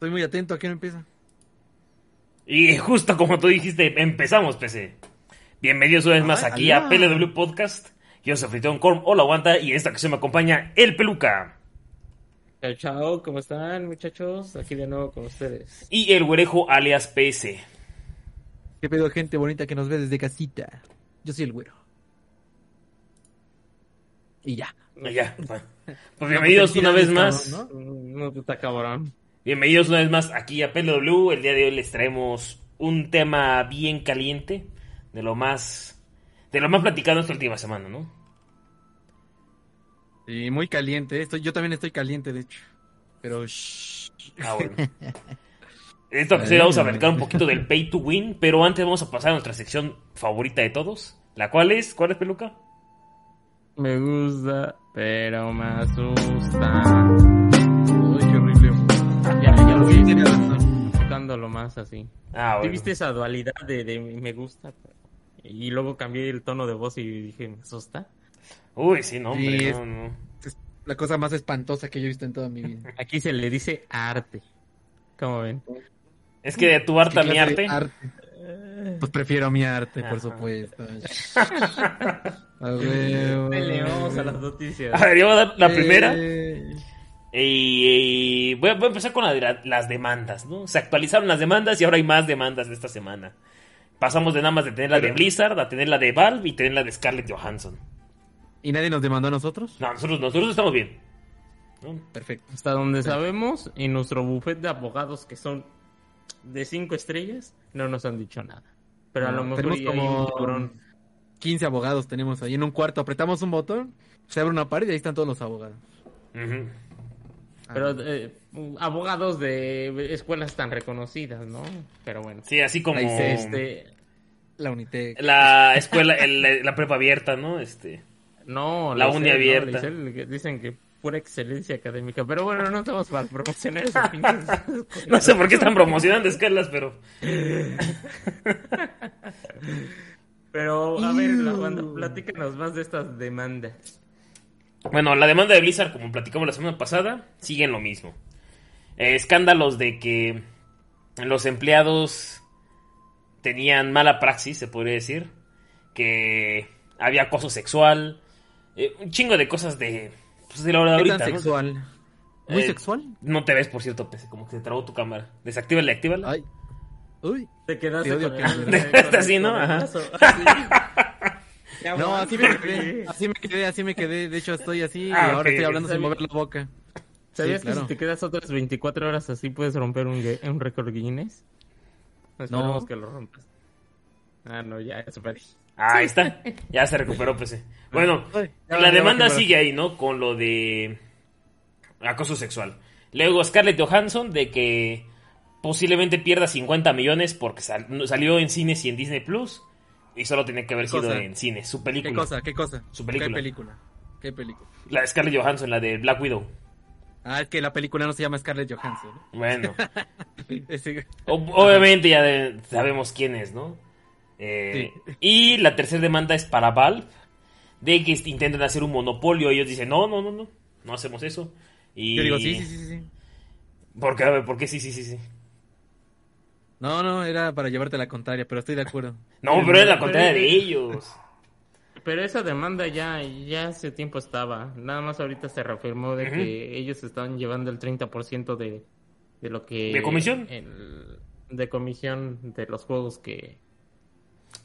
Estoy muy atento a quién empieza. Y justo como tú dijiste, empezamos, PC. Bienvenidos una vez más aquí a PLW Podcast. Yo soy Fritón Corm, hola aguanta, y en esta ocasión me acompaña El Peluca. Chao, chao, ¿cómo están muchachos? Aquí de nuevo con ustedes. Y el güerejo alias PS. ¿Qué pedo gente bonita que nos ve desde casita? Yo soy el güero. Y ya. Y ya. Pues bienvenidos una vez más. ¿no? No te está cabrón. Bienvenidos una vez más aquí a PLW. El día de hoy les traemos un tema bien caliente. De lo más. De lo más platicado esta última semana, ¿no? Sí, muy caliente. Estoy, yo también estoy caliente, de hecho. Pero. shh. Ah, bueno. En esta ocasión vamos a platicar un poquito del pay to win, pero antes vamos a pasar a nuestra sección favorita de todos. ¿La cual es? ¿Cuál es, Peluca? Me gusta, pero me asusta. Ya, ya lo Sí, vi enfocándolo más así. Ah, ¿Sí bueno. viste esa dualidad de, de me gusta? Y luego cambié el tono de voz y dije, ¿me asusta? Uy, sí, no, hombre, Sí, es- no, no. Es la cosa más espantosa que yo he visto en toda mi vida. Aquí se le dice arte. ¿Cómo ven? Es que de tu harta ¿Qué mi de arte. Pues prefiero mi arte, por Ajá. supuesto. A huevo. Peleamos a las noticias. A ver, yo voy a dar la Eh, primera. Y, y voy, a, voy a empezar con la de la- las demandas, ¿no? Se actualizaron las demandas y ahora hay más demandas de esta semana. Pasamos de nada más de tener la de Blizzard a tener la de Valve y tener la de Scarlett Johansson. ¿Y nadie nos demandó a nosotros? No, nosotros, nosotros estamos bien. ¿no? Perfecto. Hasta donde sabemos, en nuestro buffet de abogados que son de cinco estrellas, no nos han dicho nada. Pero a lo mejor tenemos y como- un cabrón. 15 abogados tenemos ahí en un cuarto. Apretamos un botón, se abre una pared y ahí están todos los abogados. Ujú. Pero eh, abogados de escuelas tan reconocidas, ¿no? Pero bueno. Sí, así como Este, La Unitec. la escuela, el- la prepa abierta, ¿no? Este. no, La Licel, uni abierta. Dicen que pura excelencia académica. Pero bueno, no estamos para promocionar esos pinches. No sé por qué están promocionando escalas, pero. Pero, a ver, la banda, platícanos más de estas demandas. Bueno, la demanda de Blizzard, como platicamos la semana pasada, sigue en lo mismo. Eh, escándalos de que los empleados tenían mala praxis, se podría decir. Que había acoso sexual. eh, un chingo de cosas de. Pues de la hora de ¿Qué ahorita. tan ¿no? sexual? ¿Muy Eh, sexual? No te ves, por cierto, Pese, como que se trabó tu cámara. Desactívala y actívala. Ay. Uy. Te quedaste con que el- así, ¿no? Ajá. No, así me quedé. Así me quedé, así me quedé. De hecho, estoy así Ah, y ahora ok, estoy hablando sin mover la boca. ¿Sabías Sí, que claro. si te quedas otras 24 horas así puedes romper un, un récord Guinness? Esperemos No. que lo rompas. Ah, no, ya, eso perdí. Ah, ahí está. Ya se recuperó, Pese. Bueno, ya, la demanda sigue ahí, ¿no? Con lo de acoso sexual. Luego Scarlett Johansson de que posiblemente pierda 50 millones porque sal- salió en cines y en Disney Plus y solo tenía que haber ¿Qué sido cosa? en cines. Su ¿Qué película. cosa? ¿Qué cosa? Su película. ¿Qué película? ¿Qué película? La de Scarlett Johansson, la de Black Widow. Ah, es que la película no se llama Scarlett Johansson. ¿no? Bueno, obviamente ya de- sabemos quién es, ¿no? Eh, Y la tercera demanda es para Valve de que intentan hacer un monopolio. Ellos dicen, no, no, no, no, no hacemos eso. Y... Yo digo, sí, sí, sí, sí. ¿Por qué? ¿por qué sí, sí, sí, sí? No, no, era para llevarte la contraria, pero estoy de acuerdo. No, pero es la contraria de ellos. Pero esa demanda ya, ya hace tiempo estaba. Nada más ahorita se reafirmó de que ellos están llevando el 30% de, de lo que... ¿De comisión? el- de comisión de los juegos que...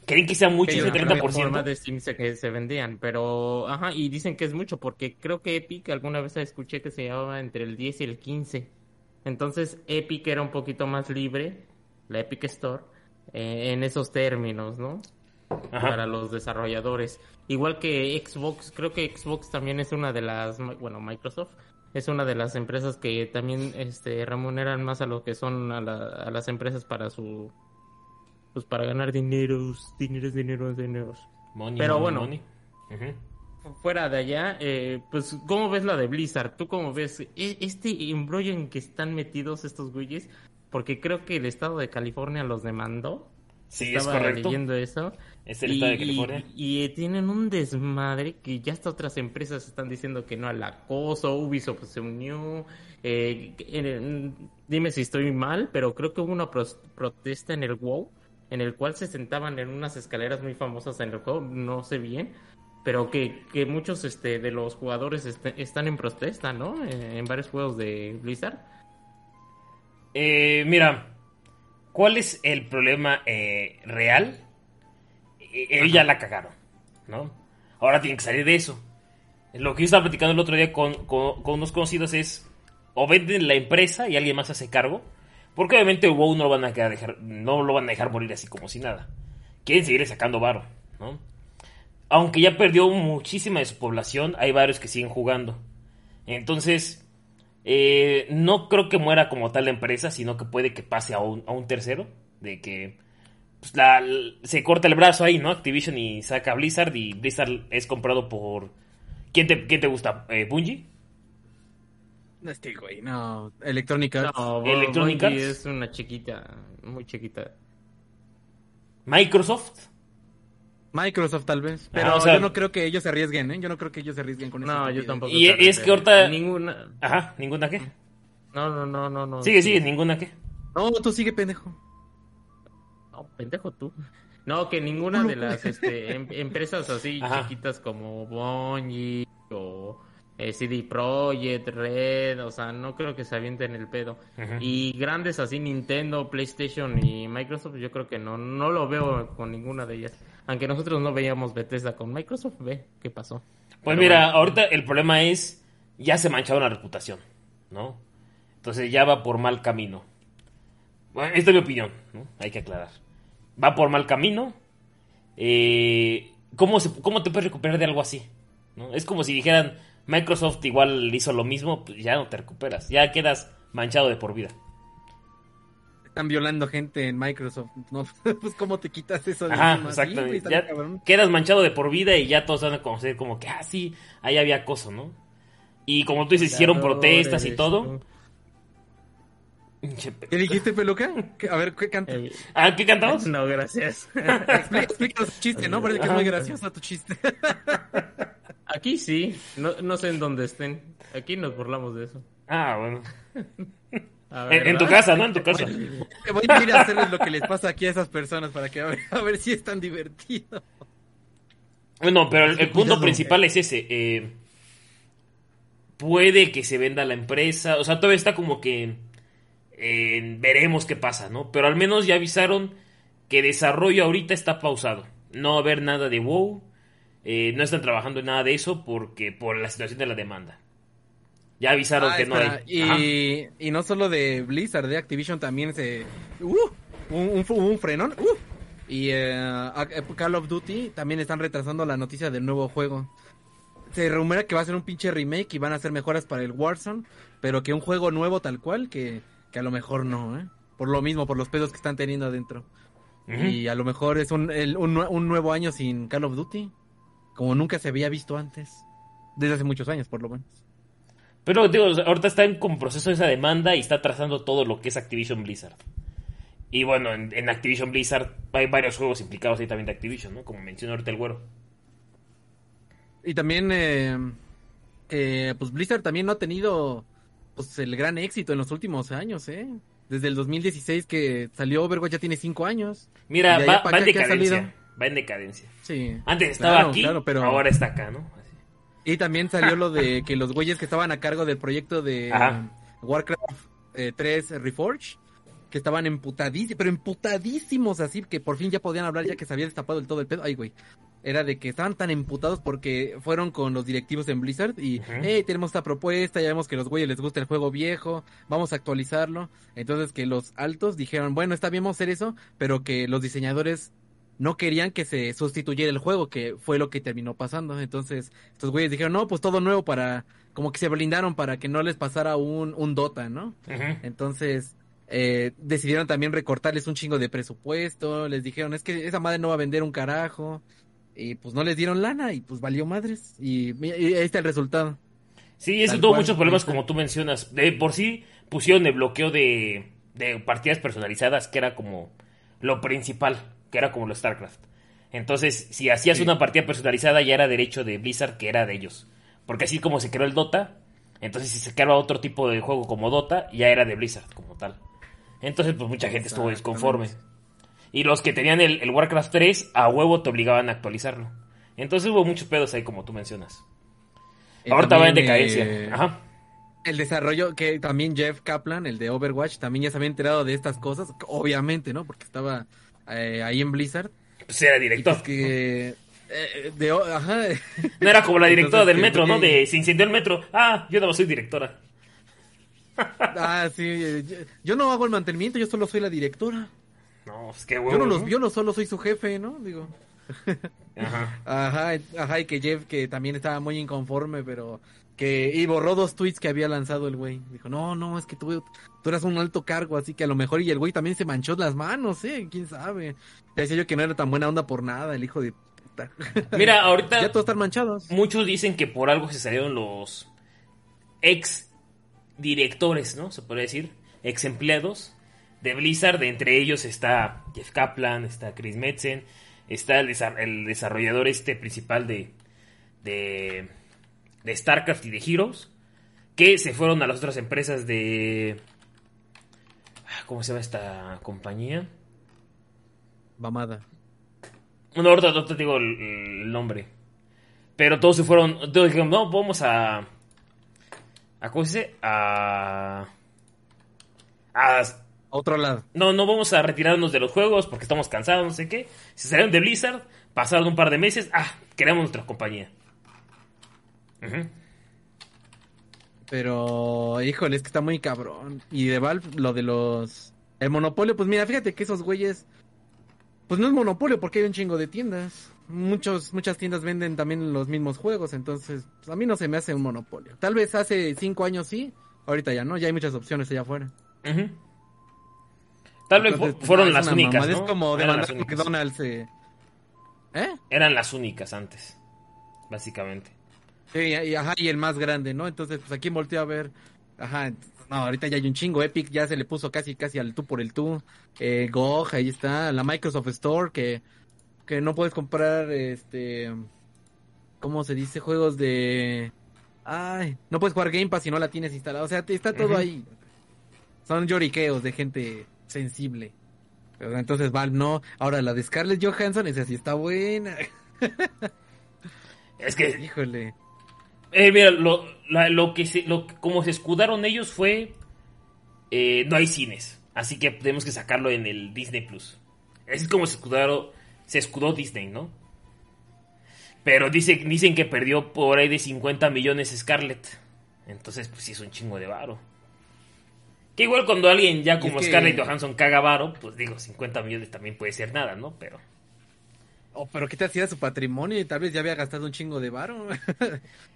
¿Creen que sea mucho Que ese ellos- en la plataforma 30%? de Steam se, que se vendían, pero ajá, y dicen que es mucho porque creo que Epic alguna vez escuché que se llamaba entre el 10 y el 15. Entonces Epic era un poquito más libre, la Epic Store, eh, en esos términos, ¿no? Ajá. Para los desarrolladores. Igual que Xbox, creo que Xbox también es una de las, bueno, Microsoft es una de las empresas que también este, remuneran más a lo que son a, la- a las empresas para su pues para ganar dineros, dineros, dineros, dineros. Money, Pero money, bueno. money. Fuera de allá, eh, pues, ¿cómo ves la de Blizzard? ¿Tú cómo ves E- este embrollo en que están metidos estos güeyes? Porque creo que el estado de California los demandó Sí, es correcto. leyendo eso. Es el estado de California. Y, y tienen un desmadre que ya hasta otras empresas están diciendo que no al acoso, Ubisoft se unió. eh, dime si estoy mal, pero creo que hubo una protesta en el WoW en el cual se sentaban en unas escaleras muy famosas en el juego, no sé bien, pero que, que muchos este, de los jugadores este- están en protesta, ¿no? Eh, en varios juegos de Blizzard. Eh, mira, ¿cuál es el problema eh, real? Eh, ellos ya la cagaron, ¿no? Ahora tienen que salir de eso. Lo que yo estaba platicando el otro día con, con- con unos conocidos es o venden la empresa y alguien más hace cargo, porque obviamente WoW no lo van a dejar, no lo van a dejar morir así como si nada. Quieren seguir sacando varo, ¿no? Aunque ya perdió muchísima de su población, hay varios que siguen jugando. Entonces, eh, no creo que muera como tal la empresa, sino que puede que pase a un, a un tercero. De que pues, la- se corta el brazo ahí, ¿no? Activision y saca a Blizzard y Blizzard es comprado por... ¿Quién te, quién te gusta? ¿Eh, ¿Bungie? No, este güey, no. Electronic Arts. No, Bo- Electronic Bungie Arts. es una chiquita, muy chiquita. ¿Microsoft? Microsoft tal vez. Pero Ah, o sea- yo no creo que ellos se arriesguen, ¿eh? Yo no creo que ellos se arriesguen con eso. No, yo tampoco. Y creo es que ahorita- Ninguna... Ajá, ¿ninguna qué? No, no, no, no, no. Sigue, sigue, ¿ninguna qué? No, tú sigue, pendejo. No, pendejo tú. No, que ninguna de las este, em- empresas así Ajá. chiquitas como Bungie o eh, CD Projekt, Red, o sea, no creo que se avienten el pedo. Y grandes así Nintendo, PlayStation y Microsoft, yo creo que no, no lo veo con ninguna de ellas. Aunque nosotros no veíamos Bethesda con Microsoft, ve qué pasó. Pues Pero mira, bueno. ahorita el problema es, ya se mancharon la reputación, ¿no? Entonces ya va por mal camino. Bueno, esta es mi opinión, ¿no? Hay que aclarar. Va por mal camino. Eh, ¿cómo, se- ¿Cómo te puedes recuperar de algo así? ¿no? Es como si dijeran, Microsoft igual hizo lo mismo, pues ya no te recuperas. Ya quedas manchado de por vida. Están violando gente en Microsoft. No, pues cómo te quitas eso de Ajá? Sí, exactamente. ya cabrón. quedas manchado de por vida y ya todos van a conocer como que, ah, sí, ahí había acoso, ¿no? Y como tú dices, hicieron protestas y todo. ¿Qué dijiste, peluca? ¿Qué- A ver, ¿qué canta? Eh, ¿Ah, qué cantamos? No, gracias. Explí- Explícanos tu chiste, ¿no? Parece que es muy gracioso tu chiste. Aquí sí, no, no sé en dónde estén. Aquí nos burlamos de eso. Ah, bueno. En, en tu casa, ¿no? En tu casa. Voy a ir a hacerles lo que les pasa aquí a esas personas para que a ver, a ver si es tan divertido. Bueno, pero el, el punto principal es ese. eh, puede que se venda la empresa. O sea, todavía está como que. eh, veremos qué pasa, ¿no? Pero al menos ya avisaron que desarrollo ahorita está pausado. No va a haber nada de WoW. eh, no están trabajando en nada de eso porque por la situación de la demanda. Ya avisaron Ah, que no hay. Y, y no solo de Blizzard, de Activision también se... ¡Uh! un, un, un frenón. ¡Uh! Y eh, a- Call of Duty también están retrasando la noticia del nuevo juego. Se rumora que va a ser un pinche remake y van a hacer mejoras para el Warzone, pero que un juego nuevo tal cual, que, que a lo mejor no, ¿eh? Por lo mismo, por los pedos que están teniendo adentro. Y a lo mejor es un, el- un, nue- un nuevo año sin Call of Duty, como nunca se había visto antes. Desde hace muchos años, por lo menos. Pero digo, ahorita está en con proceso esa demanda y está trazando todo lo que es Activision Blizzard. Y bueno, en, en Activision Blizzard hay varios juegos implicados ahí también de Activision, ¿no? Como mencionó ahorita el güero. Y también, eh, pues Blizzard también no ha tenido pues el gran éxito en los últimos años, ¿eh? Desde el 2016 que salió Overwatch ya tiene 5 años. Mira, de va, en acá, ¿qué ha decadencia. Va en decadencia. Sí. Antes estaba Claro, aquí, claro, pero- ahora está acá, ¿no? Y también salió lo de que los güeyes que estaban a cargo del proyecto de Ajá. Warcraft eh, 3 Reforged, que estaban emputadísimos, pero emputadísimos así, que por fin ya podían hablar ya que se había destapado el todo el pedo. Ay, güey. Era de que estaban tan emputados porque fueron con los directivos en Blizzard y, hey, tenemos esta propuesta, ya vemos que a los güeyes les gusta el juego viejo, vamos a actualizarlo. Entonces que los altos dijeron, bueno, está bien, vamos a hacer eso, pero que los diseñadores no querían que se sustituyera el juego, que fue lo que terminó pasando. Entonces, estos güeyes dijeron, no, pues todo nuevo para, como que se blindaron para que no les pasara un, un Dota, ¿no? Entonces, eh, decidieron también recortarles un chingo de presupuesto, les dijeron, es que esa madre no va a vender un carajo, y pues no les dieron lana, y pues valió madres, y, y ahí está el resultado. Sí, eso Tal tuvo cual, muchos problemas como tú mencionas. De por sí pusieron el bloqueo de, de partidas personalizadas, que era como lo principal, que era como lo StarCraft. Entonces, si hacías una partida personalizada, ya era derecho de Blizzard, que era de ellos. Porque así como se creó el Dota, entonces si se creaba otro tipo de juego como Dota, ya era de Blizzard como tal. Entonces, pues mucha gente estuvo disconforme. Y los que tenían el, el, Warcraft 3, a huevo te obligaban a actualizarlo. Entonces hubo muchos pedos ahí, como tú mencionas. Ahorita va en decadencia. eh, Ajá. El desarrollo que también Jeff Kaplan, el de Overwatch, también ya se había enterado de estas cosas, obviamente, ¿no? Porque estaba eh, ahí en Blizzard. Pues era director. pues que... eh, de, ajá. No era como la directora Entonces, del que, metro, ¿no? De se incendió el metro. Ah, yo no soy directora. Ah, sí. eh, yo, yo no hago el mantenimiento, yo solo soy la directora. No, pues qué huevo. Yo no los, no solo soy su jefe, ¿no? Digo. Ajá. Ajá, ajá, y que Jeff que también estaba muy inconforme, pero que y borró dos tweets que había lanzado el güey. Dijo, no, no, es que tú, tú eras un alto cargo, así que a lo mejor y el güey también se manchó las manos, ¿eh? ¿Quién sabe? Le decía yo que no era tan buena onda por nada, el hijo de puta. Mira, ahorita ya todos están manchados. muchos dicen que por algo se salieron los ex directores, ¿no? Se puede decir, ex empleados de Blizzard. Entre ellos está Jeff Kaplan, está Chris Metzen, está el, desa- el desarrollador este principal de, de, de StarCraft y de Heroes, que se fueron a las otras empresas de... ah, ¿Cómo se llama esta compañía? Mamada. No, ahorita, ahorita te digo el, el nombre. Pero todos se fueron. Todos dijeron, no, vamos a. ¿A cómo se dice? A. a- Otro lado. no, no vamos a retirarnos de los juegos porque estamos cansados, no sé qué. Se salieron de Blizzard, pasaron un par de meses. Ah, queremos nuestra compañía. Ujú. Pero, híjole, es que está muy cabrón. Y de Valve, lo de los... El monopolio, pues mira, fíjate que esos güeyes... Pues no es monopolio porque hay un chingo de tiendas. Muchos, muchas tiendas venden también los mismos juegos, entonces pues, a mí no se me hace un monopolio. Tal vez hace cinco años sí, ahorita ya no, ya hay muchas opciones allá afuera. Tal vez Entonces, fueron ah, las únicas. ¿no? Es como demandar. McDonald's. eh. ¿Eh? Eran las únicas antes, básicamente. Sí, y, ajá, y el más grande, ¿no? Entonces, pues aquí volteó a ver. Ajá, no, ahorita ya hay un chingo. Epic ya se le puso casi, casi al tú por el tú. Eh, GOG, ahí está. La Microsoft Store, que, que no puedes comprar, este. ¿Cómo se dice? Juegos de. Ay, no puedes jugar Game Pass si no la tienes instalada. O sea, te- está todo ahí. Son lloriqueos de gente sensible. Pero entonces Valve no. Ahora la de Scarlett Johansson, esa sí está buena. Es que Híjole. Eh, mira, lo, la- lo que se, lo, como se escudaron ellos fue, eh, no hay cines, así que tenemos que sacarlo en el Disney Plus. Así es como se escudaron, se escudó Disney, ¿no? Pero dice, dicen que perdió por ahí de 50 millones Scarlett. Entonces, pues sí es un chingo de varo. Que igual cuando alguien ya como que- Scarlett Johansson caga varo, pues digo, 50 millones también puede ser nada, ¿no? Pero... Oh, pero qué te hacía su patrimonio y tal vez ya había gastado un chingo de varo.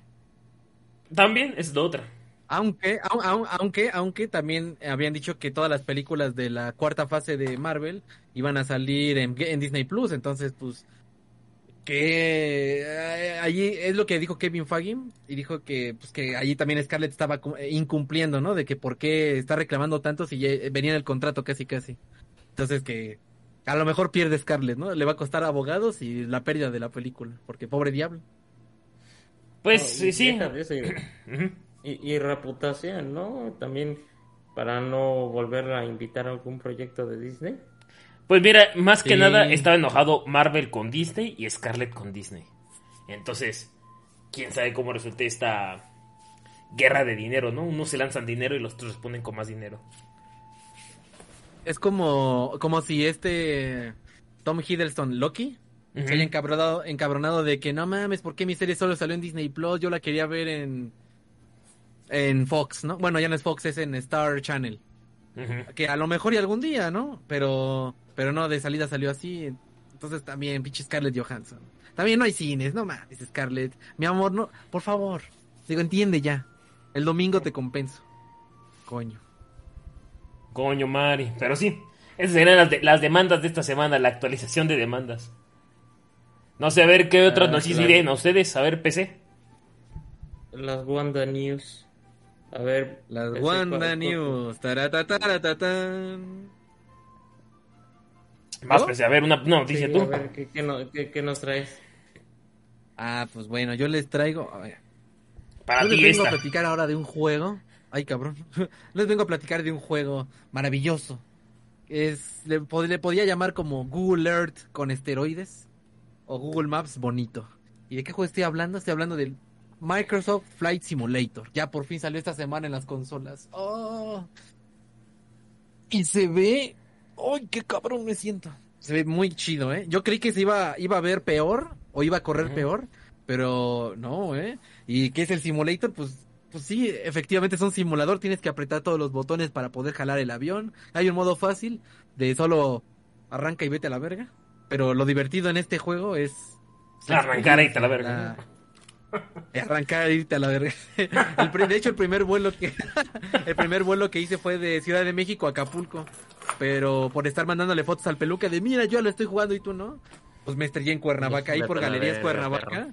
También es de otra. aunque, au- au- aunque, aunque también habían dicho que todas las películas de la cuarta fase de Marvel iban a salir en, Disney Plus, entonces pues que eh, allí es lo que dijo Kevin Feige y dijo que pues que allí también Scarlett estaba eh, incumpliendo, ¿no? De que por qué está reclamando tanto si ya venía en el contrato casi casi. Entonces que a lo mejor pierde Scarlett, ¿no? Le va a costar abogados y la pérdida de la película, porque pobre diablo. Pues No, sí, y sí. y-. Y, y reputación, ¿no? También para no volver a invitar a algún proyecto de Disney. Pues mira, más que Sí. nada estaba enojado Marvel con Disney y Scarlett con Disney. Entonces, quién sabe cómo resulte esta guerra de dinero, ¿no? Unos se lanzan dinero y los otros responden con más dinero. Es como, como si este Tom Hiddleston, Loki, Se haya encabronado, encabronado de que no mames, ¿por qué mi serie solo salió en Disney Plus? Yo la quería ver en, en Fox, ¿no? Bueno, ya no es Fox, es en Star Channel. Que a lo mejor y algún día, ¿no? Pero, pero no, de salida salió así. Entonces también, pinche Scarlett Johansson. También no hay cines, no mames, Scarlett. Mi amor, no, por favor. Digo, entiende ya. El domingo te compenso. Coño. Coño, Mari. Pero sí, esas serían las, de- las demandas de esta semana, la actualización de demandas. No sé, a ver qué otras Ah, noticias claro. ustedes. A ver, PC. Las Wanda News. A ver. Las Wanda News. Taratataratatan. Más, pues, a ver, una, una noticia Sí, tú. a ver, ¿qué, qué no- qué- qué nos traes? Ah, pues bueno, yo les traigo. A ver, Para yo ti les vengo a platicar ahora de un juego. Ay, cabrón. les vengo a platicar de un juego maravilloso. Es, le podía llamar como Google Earth con esteroides. O Google Maps bonito. ¿Y de qué juego estoy hablando? Estoy hablando del Microsoft Flight Simulator. Ya por fin salió esta semana en las consolas. ¡Oh! Y se ve. ¡Ay, qué cabrón me siento! Se ve muy chido, ¿eh? Yo creí que se iba, iba a ver peor o iba a correr peor, pero no, ¿eh? ¿Y qué es el simulator? Pues, pues sí, efectivamente es un simulador, tienes que apretar todos los botones para poder jalar el avión. Hay un modo fácil de solo arranca y vete a la verga, pero lo divertido en este juego es... Arrancar y irte a la verga. La- Arrancar y irte a la verga. El de hecho, el primer vuelo que el primer vuelo que hice fue de Ciudad de México a Acapulco. Pero por estar mandándole fotos al peluca de mira, yo lo estoy jugando y tú no. Pues me estrellé en Cuernavaca, ahí por Galerías Cuernavaca.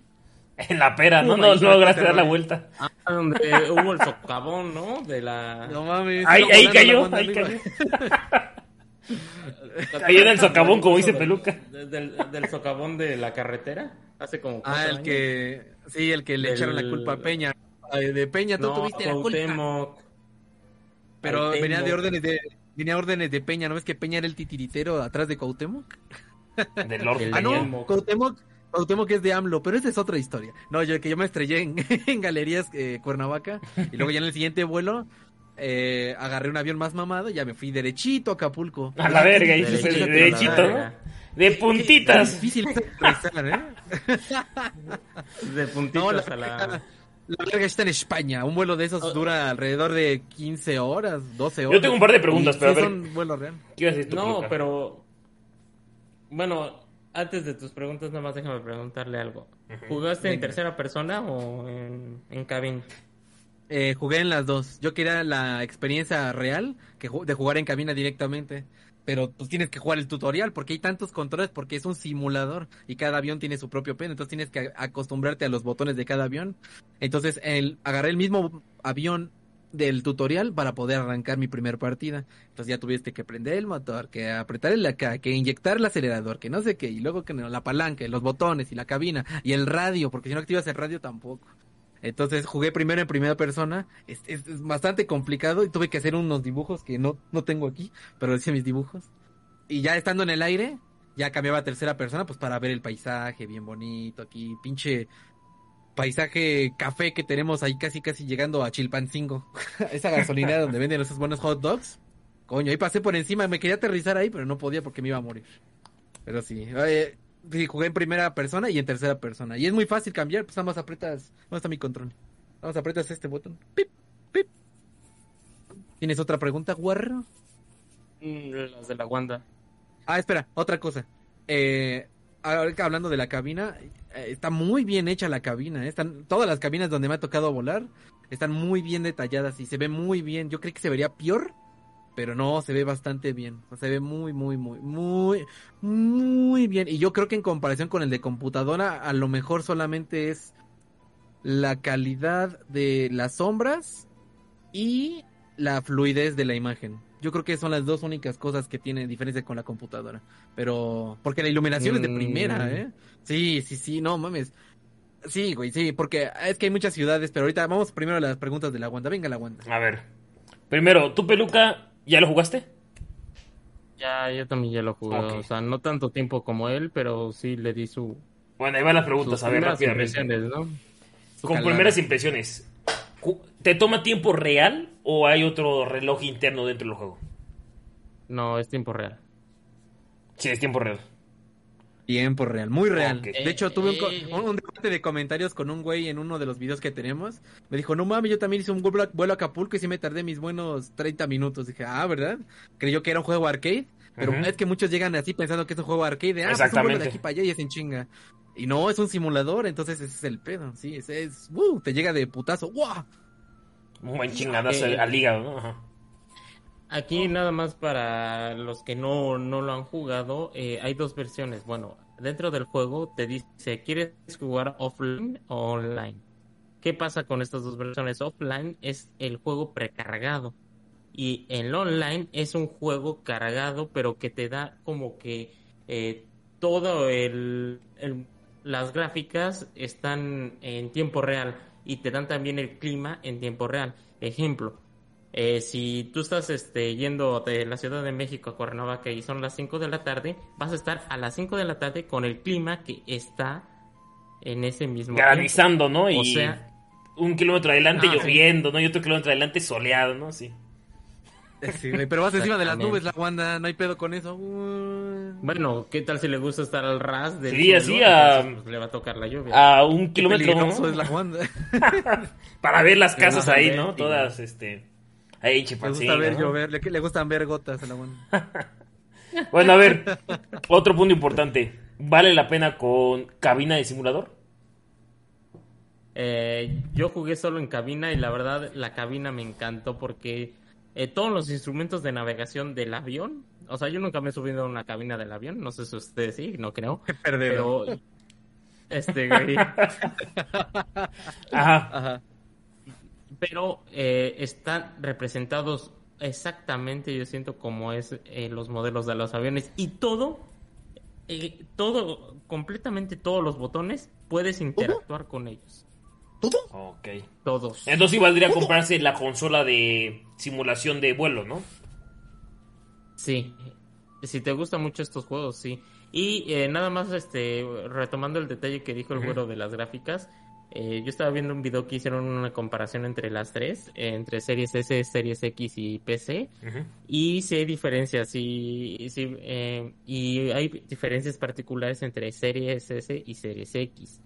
En la pera, ¿no? No, ahí no lograste dar la vuelta. Ah, donde hubo el socavón, ¿no? De la... No mames. Ahí, ahí cayó, ahí arriba. cayó. Ahí en el socavón, como dice Peluca. Del, del- del socavón de la carretera. Hace como Ah, el años. que sí, el que le Del- echaron la culpa a Peña. De Peña, tú No, tuviste la culpa. Pero Cuauhtémoc. venía de órdenes de venía órdenes de Peña, ¿no ves que Peña era el titiritero atrás de Cuauhtémoc? Del Lord. Ah, no. Cuauhtémoc, Cuauhtémoc es de AMLO, pero esa es otra historia. No, yo que yo me estrellé en, en Galerías eh, Cuernavaca y luego ya en el siguiente vuelo eh, agarré un avión más mamado y ya me fui derechito a Acapulco. A la verga, Derechito, derechito, verga. ¿no? De Es puntitas. difícil aterrizar, ¿eh? De puntitas No, la, a la... la verga está en España. Un vuelo de esos dura alrededor de 15 horas, 12 horas. Yo tengo un par de preguntas, pero a sí ver. es un vuelo real. ¿Qué ibas a decir tú, No, pero... Bueno, antes de tus preguntas, nada más déjame preguntarle algo. ¿Jugaste en tercera persona o en, en cabin? Eh, jugué en las dos. Yo quería la experiencia real que de jugar en cabina directamente. Pero pues tienes que jugar el tutorial porque hay tantos controles porque es un simulador y cada avión tiene su propio pen. Entonces tienes que acostumbrarte a los botones de cada avión. Entonces el, agarré el mismo avión del tutorial para poder arrancar mi primer partida. Entonces ya tuviste que prender el motor, que apretar el acá, que inyectar el acelerador, que no sé qué, y luego que no, la palanca, los botones y la cabina y el radio, porque si no activas el radio tampoco. Entonces jugué primero en primera persona, es, es- es bastante complicado y tuve que hacer unos dibujos que no, no tengo aquí, pero hice mis dibujos. Y ya estando en el aire, ya cambiaba a tercera persona, pues para ver el paisaje bien bonito aquí, pinche paisaje café que tenemos ahí casi casi llegando a Chilpancingo, esa gasolinera donde venden esos buenos hot dogs. Coño, ahí pasé por encima, me quería aterrizar ahí, pero no podía porque me iba a morir. Pero sí, eh, sí, jugué en primera persona y en tercera persona. Y es muy fácil cambiar, pues nada más aprietas. ¿Dónde está mi control? Nada más aprietas este botón. Pip, pip. ¿Tienes otra pregunta, guarro? Mm, Las de la Wanda. Ah, espera, otra cosa. Eh, ahorita hablando de la cabina, eh, está muy bien hecha la cabina. eh. Están todas las cabinas donde me ha tocado volar están muy bien detalladas y se ve muy bien. Yo creí que se vería peor, pero no, se ve bastante bien. O sea, se ve muy, muy, muy, muy, muy bien. Y yo creo que en comparación con el de computadora, a lo mejor solamente es la calidad de las sombras y la fluidez de la imagen. Yo creo que son las dos únicas cosas que tienen diferencia con la computadora. Pero, porque la iluminación es de Mm. primera, ¿eh? Sí, sí, sí, no mames. Sí, güey, sí, porque es que hay muchas ciudades, pero ahorita vamos primero a las preguntas de la Wanda. Venga, la Wanda. A ver. Primero, ¿tú, Peluca, ya lo jugaste? Ya, yo también ya lo jugué. O sea, no tanto tiempo como él, pero sí le di su. Bueno, ahí van las preguntas, a ver, rápidamente. ¿no? Con calada. primeras impresiones. ¿Te toma tiempo real o hay otro reloj interno dentro del juego? No, es tiempo real. Sí, es tiempo real. Tiempo real, muy real. De hecho, tuve un, un, un debate de comentarios con un güey en uno de los videos que tenemos. Me dijo, no mames, yo también hice un vuelo a, Acapulco y sí me tardé mis buenos 30 minutos. Dije, ah, ¿verdad? Creyó que era un juego arcade. Pero es que muchos llegan así pensando que es un juego arcade. De, ah, pues un vuelo Exactamente. de aquí para allá y es en chinga. Y no, es un simulador, entonces ese es el pedo. Sí, ese es, uh, te llega de putazo. ¡Wow! Un buen chingadazo al hígado, ¿no? Ajá. Aquí nada más para los que no, no lo han jugado, eh, hay dos versiones. Bueno, dentro del juego te dice, ¿quieres jugar offline o online? ¿Qué pasa con estas dos versiones? Offline es el juego precargado Y el online es un juego cargado, pero que te da como que eh, todo el, el, las gráficas están en tiempo real y te dan también el clima en tiempo real. Ejemplo, eh, si tú estás este, yendo de la Ciudad de México a Cuernavaca y son las 5 de la tarde, vas a estar a las 5 de la tarde con el clima que está en ese mismo Granizando, ¿no? Y o sea, un kilómetro adelante ah, lloviendo, ¿no? Y otro kilómetro adelante soleado, ¿no? Sí. Sí, pero vas encima de las nubes, la Wanda, no hay pedo con eso. Bueno, ¿qué tal si le gusta estar al ras del Sí, así a... Pues, le va a tocar la lluvia. A un kilómetro. ¿no? es la Wanda. Para ver las casas ahí, ¿no? Todas, este... Le gusta ver llover, le, le, gustan ver gotas a la Wanda. bueno, a ver, otro punto importante. ¿Vale la pena con cabina de simulador? Eh, yo jugué solo en cabina y la verdad la cabina me encantó porque eh, todos los instrumentos de navegación del avión, o sea, yo nunca me he subido a una cabina del avión, no sé si ustedes sí, no creo. Pero este güey. Ajá. Pero eh, están representados exactamente, yo siento, como es eh, los modelos de los aviones y todo, todo, completamente todos los botones puedes interactuar con ellos. ¿Todo? Ok. Todos. Entonces sí valdría comprarse la consola de simulación de vuelo, ¿no? Sí. Si te gustan mucho estos juegos, sí. Y eh, nada más, este, retomando el detalle que dijo el vuelo de las gráficas, eh, yo estaba viendo un video que hicieron una comparación entre las tres, entre Series S, Series X y PC, y sí hay diferencias, y, sí, eh, y hay diferencias particulares entre Series S y Series X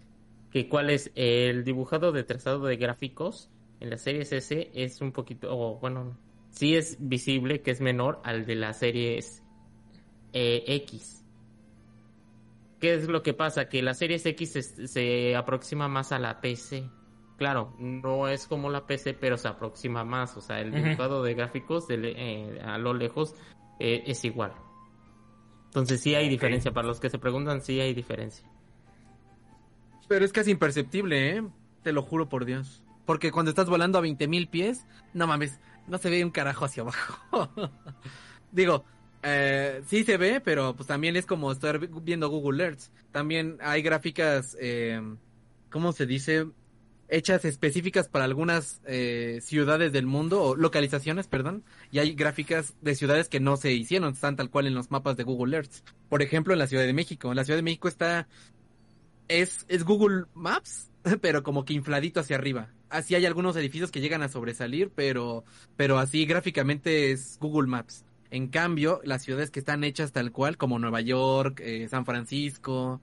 que cuál es el dibujado de trazado de gráficos en la serie S es un poquito, o bueno, sí es visible que es menor al de la serie eh, X. ¿Qué es lo que pasa? Que la serie X se, aproxima más a la PC. Claro, no es como la PC, pero se aproxima más. O sea, el dibujado de gráficos eh, a lo lejos eh, es igual. Entonces sí hay diferencia. Para los que se preguntan, sí hay diferencia. Pero es casi imperceptible, ¿eh? Te lo juro por Dios. Porque cuando estás volando a 20.000 pies, no mames, no se ve un carajo hacia abajo. Digo, eh, sí se ve, pero pues también es como estar viendo Google Earth. También hay gráficas, eh, ¿cómo se dice? Hechas específicas para algunas eh, ciudades del mundo, o localizaciones, perdón. Y hay gráficas de ciudades que no se hicieron, están tal cual en los mapas de Google Earth. Por ejemplo, en la Ciudad de México. En la Ciudad de México está es, es Google Maps, pero como que infladito hacia arriba. Así hay algunos edificios que llegan a sobresalir, pero, pero así gráficamente es Google Maps. En cambio, las ciudades que están hechas tal cual, como Nueva York, eh, San Francisco,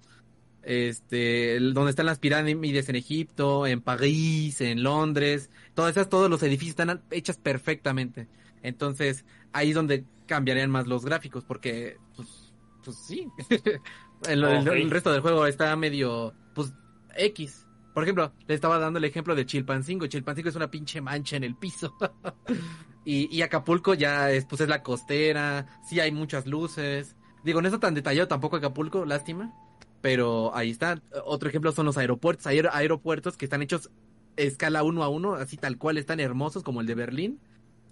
este, donde están las pirámides en Egipto, en París, en Londres, todas esas, todos los edificios están hechas perfectamente. Entonces, ahí es donde cambiarían más los gráficos, porque, pues, pues sí. El, resto del juego está medio, pues, X. Por ejemplo, le estaba dando el ejemplo de Chilpancingo. Chilpancingo es una pinche mancha en el piso. y, y, Acapulco ya es, pues, es la costera. Sí hay muchas luces. Digo, no está tan detallado tampoco Acapulco, lástima. Pero ahí está. Otro ejemplo son los aeropuertos. Hay aeropuertos que están hechos escala uno a uno, así tal cual, están hermosos como el de Berlín.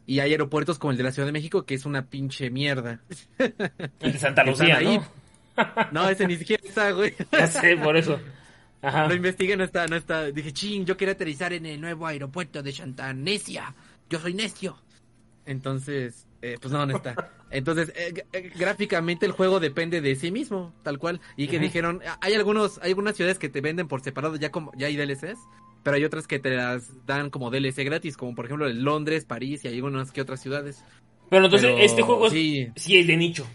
Y hay aeropuertos como el de la Ciudad de México, que es una pinche mierda. El de Santa Lucía, ¿no? No, ese ni siquiera está, güey. Ya sé, por eso. Ajá. Lo investigué, no está, no está. Dije, ching, yo quiero aterrizar en el nuevo aeropuerto de Necia. Yo soy necio. Entonces, eh, pues no, no está. Entonces, eh, eh, gráficamente el juego depende de sí mismo, tal cual. Y que dijeron, hay algunos, hay algunas ciudades que te venden por separado ya como, ya hay DLCs, pero hay otras que te las dan como DLC gratis, como por ejemplo Londres, París y hay algunas que otras ciudades. Pero entonces, este juego sí. sí es de nicho.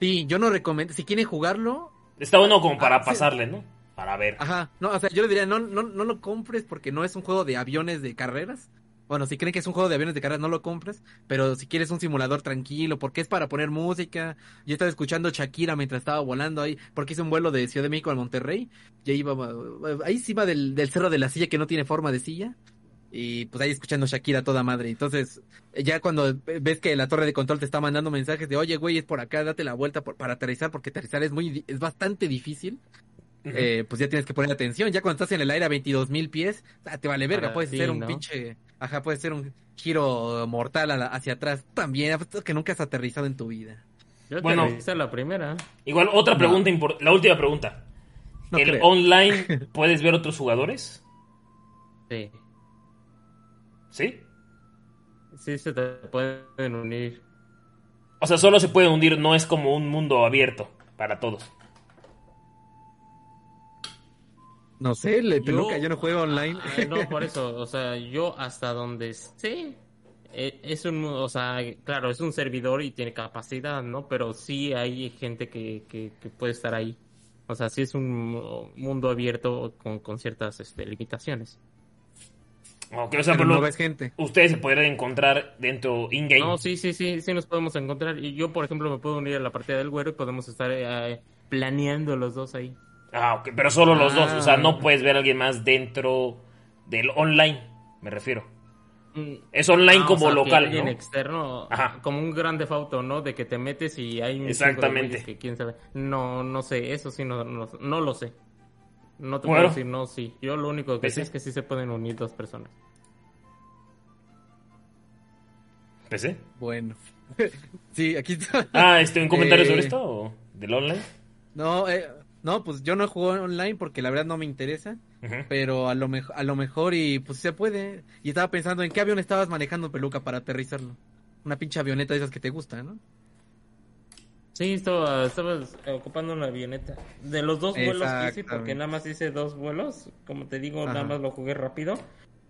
Sí, yo no recomiendo. Si quieren jugarlo. Está bueno como para ah, pasarle, ¿no? Para ver. Ajá. No, o sea, yo le diría, no, no, no lo compres porque no es un juego de aviones de carreras. Bueno, si creen que es un juego de aviones de carreras, no lo compres. Pero si quieres un simulador tranquilo, porque es para poner música. Yo estaba escuchando Shakira mientras estaba volando ahí, porque hice un vuelo de Ciudad de México a Monterrey. Y ahí iba, ahí sí iba del, del cerro de la silla que no tiene forma de silla y pues ahí escuchando Shakira toda madre. Entonces, ya cuando ves que la torre de control te está mandando mensajes de, oye, güey, es por acá, date la vuelta para aterrizar, porque aterrizar es muy, es bastante difícil. Eh, pues ya tienes que poner atención. Ya cuando estás en el aire a 22 mil pies, ah, te vale verga. Para puedes hacer un ¿no? pinche. Ajá, puede ser un giro mortal la- hacia atrás. También, que nunca has aterrizado en tu vida. Yo Bueno. la primera. Igual, otra pregunta, impor- la última pregunta. No ¿El creo. online puedes ver otros jugadores? Sí. ¿Sí? Sí se te pueden unir. O sea, solo se pueden hundir, no es como un mundo abierto para todos. No sé, le peluca, yo no juego online. Ah, no, por eso, o sea, yo hasta donde sé, eh, es un, o sea, claro, es un servidor y tiene capacidad, ¿no? Pero sí hay gente que, que, que puede estar ahí. O sea, sí es un mundo abierto con, con ciertas este, limitaciones. O sea, Pero por no lo- ves gente. ustedes se podrían encontrar dentro in-game. No, sí, sí, sí, sí nos podemos encontrar. Y yo, por ejemplo, me puedo unir a la partida del güero y podemos estar eh, planeando los dos ahí. Ah, ok, pero solo los dos. O sea, Ah. no puedes ver a alguien más dentro del online, me refiero. Mm, Es online Ah, o como sea, que local, alguien ¿no? externo, Aja. como un grande auto, ¿no? De que te metes y hay un Exactamente. que quién sabe. No, no sé, eso sí no, no, no lo sé. No te Bueno. puedo decir no, sí. Yo lo único que Pues sé es que sí se pueden unir dos personas. ¿PC? Bueno. sí, aquí está. Ah, este, ¿un comentario Eh, sobre esto? ¿O ¿Del online? No, eh, no, pues yo no juego online porque la verdad no me interesa. Pero a lo, mejor a lo mejor y pues se puede. Y estaba pensando en qué avión estabas manejando, Peluca, para aterrizarlo. Una pinche avioneta de esas que te gusta, ¿no? Sí, estaba, estaba ocupando una avioneta. De los dos vuelos que hice, porque nada más hice dos vuelos, como te digo, nada más lo jugué rápido.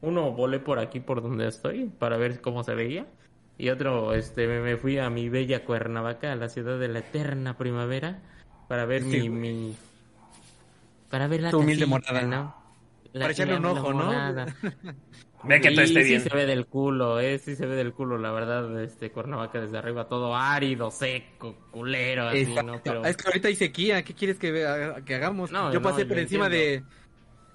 Uno volé por aquí, por donde estoy, para ver cómo se veía. Y otro, este, me, me fui a mi bella Cuernavaca, a la ciudad de la eterna primavera, para ver Sí, mi, mi... Para ver la Tu humilde casita, morada. ¿no? La- Para echarle un ojo, ¿no? Ve que todo esté sí bien. se ve del culo, eh, sí se ve del culo, la verdad, este Cuernavaca desde arriba, todo árido, seco, culero, así, Exacto. ¿no? Pero... Es que ahorita hay sequía, ¿qué quieres que, vea- que hagamos? No, yo no, pasé yo por encima entiendo. de...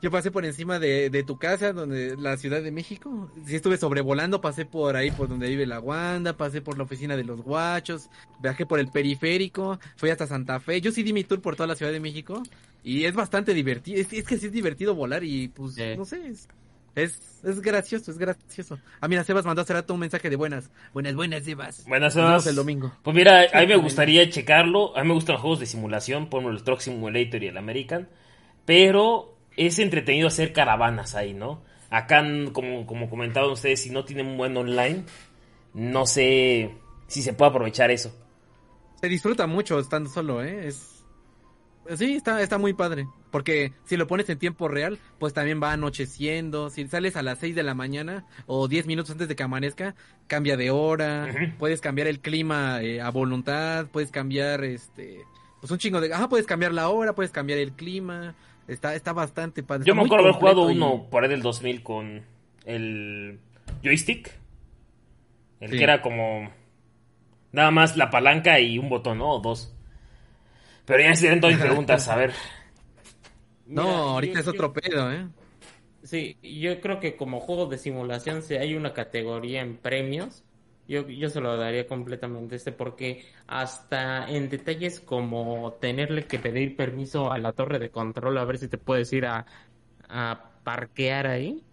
Yo pasé por encima de, de tu casa, donde la Ciudad de México. Sí estuve sobrevolando, pasé por ahí por donde vive la Wanda, pasé por la oficina de los guachos, viajé por el periférico, fui hasta Santa Fe. Yo sí di mi tour por toda la Ciudad de México y es bastante divertido. Es, es que sí es divertido volar y pues Sí. no sé, es, es, es gracioso, es gracioso. Ah, mira, Sebas mandó hace rato un mensaje de buenas. Buenas, buenas, Sebas. Buenas noches. el domingo. Pues mira, a mí me gustaría checarlo. A mí me gustan los juegos de simulación, por ejemplo, el Truck Simulator y el American. Pero es entretenido hacer caravanas ahí, ¿no? Acá, como, como comentaban ustedes, si no tienen un buen online, no sé si se puede aprovechar eso. Se disfruta mucho estando solo, ¿eh? Es... Sí, está, está muy padre. Porque si lo pones en tiempo real, pues también va anocheciendo. Si sales a las 6 de la mañana o 10 minutos antes de que amanezca, cambia de hora. Puedes cambiar el clima eh, a voluntad. Puedes cambiar, este... Pues un chingo de... Ajá, puedes cambiar la hora, puedes cambiar el clima. Está, está bastante padre. Yo está me acuerdo haber jugado y- uno por ahí del 2000 con el joystick. El Sí. que era como nada más la palanca y un botón, ¿no? O dos. Pero ya se todas mis preguntas, a ver. No, Mira, ahorita yo- es otro pedo, ¿eh? Sí, yo creo que como juego de simulación, si hay una categoría en premios, yo, yo se lo daría completamente este, porque hasta en detalles como tenerle que pedir permiso a la torre de control a ver si te puedes ir a, a parquear ahí.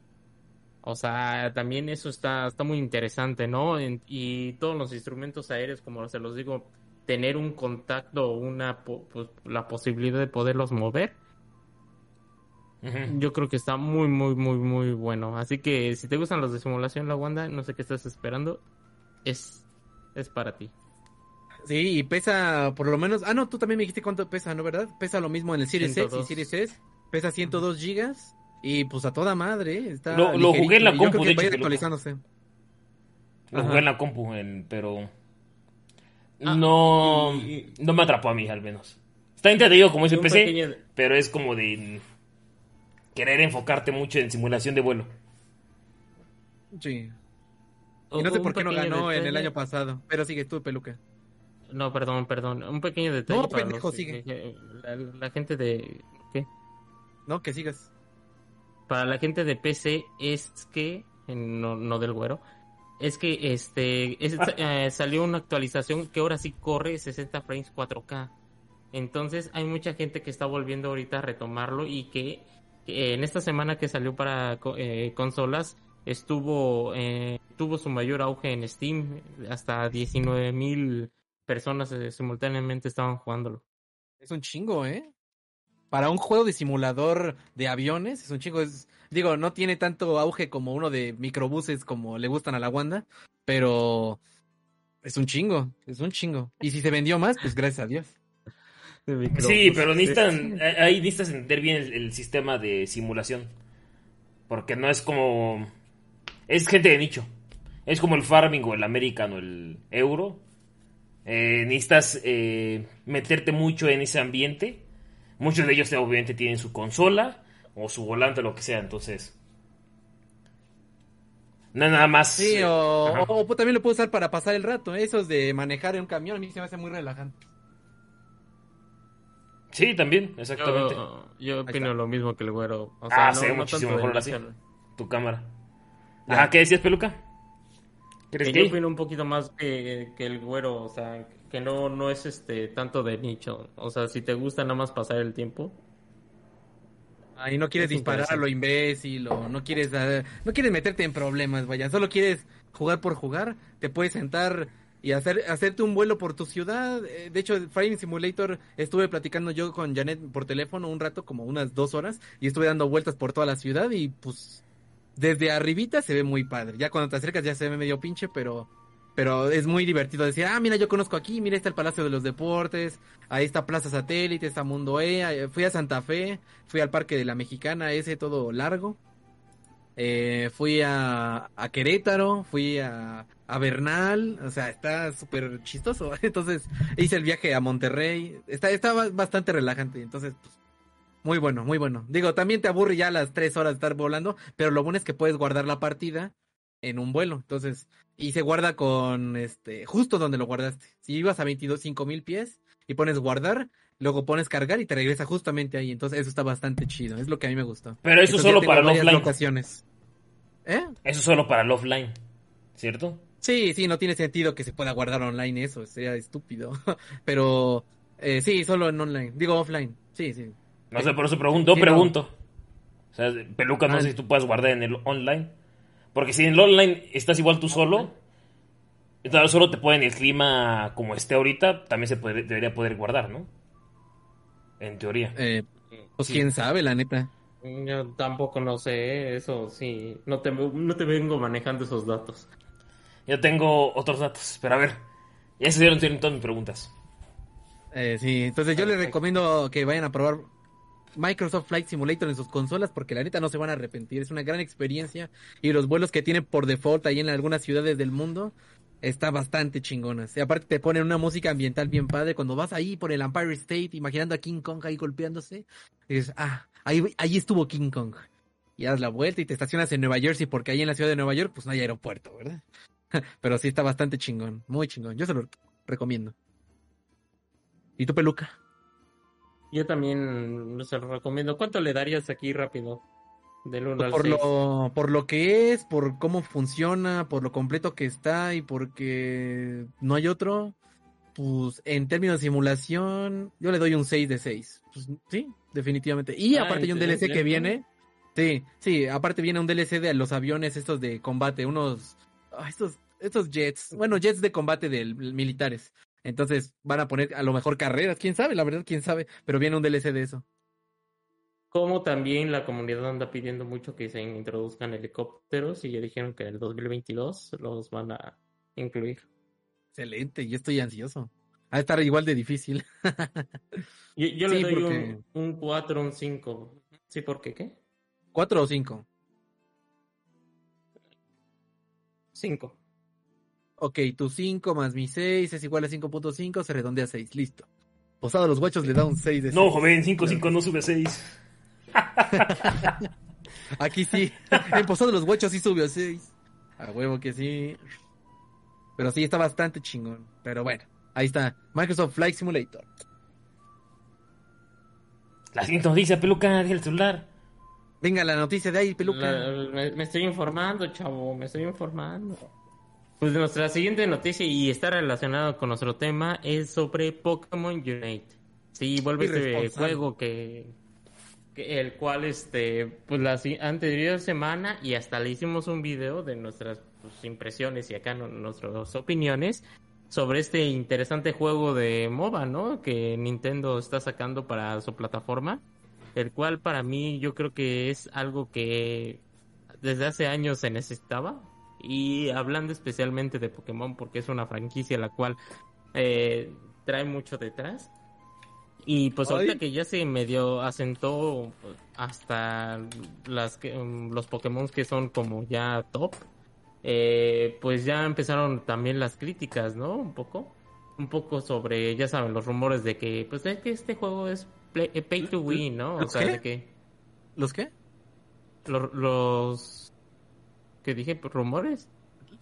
O sea, también eso está, está muy interesante, ¿no? En- y todos los instrumentos aéreos, como se los digo, tener un contacto o una, pues, la posibilidad de poderlos mover. Yo creo que está muy, muy, muy, muy bueno. Así que si te gustan los de simulación, la Wanda, no sé qué estás esperando. Es, es para ti. Sí, y pesa por lo menos. Ah, no, tú también me dijiste cuánto pesa, ¿no? ¿Verdad? Pesa lo mismo en el Series X y 102. Series S. Pesa 102 gigas. Y pues a toda madre. Está Lo- lo jugué en la compu, de hecho, actualizándose. Lo Ajá. jugué en la compu, en- pero Ah, no, y- no me atrapó a mí, al menos. Está entretenido como es el PC, pequeño- pero es como de querer enfocarte mucho en simulación de vuelo. Sí. Y no sé por qué no ganó en el año pasado. Pero sigue tú, peluca. No, perdón, perdón. Un pequeño detalle No, para pendejo, los- sigue. la, la gente de... ¿Qué? No, que sigas. Para la gente de PC es que... No, no del güero. Es que este es- eh, salió una actualización que ahora sí corre 60 frames 4K. Entonces hay mucha gente que está volviendo ahorita a retomarlo y que en esta semana que salió para eh, consolas estuvo eh, tuvo su mayor auge en Steam, hasta 19 mil personas eh, simultáneamente estaban jugándolo. Es un chingo, ¿eh? Para un juego de simulador de aviones, es un chingo. Es, digo, no tiene tanto auge como uno de microbuses como le gustan a la Wanda, pero es un chingo, es un chingo. Y si se vendió más, pues gracias a Dios. Sí, pero necesitan, ahí necesitas entender bien el, el sistema de simulación. Porque no es como es gente de nicho. Es como el farming o el American o el euro. Eh, necesitas eh, meterte mucho en ese ambiente. Muchos de ellos obviamente tienen su consola o su volante o lo que sea, entonces... No, nada más... Sí, o, o, o, también lo puedo usar para pasar el rato. Esos de manejar en un camión a mí se me hace muy relajante. Sí, también, exactamente. Yo, yo opino lo mismo que el güero. O sea, ah, no, se ve no muchísimo mejor así. Tu cámara. Ajá, ¿qué decías, Peluca? ¿Eres que yo opino un poquito más que, que, el güero, o sea, que no, no es este tanto de nicho. O sea, si te gusta nada más pasar el tiempo. Ahí no quieres disparar a lo imbécil o no quieres, uh, no quieres meterte en problemas, vaya. Solo quieres jugar por jugar. Te puedes sentar y hacer hacerte un vuelo por tu ciudad. Eh, de hecho, Flying Simulator estuve platicando yo con Janet por teléfono un rato, como unas dos horas, y estuve dando vueltas por toda la ciudad y pues desde arribita se ve muy padre. Ya cuando te acercas ya se ve medio pinche, pero pero es muy divertido decir, ah, mira, yo conozco aquí, mira, está el Palacio de los Deportes, ahí está Plaza Satélite, está Mundo E, fui a Santa Fe, fui al Parque de la Mexicana, ese todo largo, eh, fui a, a, Querétaro, fui a, a Bernal, o sea, está súper chistoso, entonces hice el viaje a Monterrey, está, está bastante relajante, entonces, pues, muy bueno, muy bueno. Digo, también te aburre ya las tres horas de estar volando, pero lo bueno es que puedes guardar la partida en un vuelo. Entonces, y se guarda con este, justo donde lo guardaste. Si ibas a 22, mil pies y pones guardar, luego pones cargar y te regresa justamente ahí. Entonces, eso está bastante chido. Es lo que a mí me gustó. Pero eso Entonces, solo para el offline. Locaciones. ¿Eh? Eso solo para el offline, ¿cierto? Sí, sí, no tiene sentido que se pueda guardar online eso, sería estúpido. Pero eh, sí, solo en online. Digo offline. Sí, sí. No sé, por eso pregunto, sí, pregunto. No. O sea, peluca, no ah. sé si tú puedes guardar en el online. Porque si en el online estás igual tú solo, entonces solo te pueden el clima como esté ahorita, también se puede, debería poder guardar, ¿no? En teoría. Eh, pues sí. quién sabe, la neta. Yo tampoco no sé, eso sí. No te, no te vengo manejando esos datos. Yo tengo otros datos, pero a ver. Ya se dieron todas mis preguntas. Eh, sí, entonces yo les recomiendo que vayan a probar Microsoft Flight Simulator en sus consolas porque la neta no se van a arrepentir. Es una gran experiencia y los vuelos que tiene por default ahí en algunas ciudades del mundo está bastante chingonas. Aparte te ponen una música ambiental bien padre. Cuando vas ahí por el Empire State imaginando a King Kong ahí golpeándose, dices, ah, ahí, ahí estuvo King Kong. Y das la vuelta y te estacionas en Nueva Jersey porque ahí en la ciudad de Nueva York pues no hay aeropuerto, ¿verdad? Pero sí está bastante chingón, muy chingón. Yo se lo recomiendo. ¿Y tu peluca? Yo también se lo recomiendo. ¿Cuánto le darías aquí rápido? Del 1 pues al por 6. lo por lo que es, por cómo funciona, por lo completo que está y porque no hay otro, pues en términos de simulación, yo le doy un 6 de 6. Pues, sí, definitivamente. Y Ah, aparte hay un ¿en DLC que viene. Sí, sí, aparte viene un DLC de los aviones estos de combate, unos ah, estos estos jets, bueno, jets de combate del militares. Entonces van a poner a lo mejor carreras, quién sabe, la verdad, quién sabe, pero viene un DLC de eso. Como también la comunidad anda pidiendo mucho que se introduzcan helicópteros y ya dijeron que en el 2022 los van a incluir. Excelente, yo estoy ansioso. Va a estar igual de difícil. Yo, yo Sí, le doy porque- un, un 4, un 5. ¿Sí? ¿Por qué? ¿Qué? ¿Cuatro o cinco? 5. Ok, tu 5 más mi 6 es igual a 5.5, se redondea a 6, listo. Posado los guachos le da un 6 de No, seis. joven, 5-5 no sube a 6. Aquí sí, en Posado los guachos sí subió a 6. A huevo que sí. Pero sí, está bastante chingón. Pero bueno, ahí está. Microsoft Flight Simulator. La siguiente noticia, peluca, deja el celular. Venga, la noticia de ahí, peluca. La- me, me estoy informando, chavo, me estoy informando. Pues nuestra siguiente noticia y está relacionada con nuestro tema es sobre Pokémon Unite. Sí, vuelve este juego que, que- el cual este pues la anterior semana y hasta le hicimos un video de nuestras pues, impresiones y acá no- nuestras opiniones sobre este interesante juego de MOBA, ¿no? Que Nintendo está sacando para su plataforma, el cual para mí yo creo que es algo que desde hace años se necesitaba y hablando especialmente de Pokémon porque es una franquicia la cual eh, trae mucho detrás. Y pues Ay. ahorita que ya se medio asentó hasta las que, um, los Pokémon que son como ya top, eh, pues ya empezaron también las críticas, ¿no? Un poco. Un poco sobre, ya saben, los rumores de que, pues es que este juego es play- eh, pay to win, ¿no? O ¿Los sea, qué? de que ¿Los qué? los, los que dije, pues, rumores.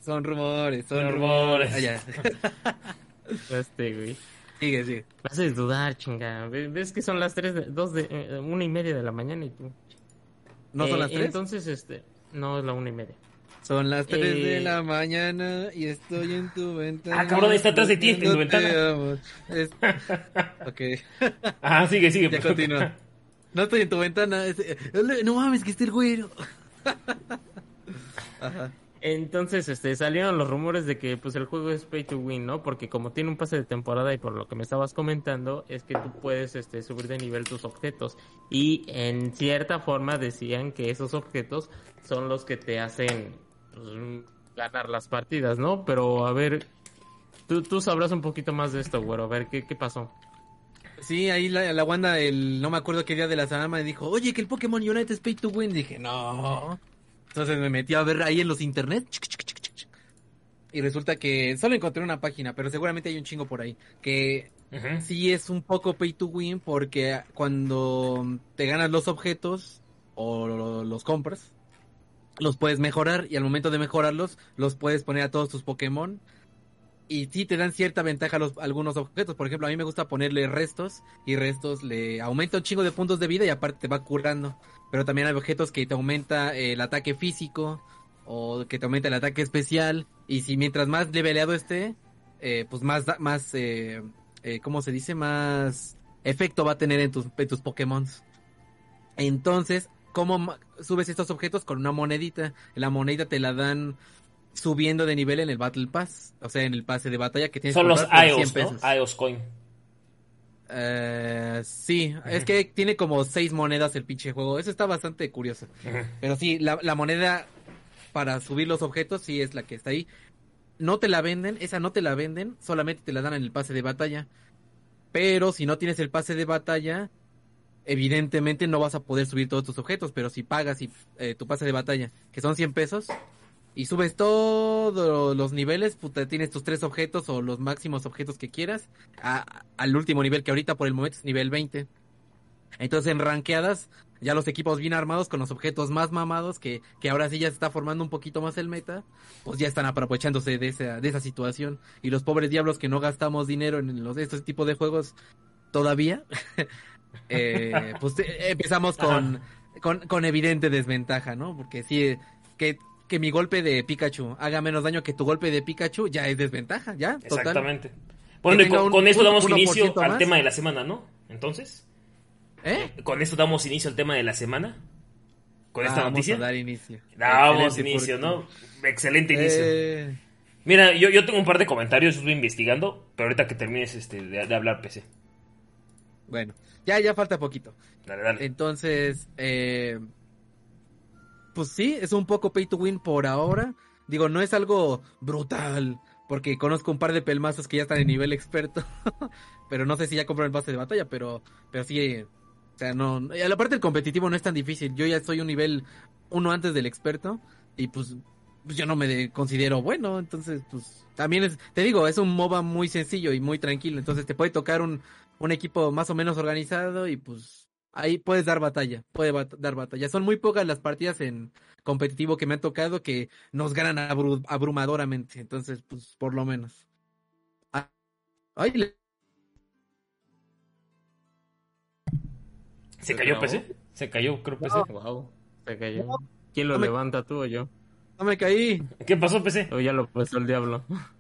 Son rumores, son rumores. rumores. Ah, ya. Este, güey. sigue, sigue. Me haces dudar, chinga. Ve- Ves que son las tres, de- dos de, eh, una y media de la mañana y tú. ¿No son Eh, las tres? Entonces, este, no es la una y media. Son las 3 de Eh, la mañana y estoy en tu ventana. Ah, cabrón, está atrás de ti, en tu ventana. Es- Ok, Ajá, sigue, sigue. ya continúa. No estoy en tu ventana. No mames, que esté el güero. Ajá. Entonces, este, salieron los rumores de que, pues, el juego es pay to win, ¿no? Porque como tiene un pase de temporada y por lo que me estabas comentando, es que tú puedes, este, subir de nivel tus objetos. Y en cierta forma decían que esos objetos son los que te hacen pues, ganar las partidas, ¿no? Pero, a ver, tú, tú sabrás un poquito más de esto, güero. A ver, ¿qué, qué pasó? Sí, ahí la, la Wanda, el, no me acuerdo qué día de la semana, me dijo, oye, que el Pokémon Unite es pay to win. Dije, no. Entonces me metí a ver ahí en los internet. Y resulta que solo encontré una página, pero seguramente hay un chingo por ahí. Que Ujú. sí es un poco pay to win porque cuando te ganas los objetos o lo- los compras, los puedes mejorar y al momento de mejorarlos, los puedes poner a todos tus Pokémon. Y sí te dan cierta ventaja a los, algunos objetos. Por ejemplo, a mí me gusta ponerle restos y restos le aumenta un chingo de puntos de vida y aparte te va curando. Pero también hay objetos que te aumenta eh, el ataque físico o que te aumenta el ataque especial. Y si mientras más leveleado esté, eh, pues más, más eh, ¿cómo se dice? Más efecto va a tener en tus, en tus Pokémon. Entonces, ¿cómo subes estos objetos? Con una monedita. La monedita te la dan subiendo de nivel en el Battle Pass. O sea, en el pase de batalla que tienes Son que los comprar por 100 IOS. IOS Coin. Eh, sí, es que tiene como seis monedas el pinche juego. Eso está bastante curioso. Pero sí, la, la moneda para subir los objetos sí es la que está ahí. No te la venden, esa no te la venden, solamente te la dan en el pase de batalla. Pero si no tienes el pase de batalla, evidentemente no vas a poder subir todos tus objetos. Pero si pagas y, eh, tu pase de batalla, que son 100 pesos, y subes todos los niveles, puta, tienes tus tres objetos o los máximos objetos que quieras, a- al último nivel que ahorita por el momento es nivel 20. Entonces en ranqueadas, ya los equipos bien armados con los objetos más mamados, que, que ahora sí ya se está formando un poquito más el meta, pues ya están aprovechándose de esa, de esa situación. Y los pobres diablos que no gastamos dinero en los, estos tipos de juegos todavía, eh, pues eh, empezamos con, con, con evidente desventaja, ¿no? Porque sí, que, que mi golpe de Pikachu haga menos daño que tu golpe de Pikachu, ya es desventaja, ya, total. Exactamente. Bueno, y con, con esto damos 1% inicio al más. tema de la semana, ¿no? Entonces, ¿Eh? con esto damos inicio al tema de la semana. Con esta Vamos noticia. a dar inicio. Damos Excelente, inicio, porque- ¿no? Excelente inicio. Eh, Mira, yo, yo tengo un par de comentarios, estuve investigando, pero ahorita que termines este, de, de hablar PC. bueno, ya, ya falta poquito. Dale, dale. Entonces, eh, pues sí, es un poco pay to win por ahora. Digo, no es algo brutal, porque conozco un par de pelmazos que ya están en nivel experto, pero no sé si ya compraron el pase de batalla, pero, pero sí, o sea, no, a la parte del competitivo no es tan difícil. Yo ya soy un nivel uno antes del experto y pues, pues yo no me de- considero bueno, entonces pues también es, te digo, es un MOBA muy sencillo y muy tranquilo, entonces te puede tocar un, un equipo más o menos organizado y pues ahí puedes dar batalla, puede bat- dar batalla. Son muy pocas las partidas en competitivo que me han tocado que nos ganan abru- abrumadoramente, entonces pues por lo menos. Ah, Ay, le- ¿Se ¿Se cayó? PC? ¿Se cayó, creo, PC? Wow, se cayó. ¿Quién lo No me- levanta, tú o yo? no me caí. ¿Qué pasó, PC? O ya lo puso el diablo.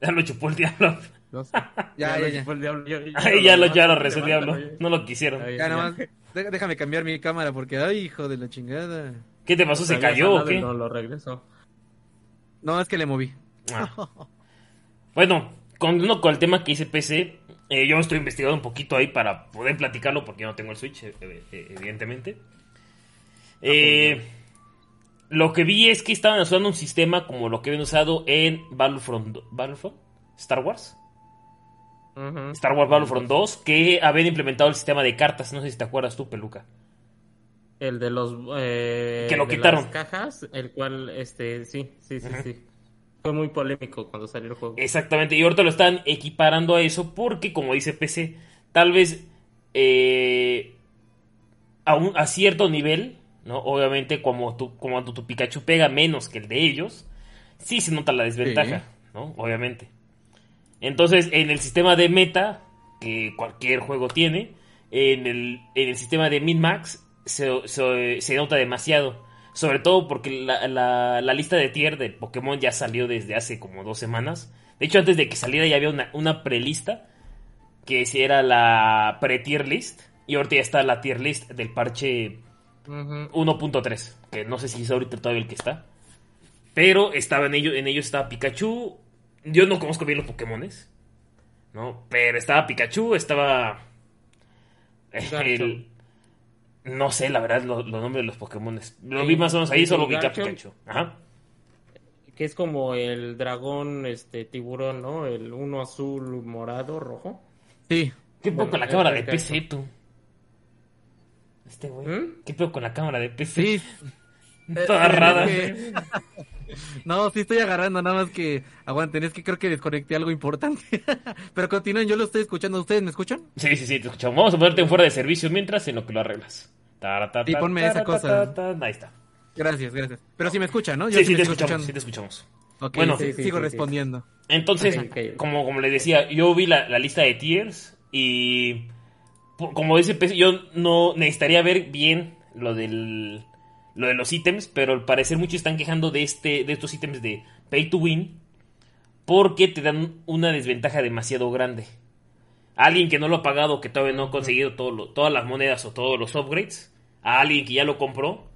Ya lo chupó el diablo. Sé. Ya, lo ya, ya. el diablo, yo- yo- Ahí ya lo, ya lo rezó el diablo. No lo quisieron. Ya Déjame cambiar mi cámara porque, ay, hijo de la chingada. ¿Qué te pasó? ¿Se cayó o qué? No lo regresó. No, es que le moví. Ah. Bueno, continuando con el tema que hice PC, eh, yo estoy investigando un poquito ahí para poder platicarlo porque yo no tengo el Switch, eh, eh, evidentemente. Eh, lo que vi es que estaban usando un sistema como lo que habían usado en Battlefront, Battlefront, Star Wars, Star Wars Battlefront 2, que habían implementado el sistema de cartas. No sé si te acuerdas tú, Peluca. El de los eh, Que lo de quitaron. las cajas, el cual este sí, sí, sí, sí. Fue muy polémico cuando salió el juego. Exactamente, y ahorita lo están equiparando a eso porque, como dice PC, tal vez eh, a, un, a cierto nivel, ¿no? Obviamente, como tu, como tu Pikachu pega menos que el de ellos, sí se nota la desventaja, Sí. ¿no? Obviamente. Entonces, en el sistema de meta, que cualquier juego tiene, en el, en el sistema de min-max se, se- se nota demasiado. Sobre todo porque la, la- la lista de tier de Pokémon ya salió desde hace como dos semanas. De hecho, antes de que saliera ya había una, una prelista, que era la pre-tier list. Y ahorita ya está la tier list del parche Ujú. 1.3, que no sé si es ahorita todavía el que está. Pero estaba en ello, en ello estaba Pikachu. Yo no conozco bien los Pokémones, ¿no? Pero estaba Pikachu, estaba el no sé la verdad lo- los nombres de los Pokémones. Lo vi más o menos ahí, solo vi a. Pikachu. Ajá. Que es como el dragón, este tiburón, ¿no? El uno azul, morado, rojo. Sí. ¿Qué pedo Bueno, con la cámara de el PC tú? Este güey. ¿Mm? ¿Qué pedo con la cámara de PC? Sí. Toda Eh, rara. que- No, sí estoy agarrando, nada más que aguanten, es que creo que desconecté algo importante. Pero continúen, yo lo estoy escuchando. ¿Ustedes me escuchan? Sí, sí, sí, te escuchamos. Vamos a ponerte en fuera de servicio mientras en lo que lo arreglas. Tarata, Sí, ponme esa cosa. tarata. Ahí está. Gracias, gracias. Pero sí me escuchan, ¿no? Yo Sí, sí, me te escuchamos, escuchando. sí te escuchamos. Ok, Bueno. sí, sigo sí, respondiendo. Entonces, como, como le decía, yo vi la, la lista de tiers y como dice yo no necesitaría ver bien lo del lo de los ítems, pero al parecer muchos están quejando de este de estos ítems de pay to win porque te dan una desventaja demasiado grande. Alguien que no lo ha pagado, que todavía no ha conseguido todo lo- todas las monedas o todos los upgrades, a alguien que ya lo compró,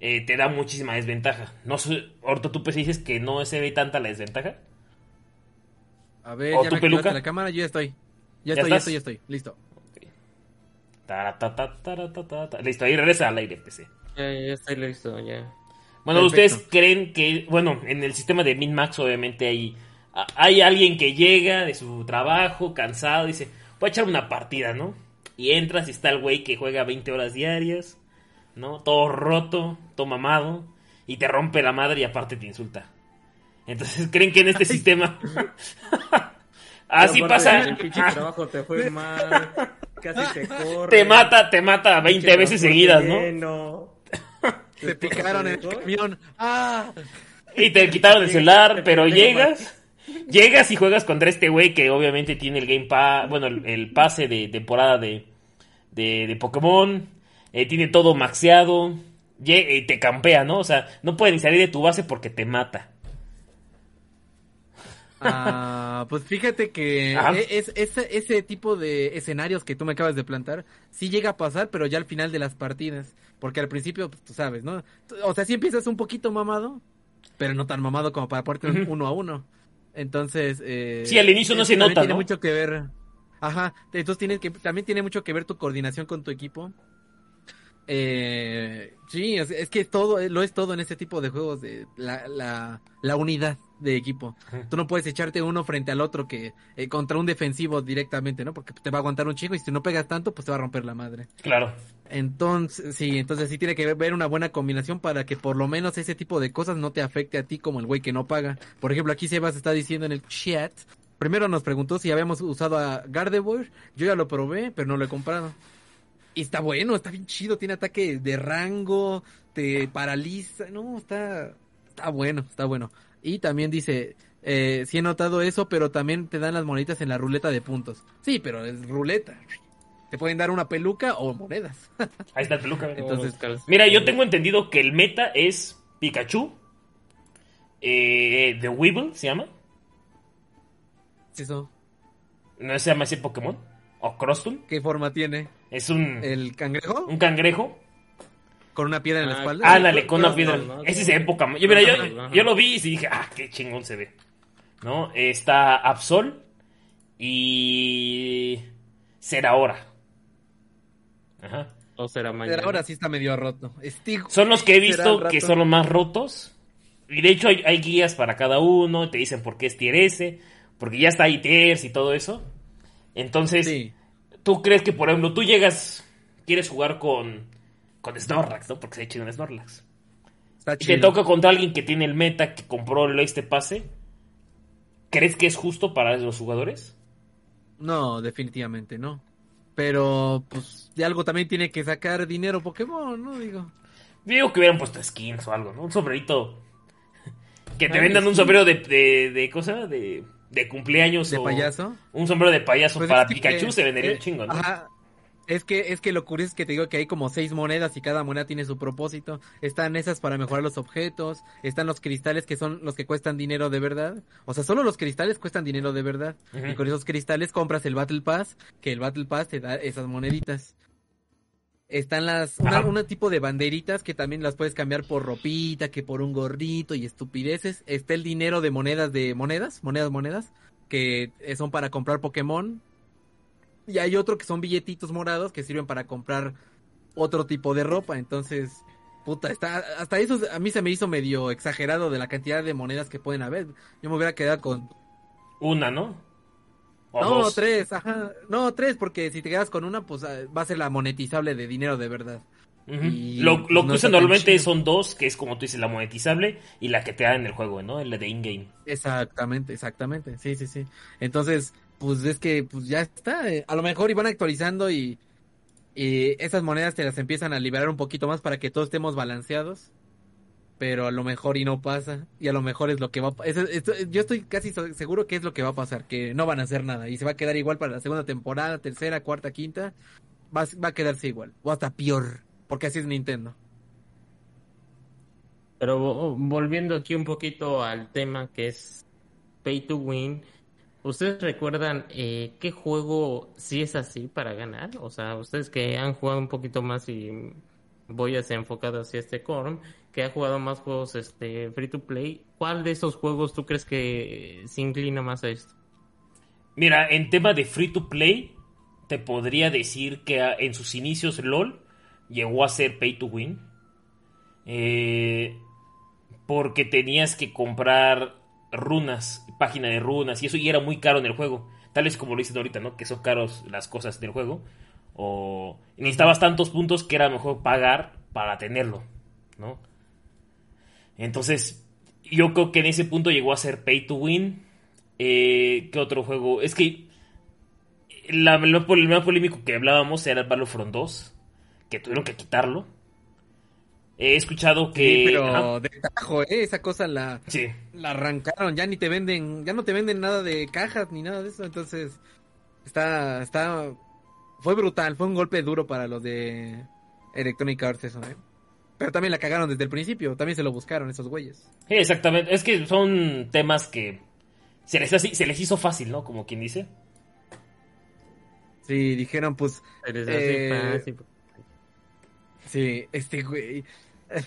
eh, te da muchísima desventaja. No sé, ahorita tú pues dices que no se ve tanta la desventaja. A ver, ¿O ya activaste peluca? la cámara, yo ya estoy. Ya, ¿Ya estoy, ya estás? estoy, ya estoy. Listo. Listo, ahí regresa al aire, PC. Ya, ya estoy listo, ya. Bueno, Perfecto. ¿ustedes creen que, bueno, en el sistema de min-max obviamente hay, hay alguien que llega de su trabajo cansado y dice, voy a echar una partida, ¿no? Y entras y está el güey que juega 20 horas diarias, ¿no? Todo roto, todo mamado, y te rompe la madre y aparte te insulta. Entonces, ¿creen que en este sistema... Así pasa... El pinche trabajo te fue mal. Casi te corre. te mata, te mata 20 veces seguidas, ¿no? Se picaron en el camión. ¡Ah! Y te quitaron el celular, Te pero llegas, llegas y juegas contra este güey que obviamente tiene el Game Pass, bueno, el, el pase de temporada de, de, de Pokémon, eh, tiene todo maxeado, y te campea, ¿no? O sea, no puede ni salir de tu base porque te mata. Ah, pues fíjate que Ajá. e- es, ese, ese tipo de escenarios que tú me acabas de plantar, sí llega a pasar, pero ya al final de las partidas. Porque al principio, pues, tú sabes, ¿no? O sea, sí empiezas un poquito mamado, pero no tan mamado como para ponerte uno a uno. Entonces, eh, Sí, al inicio no se nota, Tiene ¿no? mucho que ver. Ajá, entonces tienes que, también tiene mucho que ver tu coordinación con tu equipo. Eh, sí, es, es que todo, lo es todo en este tipo de juegos, de la, la, la unidad de equipo. Tú no puedes echarte uno frente al otro que eh, contra un defensivo directamente, ¿no? Porque te va a aguantar un chingo y si no pegas tanto, pues te va a romper la madre. Claro. Entonces, sí, entonces sí tiene que ver una buena combinación para que por lo menos ese tipo de cosas no te afecte a ti como el güey que no paga. Por ejemplo, aquí Sebas está diciendo en el chat, primero nos preguntó si habíamos usado a Gardevoir, yo ya lo probé, pero no lo he comprado. Y está bueno, está bien chido, tiene ataque de rango, te paraliza, no, está, está bueno, está bueno. Y también dice, eh, sí he notado eso, pero también te dan las moneditas en la ruleta de puntos. Sí, pero es ruleta. Te pueden dar una peluca o monedas. Ahí está el peluca. Entonces, Mira, yo tengo entendido que el meta es Pikachu, eh, The Weevil se llama. es eso. ¿No se llama así Pokémon? ¿O Crostum? ¿Qué forma tiene? Es un, ¿El cangrejo? un cangrejo. ¿Con una piedra en la Ah, espalda? Ándale, con una piedra. ¿no? Esa es época. Yo, mira, yo, yo lo vi y dije, ah, qué chingón se ve. ¿No? Está Absol y. Serahora. Ajá. O será mañana. Pero ahora sí está medio roto. Stig- Son los que he será visto que son los más rotos. Y de hecho hay, hay guías para cada uno. Te dicen por qué es tier S. Porque ya está ahí tiers y todo eso. Entonces, Sí. ¿tú crees que, por ejemplo, tú llegas, quieres jugar con, con Snorlax, ¿no? Porque se ha hecho un Snorlax. Está Y te toca contra alguien que tiene el meta, que compró el este pase. ¿Crees que es justo para los jugadores? No, definitivamente no. Pero, pues, de algo también tiene que sacar dinero Pokémon, ¿no? Digo. Digo que hubieran puesto skins o algo, ¿no? Un sombrerito. Que te Ah, vendan un sombrero de, de, de cosa, de, de cumpleaños ¿De o payaso? Un sombrero de payaso Pues para que- Pikachu se vendería un chingo, ¿no? Ajá. Es que, es que lo curioso es que te digo que hay como seis monedas y cada moneda tiene su propósito. Están esas para mejorar los objetos, están los cristales que son los que cuestan dinero de verdad. O sea, solo los cristales cuestan dinero de verdad. Y con esos cristales compras el Battle Pass, que el Battle Pass te da esas moneditas. Están las, una, una tipo de banderitas que también las puedes cambiar por ropita, que por un gorrito y estupideces. Está el dinero de monedas de monedas, monedas, monedas, que eh, son para comprar Pokémon. Y hay otro que son billetitos morados que sirven para comprar otro tipo de ropa. Entonces, puta, está, hasta eso a mí se me hizo medio exagerado de la cantidad de monedas que pueden haber. Yo me hubiera quedado con Una, ¿no? O no, dos. tres, ajá. No, tres, porque si te quedas con una, pues ah, va a ser la monetizable de dinero de verdad. Ujú. y Lo, lo no que usan normalmente son dos, que es como tú dices, la monetizable y la que te dan en el juego, ¿no? La de in-game. Exactamente, exactamente. Sí, sí, sí. Entonces, pues es que pues ya está. eh, A lo mejor iban actualizando y, y esas monedas te las empiezan a liberar un poquito más para que todos estemos balanceados. Pero a lo mejor y no pasa. Y a lo mejor es lo que va a pasar. Yo estoy casi seguro que es lo que va a pasar. Que no van a hacer nada. Y se va a quedar igual para la segunda temporada, tercera, cuarta, quinta. Va, va a quedarse igual. O hasta peor. Porque así es Nintendo. Pero vo- volviendo aquí un poquito al tema que es Pay to Win, ¿ustedes recuerdan eh, qué juego sí es así para ganar? O sea, ustedes que han jugado un poquito más y voy a ser enfocado hacia este Corm, que ha jugado más juegos este free to play, ¿cuál de esos juegos tú crees que se inclina más a esto? Mira, en tema de free to play, te podría decir que en sus inicios LOL llegó a ser pay to win. Eh, porque tenías que comprar runas, página de runas, y eso y era muy caro en el juego. Tal vez como lo dicen ahorita, ¿no? Que son caros las cosas del juego. O necesitabas tantos puntos que era mejor pagar para tenerlo, ¿no? Entonces, yo creo que en ese punto llegó a ser pay to win. Eh, ¿Qué otro juego? Es que la, el más pol- el más polémico que hablábamos era el Battlefront 2, que tuvieron que quitarlo. He escuchado que... Sí, pero Ajá. de tajo, ¿eh? Esa cosa la, Sí. la arrancaron, ya ni te venden, ya no te venden nada de cajas ni nada de eso, entonces está, está, fue brutal, fue un golpe duro para los de Electronic Arts eso, ¿eh? Pero también la cagaron desde el principio, también se lo buscaron esos güeyes. Sí, exactamente. Es que son temas que se les, hace- se les hizo fácil, ¿no? Como quien dice. Sí, dijeron pues, ¿Eres así Eh, fácil? sí, este güey,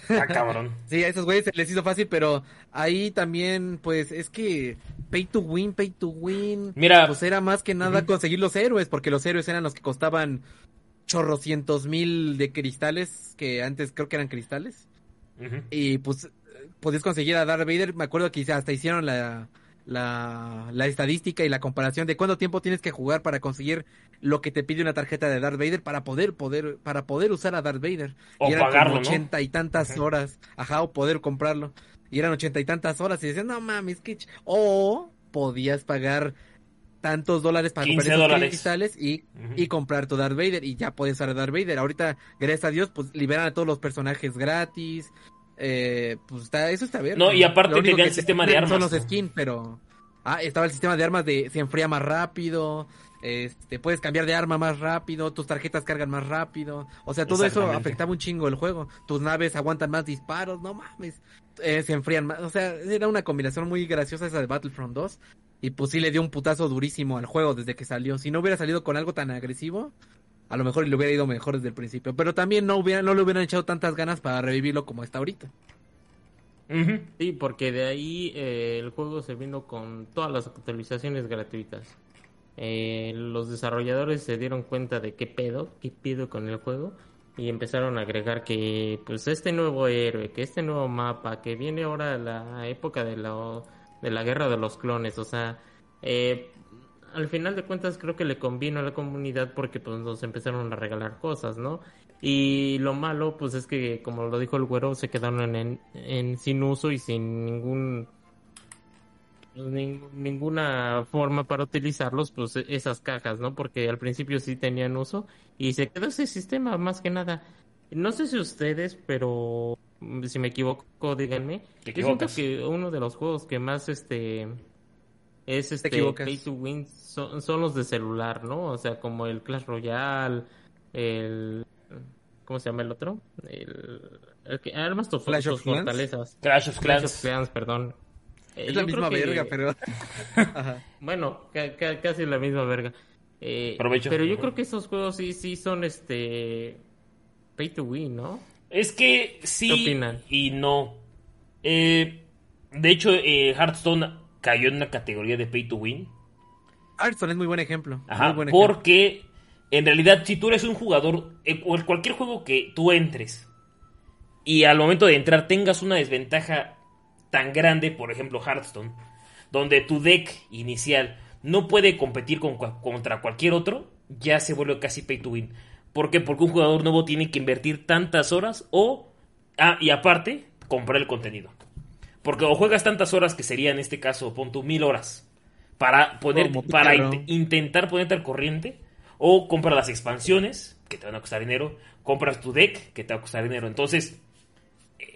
Ah, cabrón. sí, a esos güeyes se les hizo fácil, pero ahí también, pues, es que pay to win, pay to win, Mira. pues era más que nada conseguir los héroes, porque los héroes eran los que costaban chorrocientos mil de cristales, que antes creo que eran cristales, y pues podías conseguir a Darth Vader, me acuerdo que hasta hicieron la, la, la estadística y la comparación de cuánto tiempo tienes que jugar para conseguir lo que te pide una tarjeta de Darth Vader para poder, poder, para poder usar a Darth Vader. O y eran pagarlo, como ¿no? ochenta y tantas horas, ajá, o poder comprarlo. Y eran ochenta y tantas horas y decían, no mames, que... ch-". O podías pagar tantos dólares para 15 comprar esos dólares. cristales y, comprar tu Darth Vader y ya puedes usar a Darth Vader. Ahorita, gracias a Dios, pues liberan a todos los personajes gratis. Eh, pues está, eso está bien. No, y aparte tenían que sistema de venden Son armas, los skins, pero... Ah, estaba el sistema de armas de se enfría más rápido, este, puedes cambiar de arma más rápido, tus tarjetas cargan más rápido, o sea, todo eso afectaba un chingo el juego. Tus naves aguantan más disparos, no mames, eh, se enfrían más, o sea, era una combinación muy graciosa esa de Battlefront 2 Y pues sí le dio un putazo durísimo al juego desde que salió. Si no hubiera salido con algo tan agresivo, a lo mejor le hubiera ido mejor desde el principio. Pero también no, hubiera, no le hubieran echado tantas ganas para revivirlo como está ahorita. Sí, porque de ahí eh, el juego se vino con todas las actualizaciones gratuitas. Eh, los desarrolladores se dieron cuenta de qué pedo, qué pedo con el juego y empezaron a agregar que pues este nuevo héroe, que este nuevo mapa, que viene ahora la época de la, de la guerra de los clones, o sea, eh, al final de cuentas creo que le convino a la comunidad porque pues nos empezaron a regalar cosas, ¿no? Y lo malo pues es que como lo dijo el güero se quedaron en, en sin uso y sin ningún pues, ning- ninguna forma para utilizarlos pues e- esas cajas, ¿no? Porque al principio sí tenían uso y se quedó ese sistema más que nada. No sé si ustedes, pero si me equivoco, díganme. Te Yo siento que uno de los juegos que más este es este pay to win son, son los de celular, ¿no? O sea, como el Clash Royale, el ¿cómo se llama el otro? El, el que armas tus, Clash of tus fortalezas. Clash of Clash Clans. of Clans, perdón. Eh, Es la yo creo misma que- verga, pero... Ajá. bueno, ca- ca- casi la misma verga. Eh. Pero yo creo que esos juegos sí, sí son este pay to win, ¿no? Es que sí ¿Qué opinan? y no. Eh, de hecho, eh, Hearthstone cayó en una categoría de pay to win. Hearthstone es muy buen ejemplo. Ajá, muy buen ejemplo. porque en realidad si tú eres un jugador, en cual- cualquier juego que tú entres y al momento de entrar tengas una desventaja tan grande, por ejemplo Hearthstone, donde tu deck inicial no puede competir con contra cualquier otro, ya se vuelve casi pay to win. ¿Por qué? Porque un jugador nuevo tiene que invertir tantas horas o, ah, y aparte, comprar el contenido. Porque o juegas tantas horas que sería en este caso, pon tú mil horas, para poder, Como para intentar ponerte al corriente, o compras las expansiones, que te van a costar dinero, compras tu deck, que te va a costar dinero. Entonces,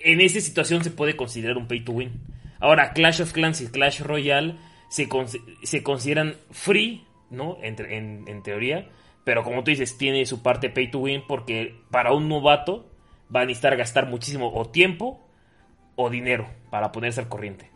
en esa situación se puede considerar un pay to win. Ahora, Clash of Clans y Clash Royale se, con- se consideran free, ¿no? En, te- en- en teoría. Pero como tú dices, tiene su parte pay to win porque para un novato va a necesitar gastar muchísimo o tiempo o dinero para ponerse al corriente.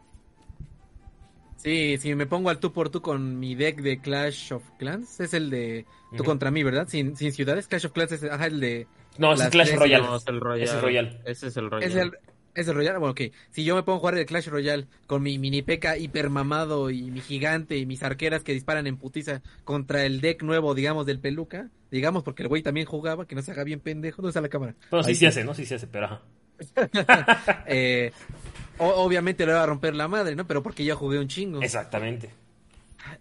Sí, si me pongo al tú por tú con mi deck de Clash of Clans, es el de tú contra mí, ¿verdad? Sin, sin ciudades, Clash of Clans es ajá, el de... No, ese es Las Clash Royale. No, es el Royal. Ese es Royal. Ese es el Royal. Es el, es el Royal, bueno, ok. Si yo me pongo a jugar el Clash Royale con mi mini peca hipermamado y mi gigante y mis arqueras que disparan en putiza contra el deck nuevo, digamos, del peluca, digamos, porque el güey también jugaba, que no se haga bien pendejo, ¿dónde está la cámara? Bueno, sí se hace, ¿no? Sí se hace, pero ajá. Eh, o- obviamente le va a romper la madre, ¿no? Pero porque yo jugué un chingo. Exactamente.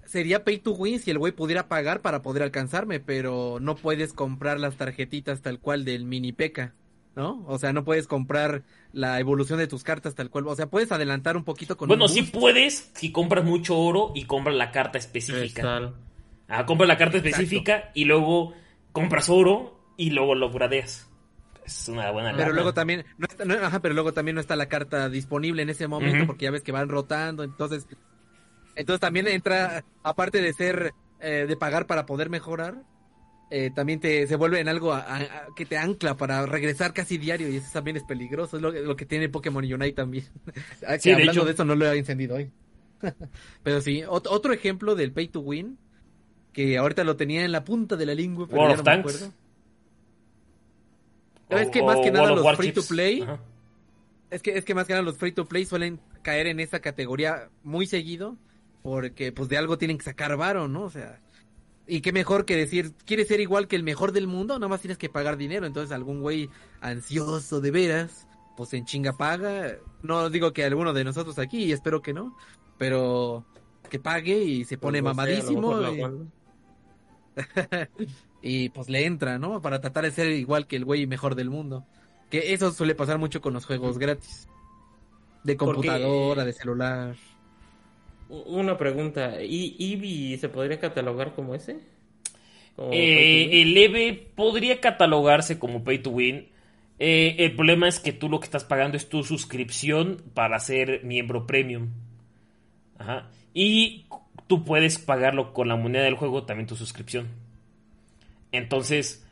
Sería pay to win si el güey pudiera pagar para poder alcanzarme, pero no puedes comprar las tarjetitas tal cual del mini peca, ¿no? O sea, no puedes comprar la evolución de tus cartas tal cual. O sea, puedes adelantar un poquito con Bueno, un sí puedes si compras mucho oro y compras la carta específica. Ah, compras la carta Exacto. específica y luego compras oro y luego lo gradeas. Es una buena Pero lana. luego también, no está, no- ajá, pero luego también no está la carta disponible en ese momento porque ya ves que van rotando, entonces, entonces también entra, aparte de ser, eh, de pagar para poder mejorar, eh, también te se vuelve en algo a- que te ancla para regresar casi diario y eso también es peligroso, es lo, lo que tiene Pokémon Unite también. Ah, que Sí, de hablando hecho. de eso no lo he encendido hoy. pero sí, ot- otro ejemplo del pay to win que ahorita lo tenía en la punta de la lengua, pero World ya no me Tanks. acuerdo. O- Es que más que nada los free to play Ajá. es que, es que más que nada los free to play suelen caer en esa categoría muy seguido porque pues de algo tienen que sacar varo, ¿no? O sea, y qué mejor que decir, ¿quieres ser igual que el mejor del mundo? Nada más tienes que pagar dinero. Entonces algún güey ansioso de veras, pues en chinga paga. No digo que alguno de nosotros aquí, y espero que no, pero que pague y se pone pues, no lo mamadísimo y, pues le entra, ¿no? Para tratar de ser igual que el güey mejor del mundo. Que eso suele pasar mucho con los juegos gratis. De Porque- computadora, de celular. Una pregunta, ¿y Eevee se podría catalogar como ese? Como Eh, el EVE podría catalogarse como pay to win. Eh, el problema es que tú lo que estás pagando es tu suscripción para ser miembro premium. Ajá. Y tú puedes pagarlo con la moneda del juego, también tu suscripción. Entonces,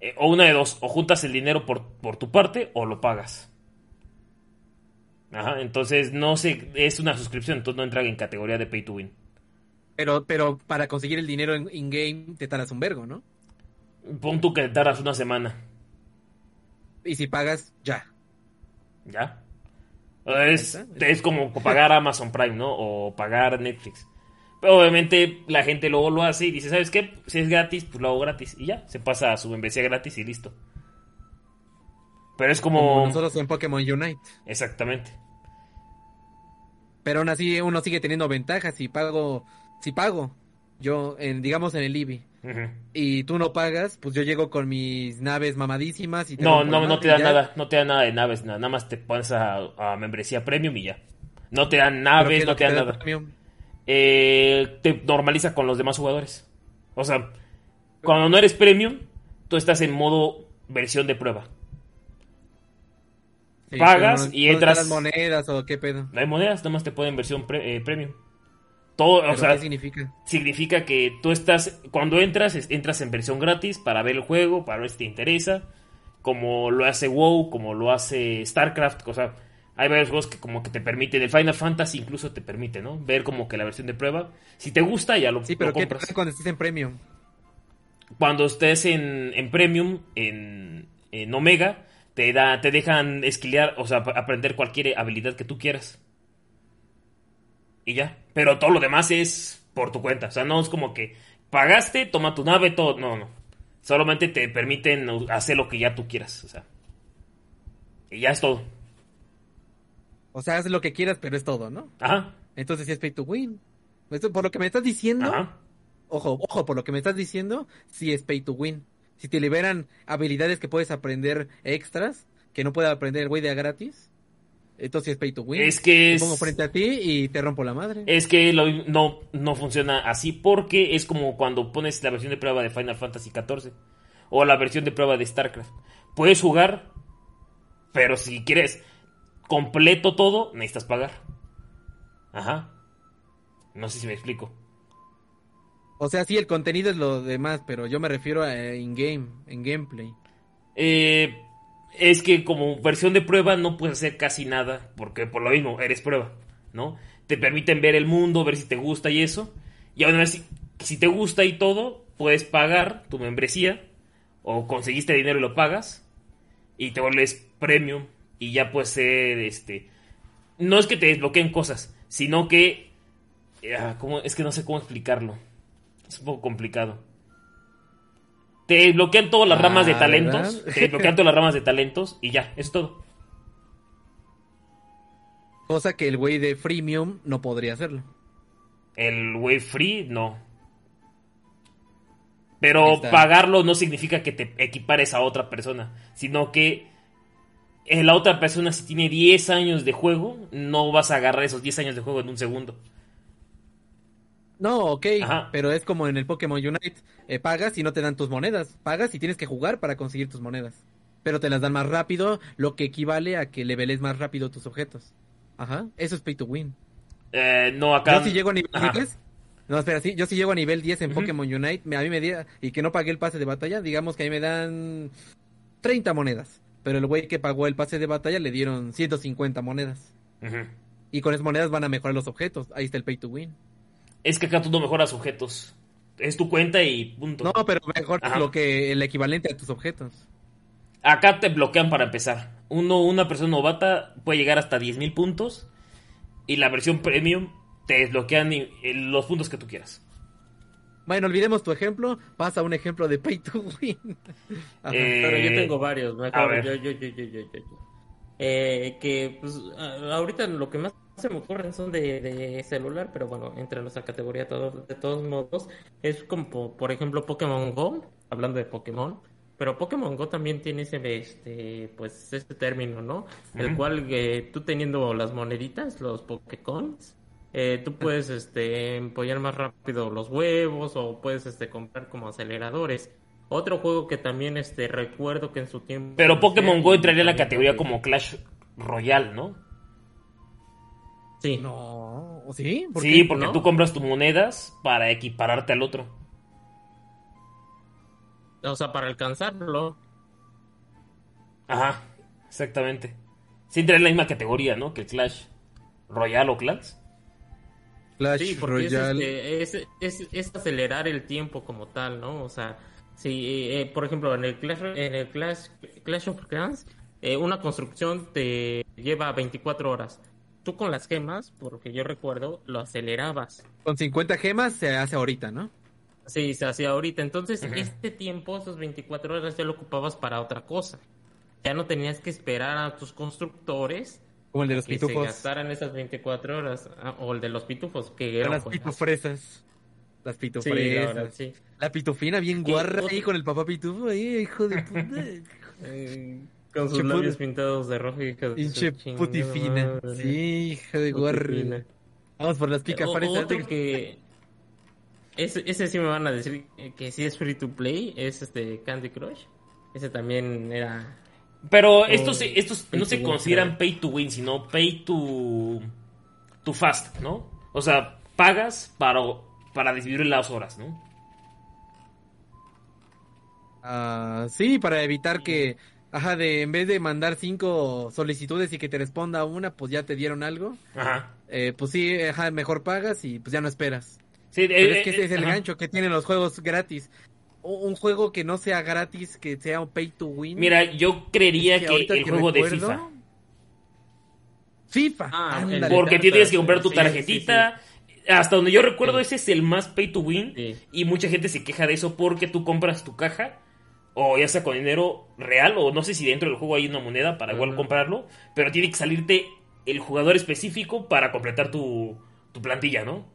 eh, o una de dos, o juntas el dinero por, por tu parte o lo pagas. Ajá, entonces no sé, es una suscripción, entonces no entra en categoría de pay to win. Pero, pero para conseguir el dinero en in-game te tardas un vergo, ¿no? Pon tú que tardas una semana. Y si pagas, ya. ¿Ya? Es, es como pagar Amazon Prime, ¿no? O pagar Netflix. Pero obviamente la gente luego lo hace y dice, ¿sabes qué? Si es gratis, pues lo hago gratis. Y ya, se pasa a su membresía gratis y listo. Pero es como... Como nosotros en Pokémon Unite. Exactamente. Pero aún así uno sigue teniendo ventajas. Si pago, si pago, yo, en, digamos en el IBI, y tú no pagas, pues yo llego con mis naves mamadísimas y te No, no, no te dan nada, no te dan nada de naves, nada, nada más te pones a, a membresía premium y ya. No te dan ¿Pero qué naves, es no te dan da nada. Eh, te normaliza con los demás jugadores. O sea, cuando no eres premium, tú estás en modo versión de prueba. Sí, Pagas y ¿dónde entras- las monedas o qué pedo? No hay monedas, nada más te ponen versión pre- eh, premium. Todo, o ¿Pero sea, ¿Qué significa? significa que tú estás, cuando entras, entras en versión gratis para ver el juego, para ver si te interesa, como lo hace WoW, como lo hace StarCraft, o sea, hay varios juegos que como que te permiten, el Final Fantasy incluso te permite, ¿no? Ver como que la versión de prueba, si te gusta ya lo, Sí, pero lo ¿qué compras. pasa cuando estés en premium? Cuando estés en, en Premium, en, en Omega, te, da, te dejan esquilear, o sea, ap- aprender cualquier habilidad que tú quieras. Y ya. Pero todo lo demás es por tu cuenta. O sea, no es como que pagaste, toma tu nave, todo. No, no. Solamente te permiten hacer lo que ya tú quieras. O sea. Y ya es todo. O sea, haz lo que quieras, pero es todo, ¿no? Ajá. Entonces sí es pay to win. Por lo que me estás diciendo, Ajá. ojo, ojo, por lo que me estás diciendo, sí es pay to win. Si te liberan habilidades que puedes aprender extras, que no puede aprender el güey de a gratis, entonces es pay to win. Es que Te es- pongo frente a ti y te rompo la madre. Es que lo- no, no funciona así porque es como cuando pones la versión de prueba de Final Fantasy XIV o la versión de prueba de StarCraft. Puedes jugar, pero si quieres completo todo, necesitas pagar. Ajá. No sé si me explico. O sea, sí, el contenido es lo demás, pero yo me refiero a eh, in-game, en gameplay. Eh, es que como versión de prueba no puedes hacer casi nada, porque por lo mismo, eres prueba, ¿no? Te permiten ver el mundo, ver si te gusta y eso. Y aún así, si te gusta y todo, puedes pagar tu membresía, o conseguiste dinero y lo pagas, y te vuelves premium, y ya puedes ser, este... No es que te desbloqueen cosas, sino que... ah, ¿cómo? Es que no sé cómo explicarlo. Es un poco complicado. Te desbloquean todas las ramas de Ah, talentos. ¿verdad? Te desbloquean todas las ramas de talentos y ya, es todo. Cosa que el güey de freemium no podría hacerlo. El Wave Free, no. Pero pagarlo no significa que te equipares a otra persona, sino que la otra persona si tiene 10 años de juego, no vas a agarrar esos 10 años de juego en un segundo. No, ok, Ajá. pero es como en el Pokémon Unite, eh, pagas y no te dan tus monedas, pagas y tienes que jugar para conseguir tus monedas, pero te las dan más rápido, lo que equivale a que leveles más rápido tus objetos. Ajá, eso es pay to win. Eh, no, acá... Yo si llego a nivel Ajá. 10, no, espera, sí, yo si llego a nivel 10 en. Pokémon Unite, me- a mí me di, y que no pagué el pase de batalla, digamos que a mí me dan 30 monedas, pero el güey que pagó el pase de batalla le dieron 150 monedas. Ujú. Y con esas monedas van a mejorar los objetos, ahí está el pay to win. Es que acá tú no mejoras objetos. Es tu cuenta y punto. No, pero mejor Ajá. lo que el equivalente a tus objetos. Acá te bloquean para empezar. Uno, una persona novata puede llegar hasta 10.000 puntos. Y la versión premium te desbloquean y- eh, los puntos que tú quieras. Bueno, olvidemos tu ejemplo, pasa a un ejemplo de pay to win. Ajá. Eh, Pero yo tengo varios, mejor. a ver. Yo, yo, yo, yo, yo, yo, yo. Eh, que pues ahorita lo que más se me ocurren son de, de celular, pero bueno, entre en esa categoría de todos modos. Es como, po- por ejemplo, Pokémon Go, hablando de Pokémon. Pero Pokémon Go también tiene ese, este, pues, este término, ¿no? El Ujú. cual eh, tú teniendo las moneditas, los Pokécoins, eh, tú puedes, este, empollar más rápido los huevos o puedes, este, comprar como aceleradores. Otro juego que también, este, recuerdo que en su tiempo... Pero Pokémon Go entraría en la categoría como Clash Royale, ¿no? Sí. No, ¿sí? ¿Por Sí, qué? porque no? tú compras tus monedas para equipararte al otro. O sea, para alcanzarlo. Ajá, exactamente. Entra en la misma categoría, ¿no? Que el Clash Royale o Clash. Clash Sí, porque es, Royale. este, es, es, es acelerar el tiempo como tal, ¿no? O sea, si, eh, por ejemplo, en el Clash, en el Clash, Clash of Clans, eh, una construcción te lleva 24 horas. Tú con las gemas, porque yo recuerdo, lo acelerabas. Con 50 gemas se hace ahorita, ¿no? Sí, se hacía ahorita. Entonces, este tiempo, esos 24 horas, ya lo ocupabas para otra cosa. Ya no tenías que esperar a tus constructores Como el de los que se pitufos. gastaran esas 24 horas. Ah, o el de los pitufos, que eran las pitufresas. Las Sí, la pitufresas. sí. La pitufina bien ¿Qué guarra ahí con el papá pitufo ahí, hijo de puta. Eh, con sus labios pintados de rojo y Pinche putifina. Sí, hija de guarra. Vamos por las picafresas. otro que ese, ese sí me van a decir que sí es free to play es este Candy Crush ese también era Pero estos, se- estos Pay no se win, consideran creo. pay to win, sino pay to, to fast, ¿no? O sea, pagas para, para disminuir las horas, ¿no? Ah, sí, para evitar que, ajá, de en vez de mandar cinco solicitudes y que te responda una, pues ya te dieron algo. Ajá. Eh, pues sí, ajá, mejor pagas y pues ya no esperas. Sí, Pero eh, es que eh, ese es el ajá. gancho que tienen los juegos gratis. Un juego que no sea gratis, que sea un pay to win. Mira, yo creería Es que que, el que juego de FIFA. FIFA. Ah, ándale. Porque tienes que comprar tu sí, tarjetita. Hasta donde yo recuerdo, Sí. ese es el más pay to win. Sí. Y mucha gente se queja de eso porque tú compras tu caja. O ya sea con dinero real. O no sé si dentro del juego hay una moneda para igual comprarlo. Pero tiene que salirte el jugador específico para completar tu, tu plantilla, ¿no?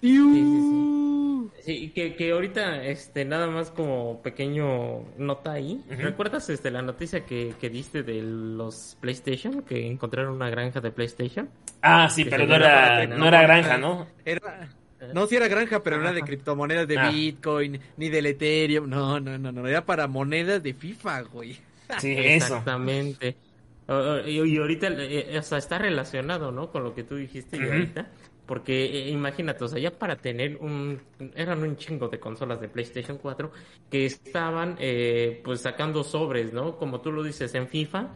Iu. sí que, que ahorita este nada más como pequeño nota ahí recuerdas este la noticia que, que diste de los PlayStation que encontraron una granja de PlayStation Ah, sí, pero no era, no- era granja, ¿no? Era- no, sí era granja, pero no era de criptomonedas de Ah. Bitcoin, ni del Ethereum. No, no, no, no. Era para monedas de FIFA, güey. Sí, eso. Exactamente. Y, ahorita, eh, o sea, está relacionado, ¿no? Con lo que tú dijiste y ahorita. Porque eh, imagínate, o sea, ya para tener un... Eran un chingo de consolas de PlayStation 4 que estaban, eh, pues, sacando sobres, ¿no? Como tú lo dices en FIFA,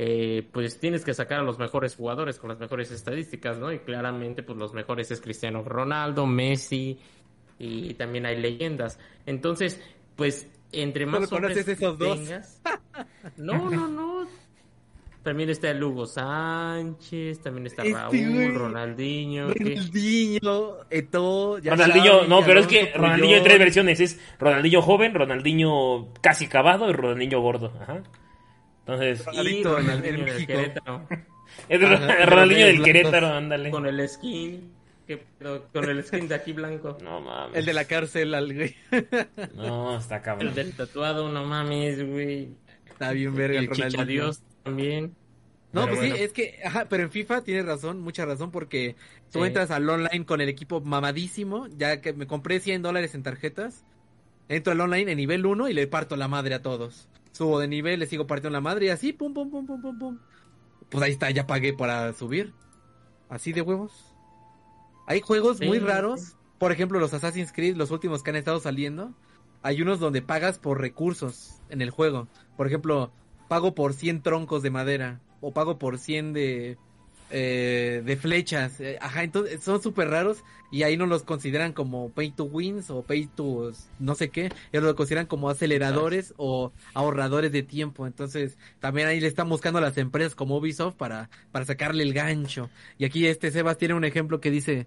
eh, pues tienes que sacar a los mejores jugadores con las mejores estadísticas, ¿no? Y claramente, pues, los mejores es Cristiano Ronaldo, Messi y también hay leyendas. Entonces, pues, entre más Solo conoces sobres esos dos. tengas- no, no, no. También está el Hugo Sánchez, también está Este Raúl. Ronaldinho. que- Ronaldinho, Eto'o, ya Ronaldinho, no, pero es que Ronaldinho hay tres versiones. Es Ronaldinho joven, Ronaldinho casi acabado y Ronaldinho gordo. Ajá. Entonces, Y Ronaldinho del México. Querétaro, es Ronaldinho del. Querétaro, ándale. con el skin. ¿qué pedo? Con el skin de aquí blanco. No mames. El de la cárcel, al güey. No, está El cabrón. del tatuado, no mames, güey. Está bien verga el El Ronaldinho. Chichadios también. No, Pero pues sí, bueno. es que, ajá, pero en FIFA tienes razón, mucha razón, porque tú Sí. entras al online con el equipo mamadísimo, ya que me compré 100 dólares en tarjetas, entro al online en nivel 1 y le parto la madre a todos. Subo de nivel, le sigo partiendo la madre y así, pum, pum, pum, pum, pum, pum. Pues ahí está, ya pagué para subir. Así de huevos. Hay juegos Sí, muy sí. raros, por ejemplo los Assassin's Creed, los últimos que han estado saliendo, hay unos donde pagas por recursos en el juego. Por ejemplo, pago por 100 troncos de madera o pago por 100 de eh, de flechas. Eh, Ajá, entonces son súper raros y ahí no los consideran como pay to wins o pay to no sé qué, ellos lo consideran como aceleradores o ahorradores de tiempo. Entonces, también ahí le están buscando a las empresas como Ubisoft para para sacarle el gancho. Y aquí este Sebas tiene un ejemplo que dice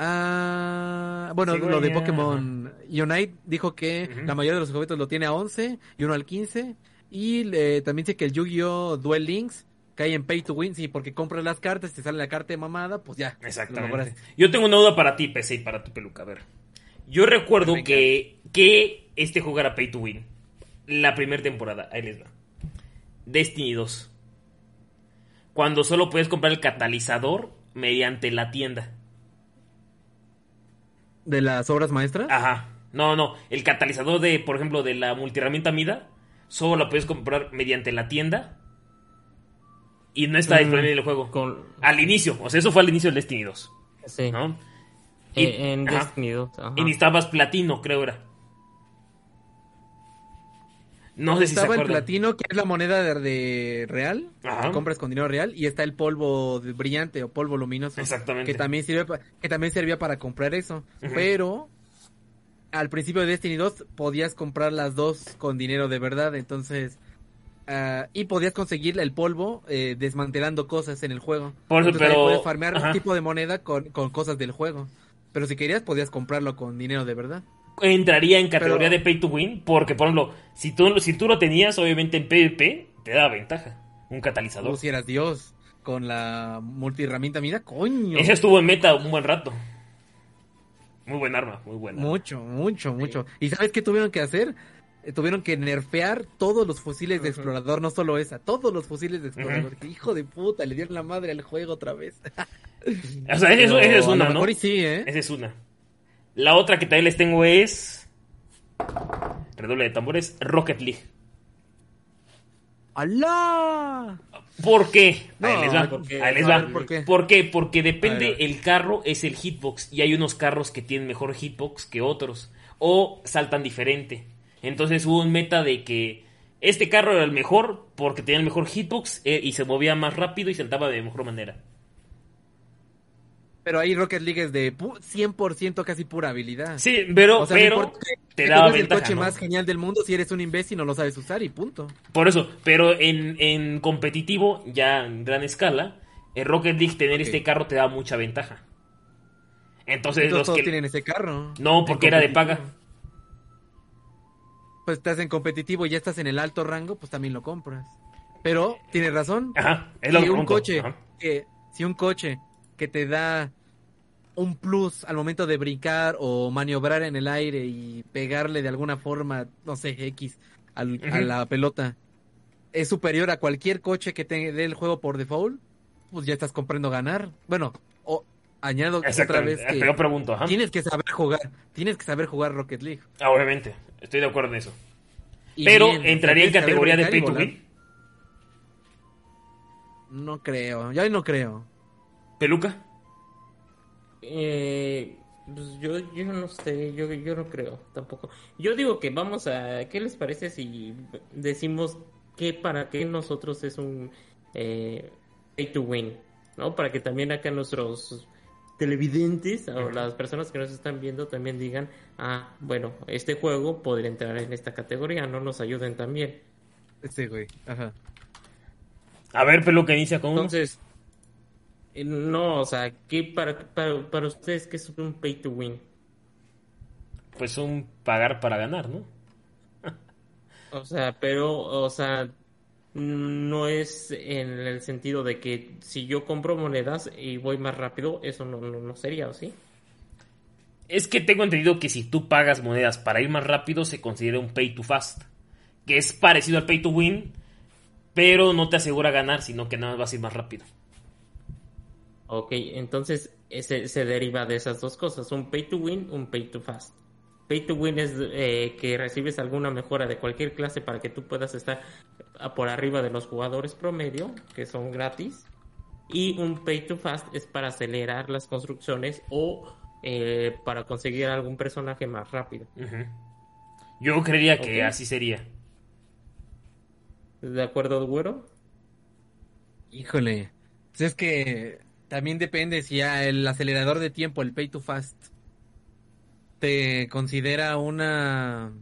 Ah, bueno, Sí, lo de Pokémon Unite dijo que la mayoría de los objetos lo tiene a 11 y uno al 15. Y eh, también dice que el Yu-Gi-Oh! Duel Links cae en Pay to Win, sí, porque compras las cartas, te sale la carta de mamada, pues ya. Exactamente. Yo tengo una duda para ti, PC, y para tu peluca. A ver. Yo recuerdo Venga. que, que este juego era Pay to Win. La primera temporada. Ahí les va. Destiny 2. Cuando solo puedes comprar el catalizador mediante la tienda. ¿De las obras maestras? Ajá. No, no. El catalizador de, por ejemplo, de la multiherramienta Mida, solo la puedes comprar mediante la tienda. Y no está disponible en el juego. Con... Al inicio. O sea, eso fue al inicio del Destiny 2. Sí. ¿No? Eh, Y- en ajá. Destiny 2. ajá. Y necesitabas platino, creo era. No sé si se Estaba el platino, que es la moneda de, de real, Ajá. que compras con dinero real, y está el polvo de- brillante o polvo luminoso, Exactamente. que también sirve pa- que también servía para comprar eso. Pero al principio de Destiny 2 podías comprar las dos con dinero de verdad, entonces ah, y podías conseguir el polvo eh, desmantelando cosas en el juego. Por eso, Entonces, pero- puedes farmear ajá. un tipo de moneda con, con cosas del juego. Pero si querías podías comprarlo con dinero de verdad. entraría en categoría Pero- de pay to win, porque por ejemplo, si tú, si tú lo tenías, obviamente en PvP, te da ventaja. Un catalizador. Tú si eras Dios con la multiherramienta, mira, coño. Ese estuvo en meta un buen rato. Muy buen arma, muy buena. Mucho, mucho, mucho. ¿Y sabes qué tuvieron que hacer? Eh, tuvieron que nerfear todos los fusiles de explorador, no solo esa, todos los fusiles de explorador. Que Hijo de puta, le dieron la madre al juego otra vez. O sea, esa es, a una, lo ¿no? mejor y sí, ¿eh? Esa es una. La otra que también les tengo es. Redoble de tambores, Rocket League. ¡Alá! ¿Por qué? No, ahí les va. porque- ahí les va. ver, ¿por qué? ¿Por qué? Porque depende, el carro es el hitbox y hay unos carros que tienen mejor hitbox que otros o saltan diferente. Entonces hubo un meta de que este carro era el mejor porque tenía el mejor hitbox eh, y se movía más rápido y saltaba de mejor manera. Pero ahí Rocket League es de pu- 100% casi pura habilidad. Sí, pero, O sea, no pero te tengas ventaja. el coche ¿no? más genial del mundo si eres un imbécil no lo sabes usar y punto. Por eso, pero en, en competitivo, ya en gran escala, en Rocket League tener este carro te da mucha ventaja. Entonces, Entonces los todos que... tienen ese carro. No, porque era de paga. Pues estás en competitivo y ya estás en el alto rango, pues también lo compras. Pero tienes razón. Ajá, es lo si que un coche Ajá. que si un coche que te da un plus al momento de brincar o maniobrar en el aire y pegarle de alguna forma, no sé, X al- a la pelota es superior a cualquier coche que te dé el juego por default, pues ya estás comprando ganar. Bueno, o añado otra vez que yo pregunto, ajá. tienes que saber jugar, tienes que saber jugar Rocket League. Ah, obviamente, estoy de acuerdo en eso. Y Pero bien, entraría en categoría de pay to win. No creo, yo ahí no creo. Peluca. Eh, pues yo, yo no sé, yo, yo no creo tampoco. Yo digo que vamos a, ¿qué les parece si decimos que para qué nosotros es un eh, pay to win? ¿No? Para que también acá nuestros televidentes o las personas que nos están viendo también digan, ah, bueno, este juego podría entrar en esta categoría, no nos ayuden también. Este güey, ajá. A ver, Peluca inicia con. Entonces, eh, no, o sea, ¿qué para, para, para ustedes qué es un pay to win? Pues un pagar para ganar, ¿no? O sea, pero, o sea, no es en el sentido de que si yo compro monedas y voy más rápido, eso no, no, no sería, ¿o sí? Es que tengo entendido que si tú pagas monedas para ir más rápido, se considera un pay to fast. Que es parecido al pay to win, pero no te asegura ganar, sino que nada más vas a ir más rápido. Ok, entonces ese, se deriva de esas dos cosas, un pay to win, un pay to fast. Pay to win es eh, que recibes alguna mejora de cualquier clase para que tú puedas estar por arriba de los jugadores promedio, que son gratis. Y un pay to fast es para acelerar las construcciones o eh, para conseguir algún personaje más rápido. Yo creería que así sería. ¿De acuerdo, güero? Híjole. Pues es que también depende si ya el acelerador de tiempo, el pay to fast, te considera una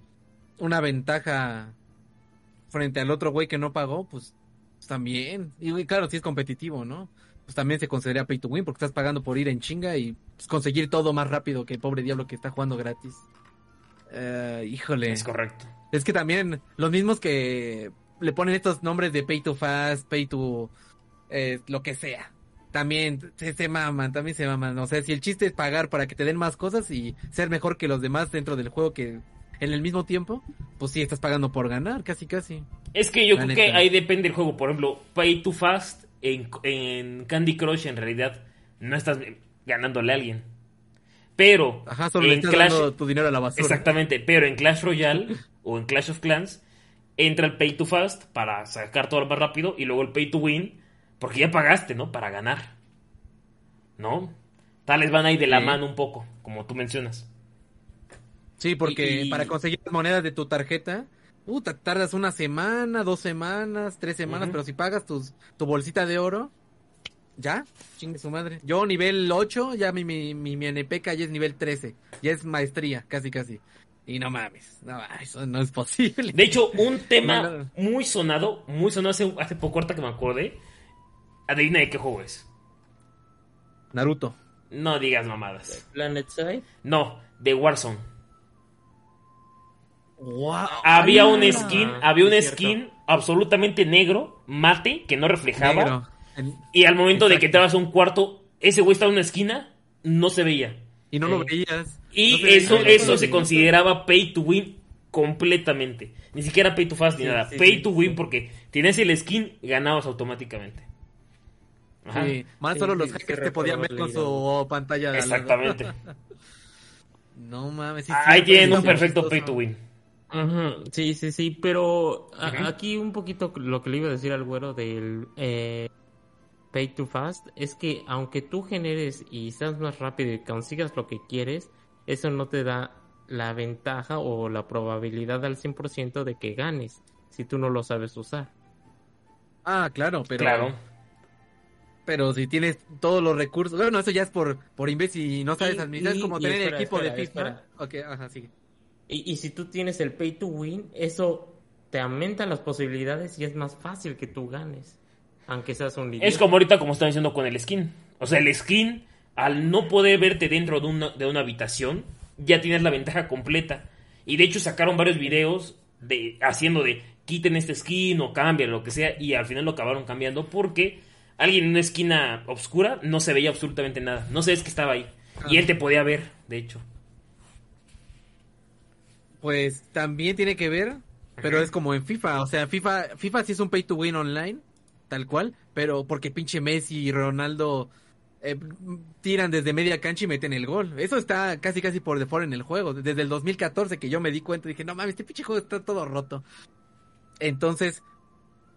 una ventaja frente al otro güey que no pagó, pues, pues también. Y claro, si es competitivo, ¿no? Pues también se considera pay to win porque estás pagando por ir en chinga y pues, conseguir todo más rápido que el pobre diablo que está jugando gratis. Eh, híjole. Es correcto. Es que también los mismos que le ponen estos nombres de pay to fast, pay to eh, lo que sea. También se, se maman, también se maman. O sea, si el chiste es pagar para que te den más cosas y ser mejor que los demás dentro del juego que en el mismo tiempo, pues sí estás pagando por ganar, casi casi. Es que yo La creo neta. que ahí depende del juego. Por ejemplo, Pay to Fast en, en Candy Crush en realidad no estás ganándole a alguien. Pero Ajá, solo en estás Clash, dando tu dinero a la basura. exactamente, pero en Clash Royale o en Clash of Clans entra el Pay to Fast para sacar todo más rápido y luego el Pay to Win porque ya pagaste, ¿no? Para ganar. ¿No? Tales van ahí de la Sí. mano un poco, como tú mencionas. Sí, porque Y- y- para conseguir las monedas de tu tarjeta puta, tardas una semana, dos semanas, tres semanas, pero si pagas tus, tu bolsita de oro, ya, chingue su madre. Yo nivel 8, ya mi, mi, mi, mi NPK ya es nivel 13, ya es maestría, casi casi. Y no mames, no, eso no es posible. De hecho, un tema No, no. muy sonado, muy sonado hace, hace poco, ahorita que me acordé. Adivina de qué juego es. Naruto. No digas mamadas. Planet Side. No, de Warzone. Wow. Había un Ah, skin, había un skin absolutamente negro, mate, que no reflejaba. Negro. Y al momento de que entrabas a un cuarto, ese güey estaba en una esquina, no se veía. Y no lo veías. Y No eso, veía. eso se consideraba pay to win completamente. Ni siquiera pay to fast ni nada. sí, pay sí, to win porque tienes el skin, ganabas automáticamente. Ajá. Sí, más Sí, solo sí, los hackers te podían ver con su pantalla. Exactamente. No mames. sí, Ahí sí, tienen sí, un perfecto pay to win. Sí, sí, sí, pero a- aquí un poquito lo que le iba a decir al güero del eh, Pay to Fast es que aunque tú generes y seas más rápido y consigas lo que quieres, eso no te da la ventaja o la probabilidad al 100% de que ganes si tú no lo sabes usar. Ah, claro, pero. Claro. Pero si tienes todos los recursos. Bueno, eso ya es por, por imbécil y no sabes Y- administrar. Es y- como y tener espera, equipo espera, de FIFA. espera. Ok, ajá, sigue. Y, y si tú tienes el Pay to Win, eso te aumenta las posibilidades y es más fácil que tú ganes, aunque seas un idiota. Es como ahorita como están diciendo con el skin. O sea, el skin, al no poder verte dentro de una, de una habitación, ya tienes la ventaja completa. Y de hecho sacaron varios videos de haciendo de quiten este skin o cambien lo que sea. Y al final lo acabaron cambiando porque alguien en una esquina oscura no se veía absolutamente nada. No sabes que estaba ahí. Y Ah. él te podía ver, de hecho. Pues también tiene que ver, pero es como en FIFA. O sea, FIFA, FIFA sí es un pay to win online, tal cual. Pero porque pinche Messi y Ronaldo eh, tiran desde media cancha y meten el gol. Eso está casi casi por default en el juego. Desde el 2014 que yo me di cuenta, dije, no mames, este pinche juego está todo roto. Entonces,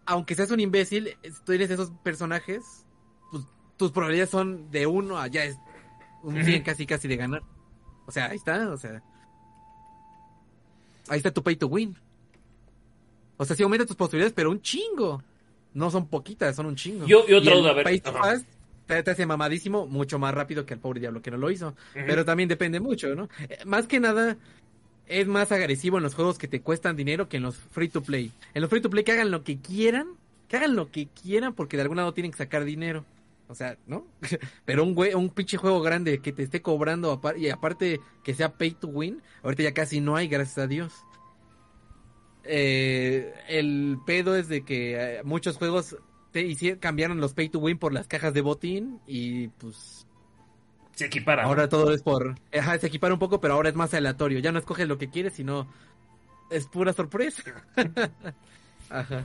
aunque seas un imbécil, tú eres esos personajes, pues tus probabilidades son de uno a ya es un 100 casi casi de ganar. O sea, ahí está, o sea. Ahí está tu pay to win. O sea, sí aumenta tus posibilidades, pero un chingo. No son poquitas, son un chingo. Yo- y otra duda, a ver, Pay to te, te hace mamadísimo mucho más rápido que el pobre diablo que no lo hizo. Pero también depende mucho, ¿no? Eh, Más que nada, es más agresivo en los juegos que te cuestan dinero que en los free to play. En los free to play que hagan lo que quieran, que hagan lo que quieran porque de algún lado tienen que sacar dinero. O sea, ¿no? Pero un güey, un pinche juego grande que te esté cobrando y aparte que sea pay to win, ahorita ya casi no hay, gracias a Dios. Eh, el pedo es de que eh, muchos juegos te hici- cambiaron los pay to win por las cajas de botín y pues Se equipara. ¿no? Ahora todo es por. Ajá, se equipara un poco, pero ahora es más aleatorio. Ya no escoges lo que quieres, sino. Es pura sorpresa. Ajá.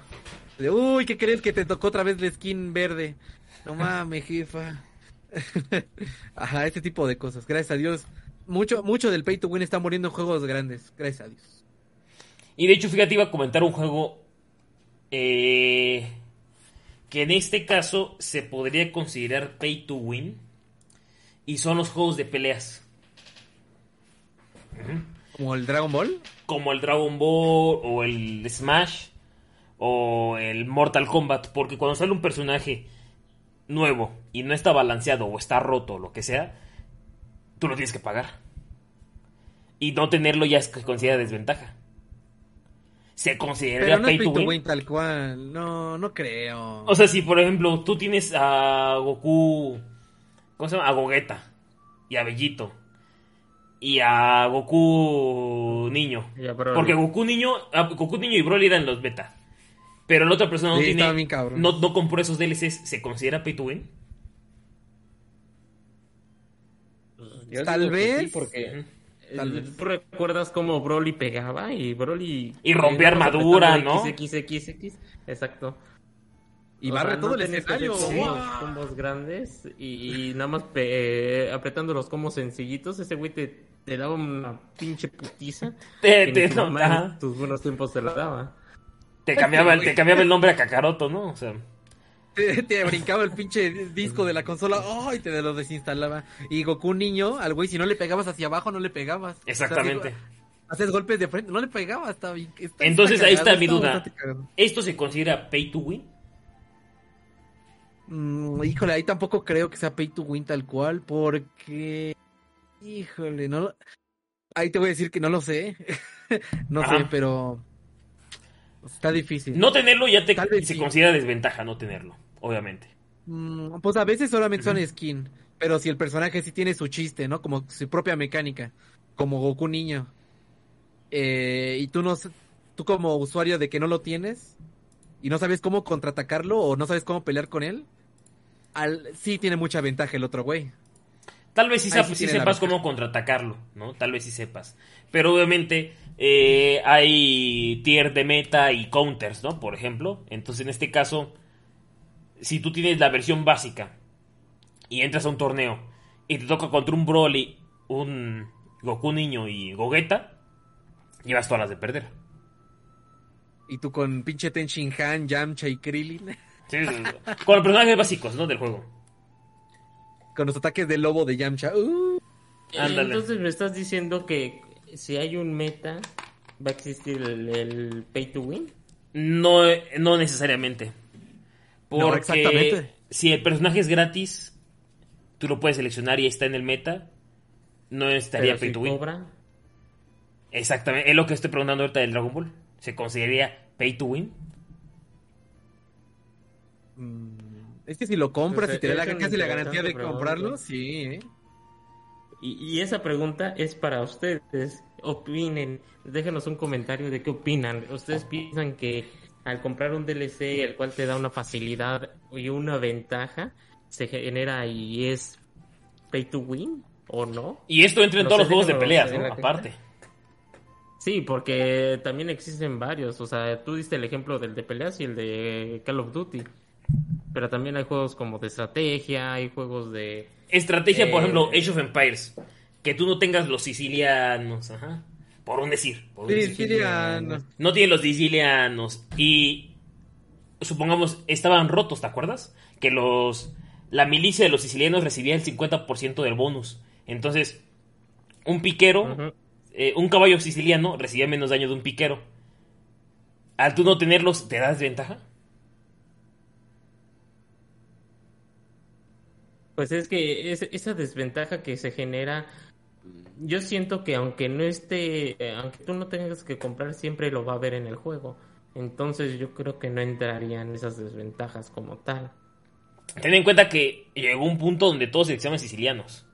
De, Uy, ¿qué crees que te tocó otra vez la skin verde? No mames, jefa. Ajá, ese tipo de cosas. Gracias a Dios. Mucho, mucho del pay to win está muriendo en juegos grandes. Gracias a Dios. Y de hecho, fíjate, iba a comentar un juego eh, que en este caso se podría considerar pay to win. Y son los juegos de peleas. Como el Dragon Ball. Como el Dragon Ball o el Smash o el Mortal Kombat. Porque cuando sale un personaje nuevo y no está balanceado o está roto o lo que sea, tú lo tienes que pagar. Y no tenerlo ya es que se considera desventaja. Se considera Pero no pay es pay to to win. win tal cual. No, no creo. O sea, si por ejemplo tú tienes a Goku, ¿cómo se llama? A Gogeta y a Bellito y a Goku niño. Y a Broly. Porque Goku niño, a Goku niño y Broly eran los beta. Pero la otra persona no Sí, tiene, bien cabrón. no, no compró esos DLCs, ¿se considera pay to win? Yo Tal vez. sí, porque. Tal vez. ¿Tú recuerdas cómo Broly pegaba? Y Broly... Y rompía armadura, ¿no? X, X, X, exacto. Y O barre sea, todo no el escenario. combos, ¡Wow! combos grandes y, y nada más pe- eh, apretando los combos sencillitos, ese güey te, te daba una pinche putiza. Te, te- no, mamá tus buenos tiempos te la daba. te cambiaba, el- te cambiaba el nombre a Kakaroto, ¿no? O sea, Te, te brincaba el pinche disco de la consola, ¡ay! te lo desinstalaba. Y Goku niño, al güey, si no le pegabas hacia abajo, no le pegabas. exactamente. O sea, Haces golpes de frente, no le pegaba, está bien. está- Entonces ahí está mi duda. ¿Esto se considera pay to win? Mm, híjole, ahí tampoco creo que sea pay to win tal cual, porque. Híjole, no. Ahí te voy a decir que no lo sé. no Ajá. sé, pero. Está difícil. No tenerlo ya te, se sí. considera desventaja no tenerlo, obviamente. Mm, pues a veces solamente son skin. Pero si el personaje sí tiene su chiste, ¿no? Como su propia mecánica. Como Goku niño. Eh, y tú no. Tú como usuario de que no lo tienes. Y no sabes cómo contraatacarlo o no sabes cómo pelear con él. Al, sí tiene mucha ventaja el otro güey. Tal vez sí, sepas cómo contraatacarlo, ¿no? Tal vez sí sepas. Pero obviamente eh, hay tier de meta y counters, ¿no? Por ejemplo. Entonces en este caso, si tú tienes la versión básica y entras a un torneo y te toca contra un Broly, un Goku niño y Gogeta, llevas todas las de perder. Y tú con pinche Ten Shin Han, Yamcha y Krillin. Sí, sí, sí. Con los personajes básicos, ¿no? Del juego. Con los ataques del lobo de Yamcha. Uh, Ándale. Entonces me estás diciendo que si hay un meta, va a existir el, el pay to win. No, no necesariamente. No, Porque exactamente. si el personaje es gratis, tú lo puedes seleccionar y está en el meta. No estaría Pero pay si to win. cobra, Exactamente, es lo que estoy preguntando ahorita del Dragon Ball. ¿Se consideraría pay to win? Mm, es que si lo compras Pues, y te da la, casi la garantía de comprarlo, sí, ¿eh? Y, y esa pregunta es para ustedes. Opinen, déjenos un comentario de qué opinan. ¿Ustedes piensan que al comprar un DLC, el cual te da una facilidad y una ventaja, se genera y es pay to win o no? Y esto entra en No todos sé, los juegos de peleas. Aparte. Sí, porque también existen varios. O sea, tú diste el ejemplo del de peleas y el de Call of Duty. Pero también hay juegos como de estrategia, hay juegos de... Estrategia, por Eh, ejemplo, Age of Empires. Que tú no tengas los sicilianos, ajá. Por un decir. Por un Sí, decir. Siciliano. No tienen los sicilianos. Y supongamos, estaban rotos, ¿te acuerdas? Que los la milicia de los sicilianos recibía el 50% del bonus. Entonces, un piquero, eh, un caballo siciliano recibía menos daño de un piquero. Al tú no tenerlos, ¿te das ventaja? Pues es que es- esa desventaja que se genera, yo siento que aunque no esté, eh, aunque tú no tengas que comprar, siempre lo va a ver en el juego. Entonces yo creo que no entrarían esas desventajas como tal. Ten en cuenta que llegó un punto donde todos se llaman sicilianos.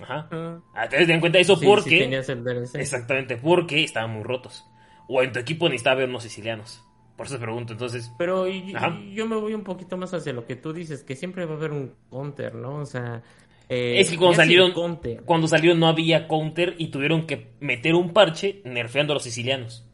Ajá. Ah, Ten en cuenta eso Sí, porque... sí tenías el DLC. Exactamente, porque estaban muy rotos. O en tu equipo necesitaba ver unos sicilianos. Por eso te pregunto, entonces... Pero y- Ajá. y yo me voy un poquito más hacia lo que tú dices, que siempre va a haber un counter, ¿no? O sea, eh, Es que cuando salieron, counter, cuando salió no había counter y tuvieron que meter un parche nerfeando a los sicilianos.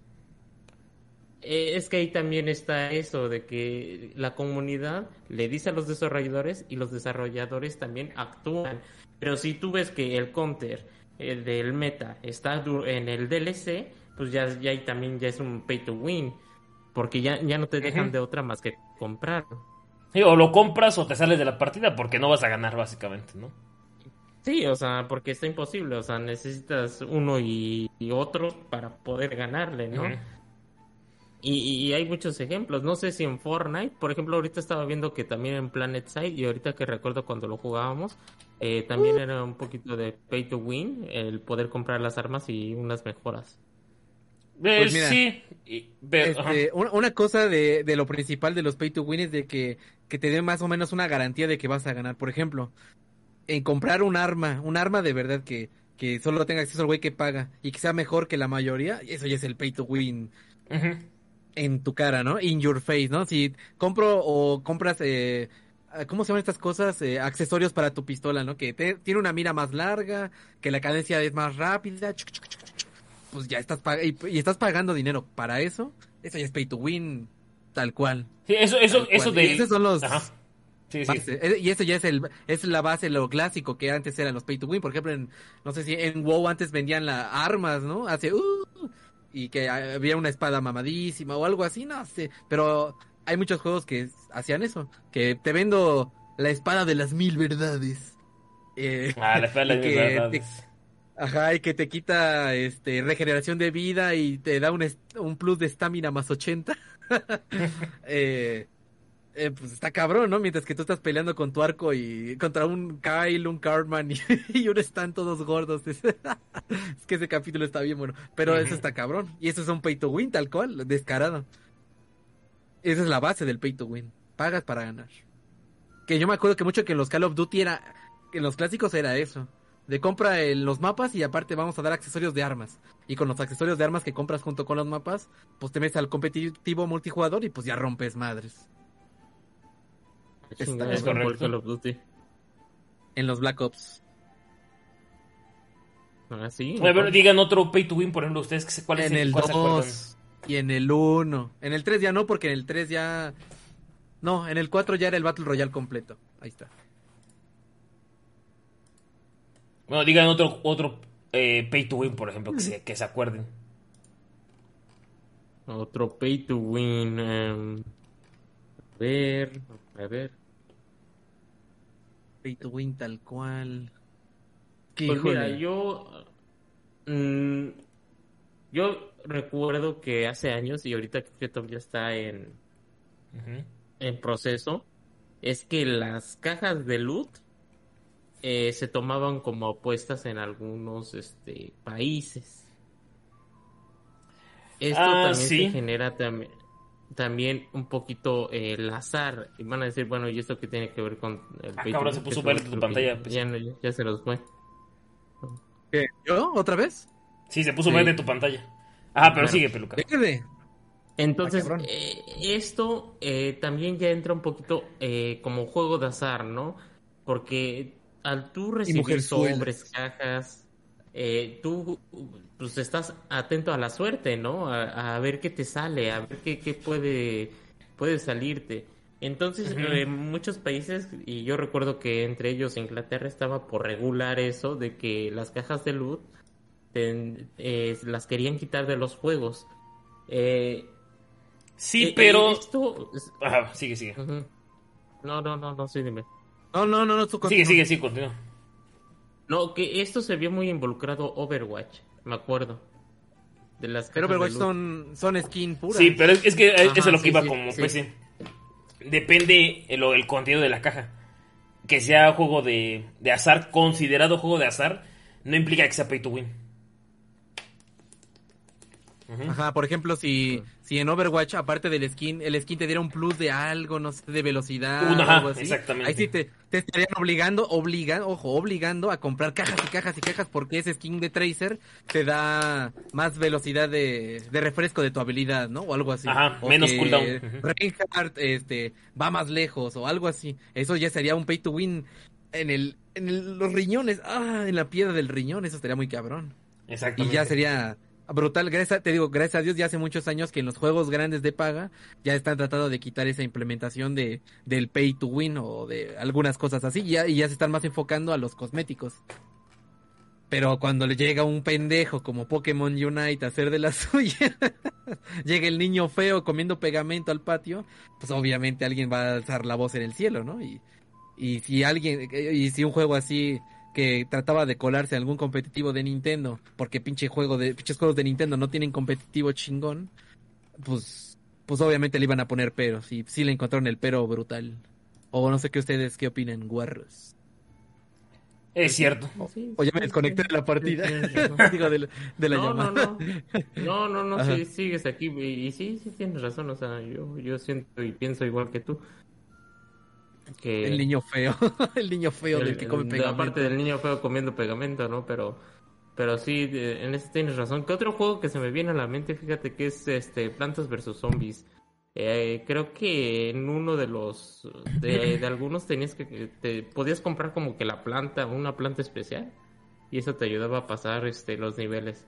eh, es que ahí también está eso de que la comunidad le dice a los desarrolladores y los desarrolladores también actúan. Pero si tú ves que el counter el del meta está en el DLC, pues ya, ya ahí también ya es un pay to win. Porque ya, ya no te dejan de otra más que comprar. Sí, o lo compras o te sales de la partida porque no vas a ganar básicamente, ¿no? Sí, o sea, porque está imposible, o sea, necesitas uno y, y otro para poder ganarle, ¿no? Y, y hay muchos ejemplos, no sé si en Fortnite, por ejemplo, ahorita estaba viendo que también en Planet Side, y ahorita que recuerdo cuando lo jugábamos, eh, también era un poquito de pay to win, el poder comprar las armas y unas mejoras. Eh, Pues mira, sí, pero- ajá. Este, una, una cosa de, de lo principal de los pay to win es de que, que te den más o menos una garantía de que vas a ganar. Por ejemplo, en comprar un arma, un arma de verdad que, que solo tenga acceso al güey que paga y que sea mejor que la mayoría, eso ya es el pay to win en tu cara, ¿no? In your face, ¿no? Si compro o compras, eh, ¿cómo se llaman estas cosas? Eh, accesorios para tu pistola, ¿no? Que te- tiene una mira más larga, que la cadencia es más rápida, chuc. Pues ya estás y, y estás pagando dinero para eso, eso ya es pay to win, tal cual. Sí, eso, eso, de... Y esos son los Ajá. Sí, sí. eh, y eso ya es el es la base lo clásico que antes eran los pay to win, por ejemplo, en, no sé si en WoW antes vendían las armas, ¿no? Hace uh, y que había una espada mamadísima o algo así, no sé, pero hay muchos juegos que hacían eso, que te vendo la espada de las mil verdades. Eh, Ah, la espada de las que verdades. te- Ajá, y que te quita este regeneración de vida y te da un, un plus de estamina más 80. eh, eh, pues está cabrón, ¿no? Mientras que tú estás peleando con tu arco y contra un Kyle, un Cartman y, y un están todos gordos. es que ese capítulo está bien bueno. Pero eso está cabrón. Y eso es un pay to win, tal cual, descarado. Esa es la base del pay to win. Pagas para ganar. Que yo me acuerdo que mucho que en los Call of Duty era. En los clásicos era eso. De compra en los mapas y aparte vamos a dar accesorios de armas. Y con los accesorios de armas que compras junto con los mapas, pues te metes al competitivo multijugador y pues ya rompes madres. Es correcto. Call of Duty. En los Black Ops. Ah, sí. Pero digan otro pay to win, por ejemplo, ustedes, que ¿cuál es En el acuerdan? 2 y en el 1. En el 3 ya no, porque en el 3 ya. No, en el 4 ya era el Battle Royale completo. Ahí está. Bueno, digan otro, otro eh, pay to win, por ejemplo, que se, que se acuerden. Otro pay to win. em, a ver, a ver. Pay to win tal cual. Pues mira, yo. mm, yo recuerdo que hace años, y ahorita que todavía está en, en proceso, es que las cajas de loot eh, se tomaban como apuestas en algunos este, países. Esto Ah, también sí. se genera también también un poquito eh, el azar. Y van a decir, bueno, ¿y esto qué tiene que ver con el Ah, cabrón, se puso verde tu pantalla, pues. Ya, no- ya- ya se los fue. ¿Qué? ¿Yo? ¿Otra vez? Sí, se puso Sí. verde tu pantalla. Ah, pero Claro. sigue, peluca. Entonces, Ah, eh, esto eh, también ya entra un poquito eh, como juego de azar, ¿no? Porque al tú recibir sobres, cajas, eh, tú pues estás atento a la suerte, ¿no? A, a ver qué te sale, a ver qué, qué puede, puede salirte. Entonces, en muchos países, y yo recuerdo que entre ellos Inglaterra estaba por regular eso, de que las cajas de eh, las querían quitar de los juegos. Eh, Sí, eh, pero... esto... Ajá, sigue, sigue. No, no, no, no, sí, dime. No, no, no, no. tú Sigue, continúa. sigue, sigue, continúa. No, que esto se vio muy involucrado Overwatch, me acuerdo. De las Pero Overwatch de son, son skin pura. Sí, pero es, es que Ajá, eso es lo que sí, iba sí, como sí. PC. Depende el, el contenido de la caja. Que sea juego de, de azar, considerado juego de azar, no implica que sea pay to win. Ajá, por ejemplo, si, si en Overwatch, aparte del skin, el skin te diera un plus de algo, no sé, de velocidad Un- o ajá, algo así. exactamente. Ahí sí te, te estarían obligando, obligando, ojo, obligando a comprar cajas y cajas y cajas porque ese skin de Tracer te da más velocidad de, de refresco de tu habilidad, ¿no? O algo así. Ajá, O menos cooldown. Reinhardt, este, va más lejos o algo así. Eso ya sería un pay to win en el, en el- los riñones, ah, en la piedra del riñón, eso estaría muy cabrón. Y Exactamente. ya sería brutal. Gracias, te digo, gracias a Dios, ya hace muchos años que en los juegos grandes de paga ya están tratando de quitar esa implementación de del pay to win o de algunas cosas así. Y ya, y ya se están más enfocando a los cosméticos. Pero cuando le llega un pendejo como Pokémon Unite a hacer de la suya, llega el niño feo comiendo pegamento al patio, pues obviamente alguien va a alzar la voz en el cielo, ¿no? Y, y si alguien, y si un juego así que trataba de colarse a algún competitivo de Nintendo, porque pinche juego de, pinches juegos de Nintendo no tienen competitivo chingón, pues, pues obviamente le iban a poner peros, y sí le encontraron el pero brutal. O no sé qué ustedes, qué opinan, guarros. Es cierto. Sí, O ya me sí, desconecté sí, de la sí, partida. Digo, de la, de la no, no, llamada. no. No, no, no, sí, sigues aquí. Y, y sí, sí tienes razón. O sea, yo, yo siento y pienso igual que tú. Que El niño feo, el niño feo del el- que come el- pegamento. Aparte del niño feo comiendo pegamento, ¿no? Pero, pero sí, en eso tienes razón. ¿Qué otro juego que se me viene a la mente? Fíjate que es este Plantas vs Zombies. Eh, creo que en uno de los de, de algunos tenías que te podías comprar como que la planta, una planta especial y eso te ayudaba a pasar este los niveles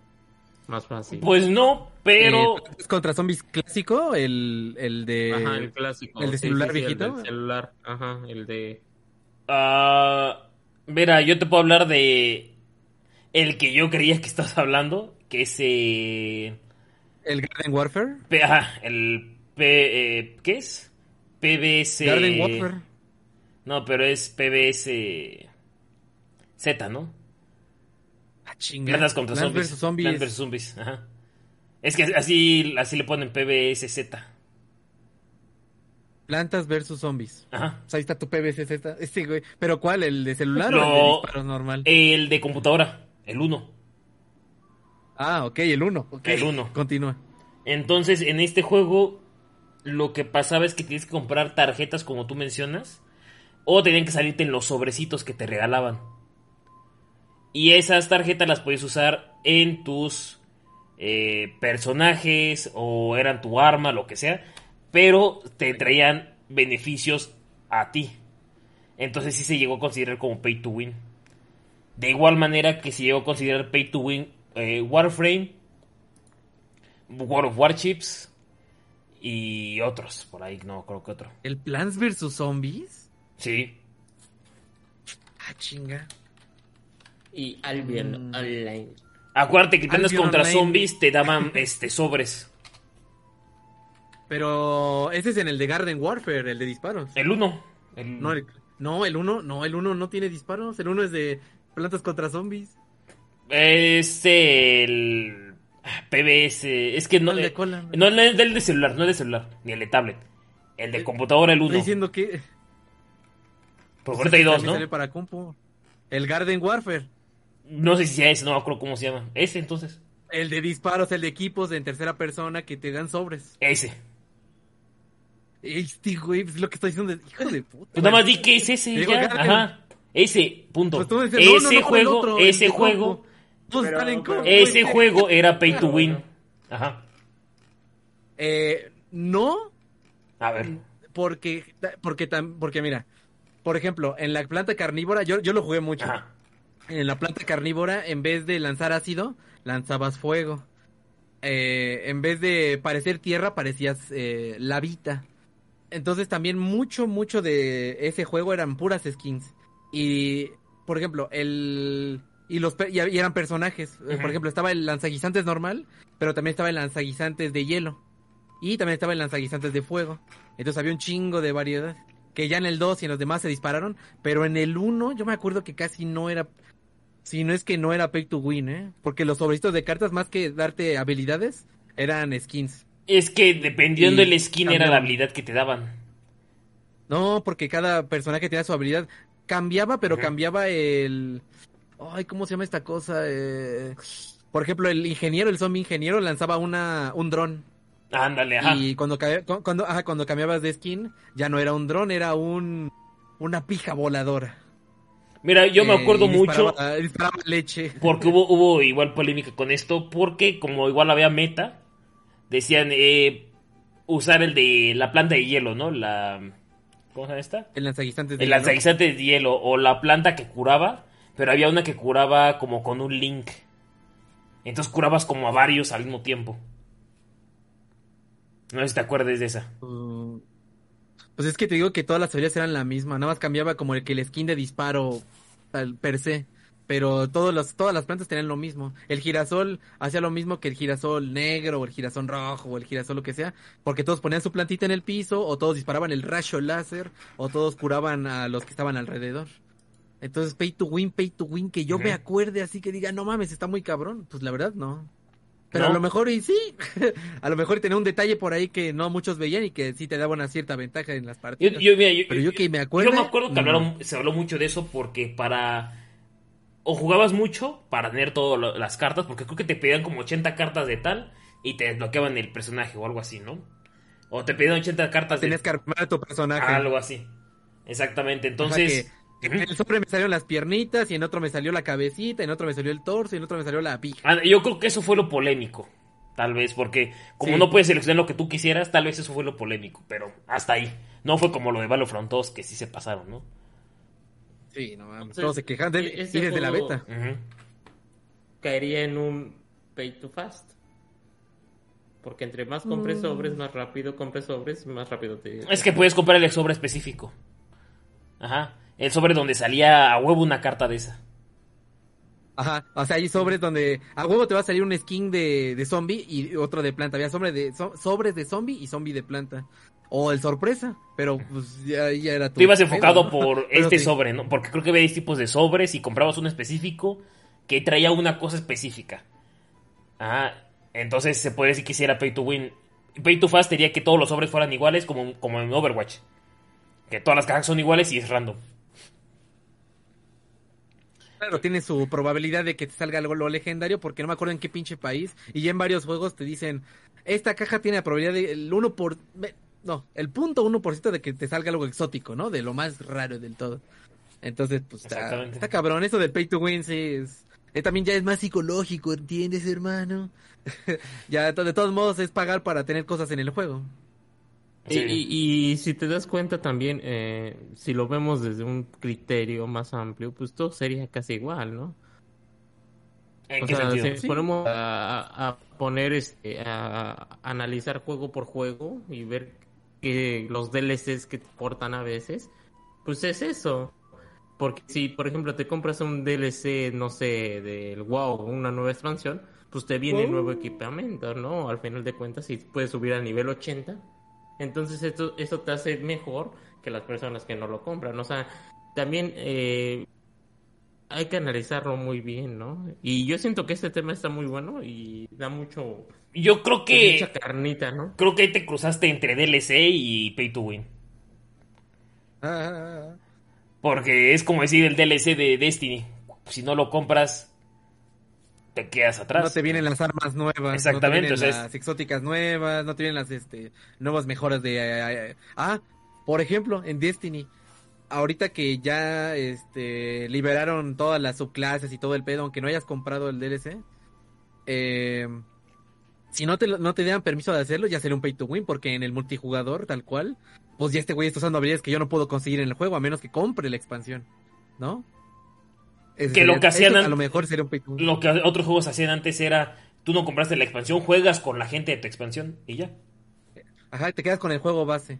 más fácil. Pues no, pero... Eh, ¿Plantas contra zombies clásico, el, el de... Ajá, el clásico. ¿el de celular sí, sí, viejito? El del celular, ajá, el de ah, Mira, yo te puedo hablar de... El que yo creía que estabas hablando, que es... eh, el Garden Warfare. P- ajá, el P... eh, ¿Qué es? PBS... Garden Warfare. No, pero es PBS... Z, ¿no? Plantas contra zombies. vs. Zombies. Plants. Zombies. Ajá. Es que así, así le ponen PBSZ. Plantas versus zombies. Ajá. O sea, ahí está tu PVC, este güey. ¿Pero cuál? ¿El de celular o el de disparos normal? El de computadora, el 1. Ah, ok, el 1. El uno. Continúa. Entonces, en este juego, lo que pasaba es que tienes que comprar tarjetas, como tú mencionas, o tenían que salirte en los sobrecitos que te regalaban. Y esas tarjetas las puedes usar en tus eh, personajes, o eran tu arma, lo que sea, pero te traían beneficios a ti. Entonces, sí se llegó a considerar como pay to win. De igual manera que se llegó a considerar pay to win eh, Warframe, World of Warships y otros, por ahí no creo que otro. ¿El Plants vs. Zombies? Sí, Ah, chinga. Y Albion Mm. Online. acuérdate que plantas Albion contra Online. zombies te daban este sobres. Pero ese es en el de Garden Warfare, el de disparos. El 1. El... No, el, no, el 1 no, el 1 no tiene disparos. El 1 es de plantas contra zombies. Es el PBS, es que no El de eh, cola. no no es del de celular, no es de celular, ni el de tablet. El de Eh, computadora el 1. Estoy diciendo que. Por ahorita hay dos, ¿no? sale para compu. El Garden Warfare. No sé si sea ese, no me acuerdo cómo se llama. Ese entonces. El de disparos, el de equipos en tercera persona que te dan sobres. Ese. Este güey, es lo que estoy diciendo. Hijo de puta. Pues nada más di que es ese Digo, ya. Garden. Ajá. Ese, punto. Pues tú dices, no, ese no, no, el juego, otro, ese juego, Pero- en pero- ese güey. juego era pay to win. Ajá. Eh, no, A ver. porque, porque, porque mira, por ejemplo, en la planta carnívora, yo, yo lo jugué mucho. Ajá. En la planta carnívora, en vez de lanzar ácido, lanzabas fuego. Eh, en vez de parecer tierra, parecías eh, lavita. Entonces también mucho, mucho de ese juego eran puras skins. Y, por ejemplo, el... Y, los, pe- y eran personajes. Eh. Por ejemplo, estaba el lanzaguisantes normal, pero también estaba el lanzaguisantes de hielo. Y también estaba el lanzaguisantes de fuego. Entonces había un chingo de variedad. Que ya en el 2 y en los demás se dispararon. Pero en el 1 yo me acuerdo que casi no era... Si no es que no era pay to win, ¿eh? Porque los sobrecitos de cartas, más que darte habilidades, eran skins. Es que dependiendo del skin era la habilidad que te daban. No, porque cada personaje tenía su habilidad. Cambiaba, pero cambiaba el... Ay, ¿cómo se llama esta cosa? Eh, Por ejemplo, el ingeniero, el zombie ingeniero, lanzaba una, un dron. Ándale, ajá. Y cuando, cuando, ajá, cuando cambiabas de skin, ya no era un dron, era un... Una pija voladora. Mira, yo me Eh, acuerdo mucho disparaba- leche. porque hubo, hubo igual polémica con esto, porque como igual había meta, decían eh, usar el de la planta de hielo, ¿no? La... ¿Cómo se llama esta? El lanzaguisantes de El hielo. lanzaguisante de hielo o la planta que curaba, pero había una que curaba como con un link. Entonces curabas como a varios al mismo tiempo. No sé si te acuerdas de esa. Mm, Pues es que te digo que todas las teorías eran la misma, nada más cambiaba como el que el skin de disparo tal, per se, pero todos los, todas las plantas tenían lo mismo. El girasol hacía lo mismo que el girasol negro o el girasol rojo o el girasol lo que sea, porque todos ponían su plantita en el piso o todos disparaban el rayo láser o todos curaban a los que estaban alrededor. Entonces, pay to win, pay to win, que yo me acuerde así que diga, no mames, está muy cabrón. Pues la verdad, no. Pero ¿No? a lo mejor y sí, a lo mejor tenía un detalle por ahí que no muchos veían y que sí te daba una cierta ventaja en las Yo, partidas. yo, mira, yo- Pero yo que me yo acuerdo. me acuerdo que hablaron, se habló mucho de eso porque para... O jugabas mucho para tener todas las cartas, porque creo que te pedían como 80 cartas de tal y te desbloqueaban el personaje o algo así, ¿no? O te pedían 80 cartas de Tenías que armar a tu personaje. algo así. Exactamente, O sea entonces... que en el sobre me salieron las piernitas y en otro me salió la cabecita, en otro me salió el torso y en otro me salió la pija. Ah, Yo creo que eso fue lo polémico, tal vez, porque como Sí. no puedes seleccionar lo que tú quisieras, tal vez eso fue lo polémico, pero hasta ahí. No fue como lo de Battlefront 2, que sí se pasaron, ¿no? Sí, no mames. Entonces, Todos se quejan de él e- y desde la beta. Caería en un pay to fast. Porque entre más compres Mm. sobres, más rápido compres sobres, más rápido te... Es que puedes comprar el sobre específico. Ajá. El sobre donde salía a huevo una carta de esa. Ajá, o sea, hay sobres donde a huevo te va a salir un skin de, de zombie y otro de planta. Había sobre de, so- sobres de zombie y zombie de planta. O el sorpresa, pero pues ya, ya era tu Tú ibas enfocado ¿no? por este sí. sobre, ¿no? Porque creo que veis tipos de sobres y comprabas un específico que traía una cosa específica. Ah, entonces se puede decir que si era pay to win. Pay to fast sería que todos los sobres fueran iguales como, como en Overwatch. Que todas las cajas son iguales y es random. Claro, tiene su probabilidad de que te salga algo lo legendario, porque no me acuerdo en qué pinche país. Y ya en varios juegos te dicen, esta caja tiene la probabilidad del 1 por... No, el punto 1% de que te salga algo exótico, ¿no? De lo más raro del todo. Entonces, pues está, está cabrón. Eso del pay to win, sí, es, eh, también ya es más psicológico, ¿entiendes, hermano? ya, de todos modos, es pagar para tener cosas en el juego. Y, si te das cuenta también, eh, si lo vemos desde un criterio más amplio, pues todo sería casi igual, ¿no? ¿En o sea, si ponemos a, poner, este, a, analizar juego por juego y ver que los DLCs que te portan a veces, pues es eso. Porque si, por ejemplo, te compras un DLC, no sé, del WoW, una nueva expansión, pues te viene nuevo equipamiento, ¿no? Al final de cuentas, si puedes subir al nivel 80, entonces esto, esto te hace mejor que las personas que no lo compran. O sea, también eh, hay que analizarlo muy bien, ¿no? Y yo siento que este tema está muy bueno y da mucho... Yo creo que... Mucha carnita, ¿no? Creo que ahí te cruzaste entre DLC y Pay to Win. Ah, Porque es como decir el DLC de Destiny. Si no lo compras, te quedas atrás. No te vienen las armas nuevas. Exactamente. No te vienen las exóticas nuevas, no te vienen las este, nuevas mejoras de... Eh, eh, ah, por ejemplo, en Destiny, ahorita que ya este, liberaron todas las subclases y todo el pedo, aunque no hayas comprado el DLC, eh, si no te, no te dan permiso de hacerlo, ya sería un pay to win, porque en el multijugador, tal cual, pues ya este güey está usando habilidades que yo no puedo conseguir en el juego, a menos que compre la expansión, ¿no? Que lo que hacían a lo mejor sería un pay to win. Lo que otros juegos hacían antes era, tú no compraste la expansión, juegas con la gente de tu expansión y ya. Ajá, te quedas con el juego base,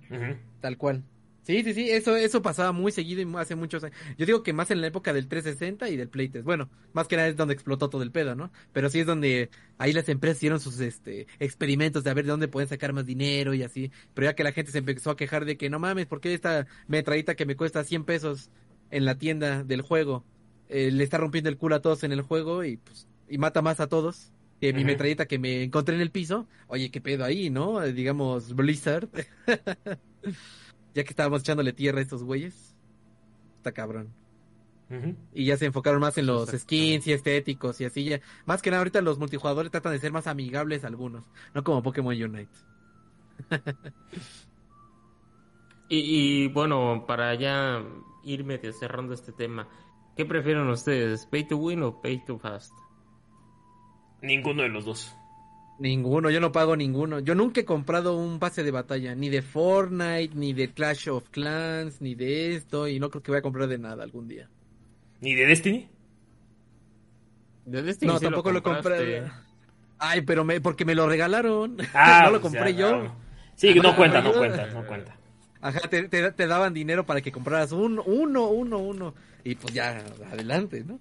tal cual. Sí, sí, sí, eso, eso pasaba muy seguido y hace muchos años. Yo digo que más en la época del 360 y del Play Bueno, más que nada es donde explotó todo el pedo, ¿no? Pero sí es donde ahí las empresas hicieron sus este, experimentos de a ver de dónde pueden sacar más dinero y así. Pero ya que la gente se empezó a quejar de que no mames, ¿por qué esta metrallita que me cuesta 100 pesos en la tienda del juego eh, le está rompiendo el culo a todos en el juego y pues y mata más a todos? que mi metralleta que me encontré en el piso. Oye, qué pedo ahí, ¿no? Digamos, Blizzard. ya que estábamos echándole tierra a estos güeyes. Está cabrón. Y ya se enfocaron más en los skins y estéticos y así ya. Más que nada ahorita los multijugadores tratan de ser más amigables algunos, no como Pokémon Unite. y, bueno, para ya irme cerrando este tema, ¿qué prefieren ustedes? ¿Pay to win o pay to fast? Ninguno de los dos. Ninguno, yo no pago ninguno. Yo nunca he comprado un pase de batalla, ni de Fortnite, ni de Clash of Clans, ni de esto, y no creo que voy a comprar de nada algún día. ¿Ni de Destiny? De Destiny no, tampoco lo, compré. Ay, pero me, porque me lo regalaron. Ah, no lo pues compré yo. Sí, no cuenta, no cuenta, no cuenta. Ajá, te, te, daban dinero para que compraras un, uno, uno, uno. Y pues ya, adelante, ¿no?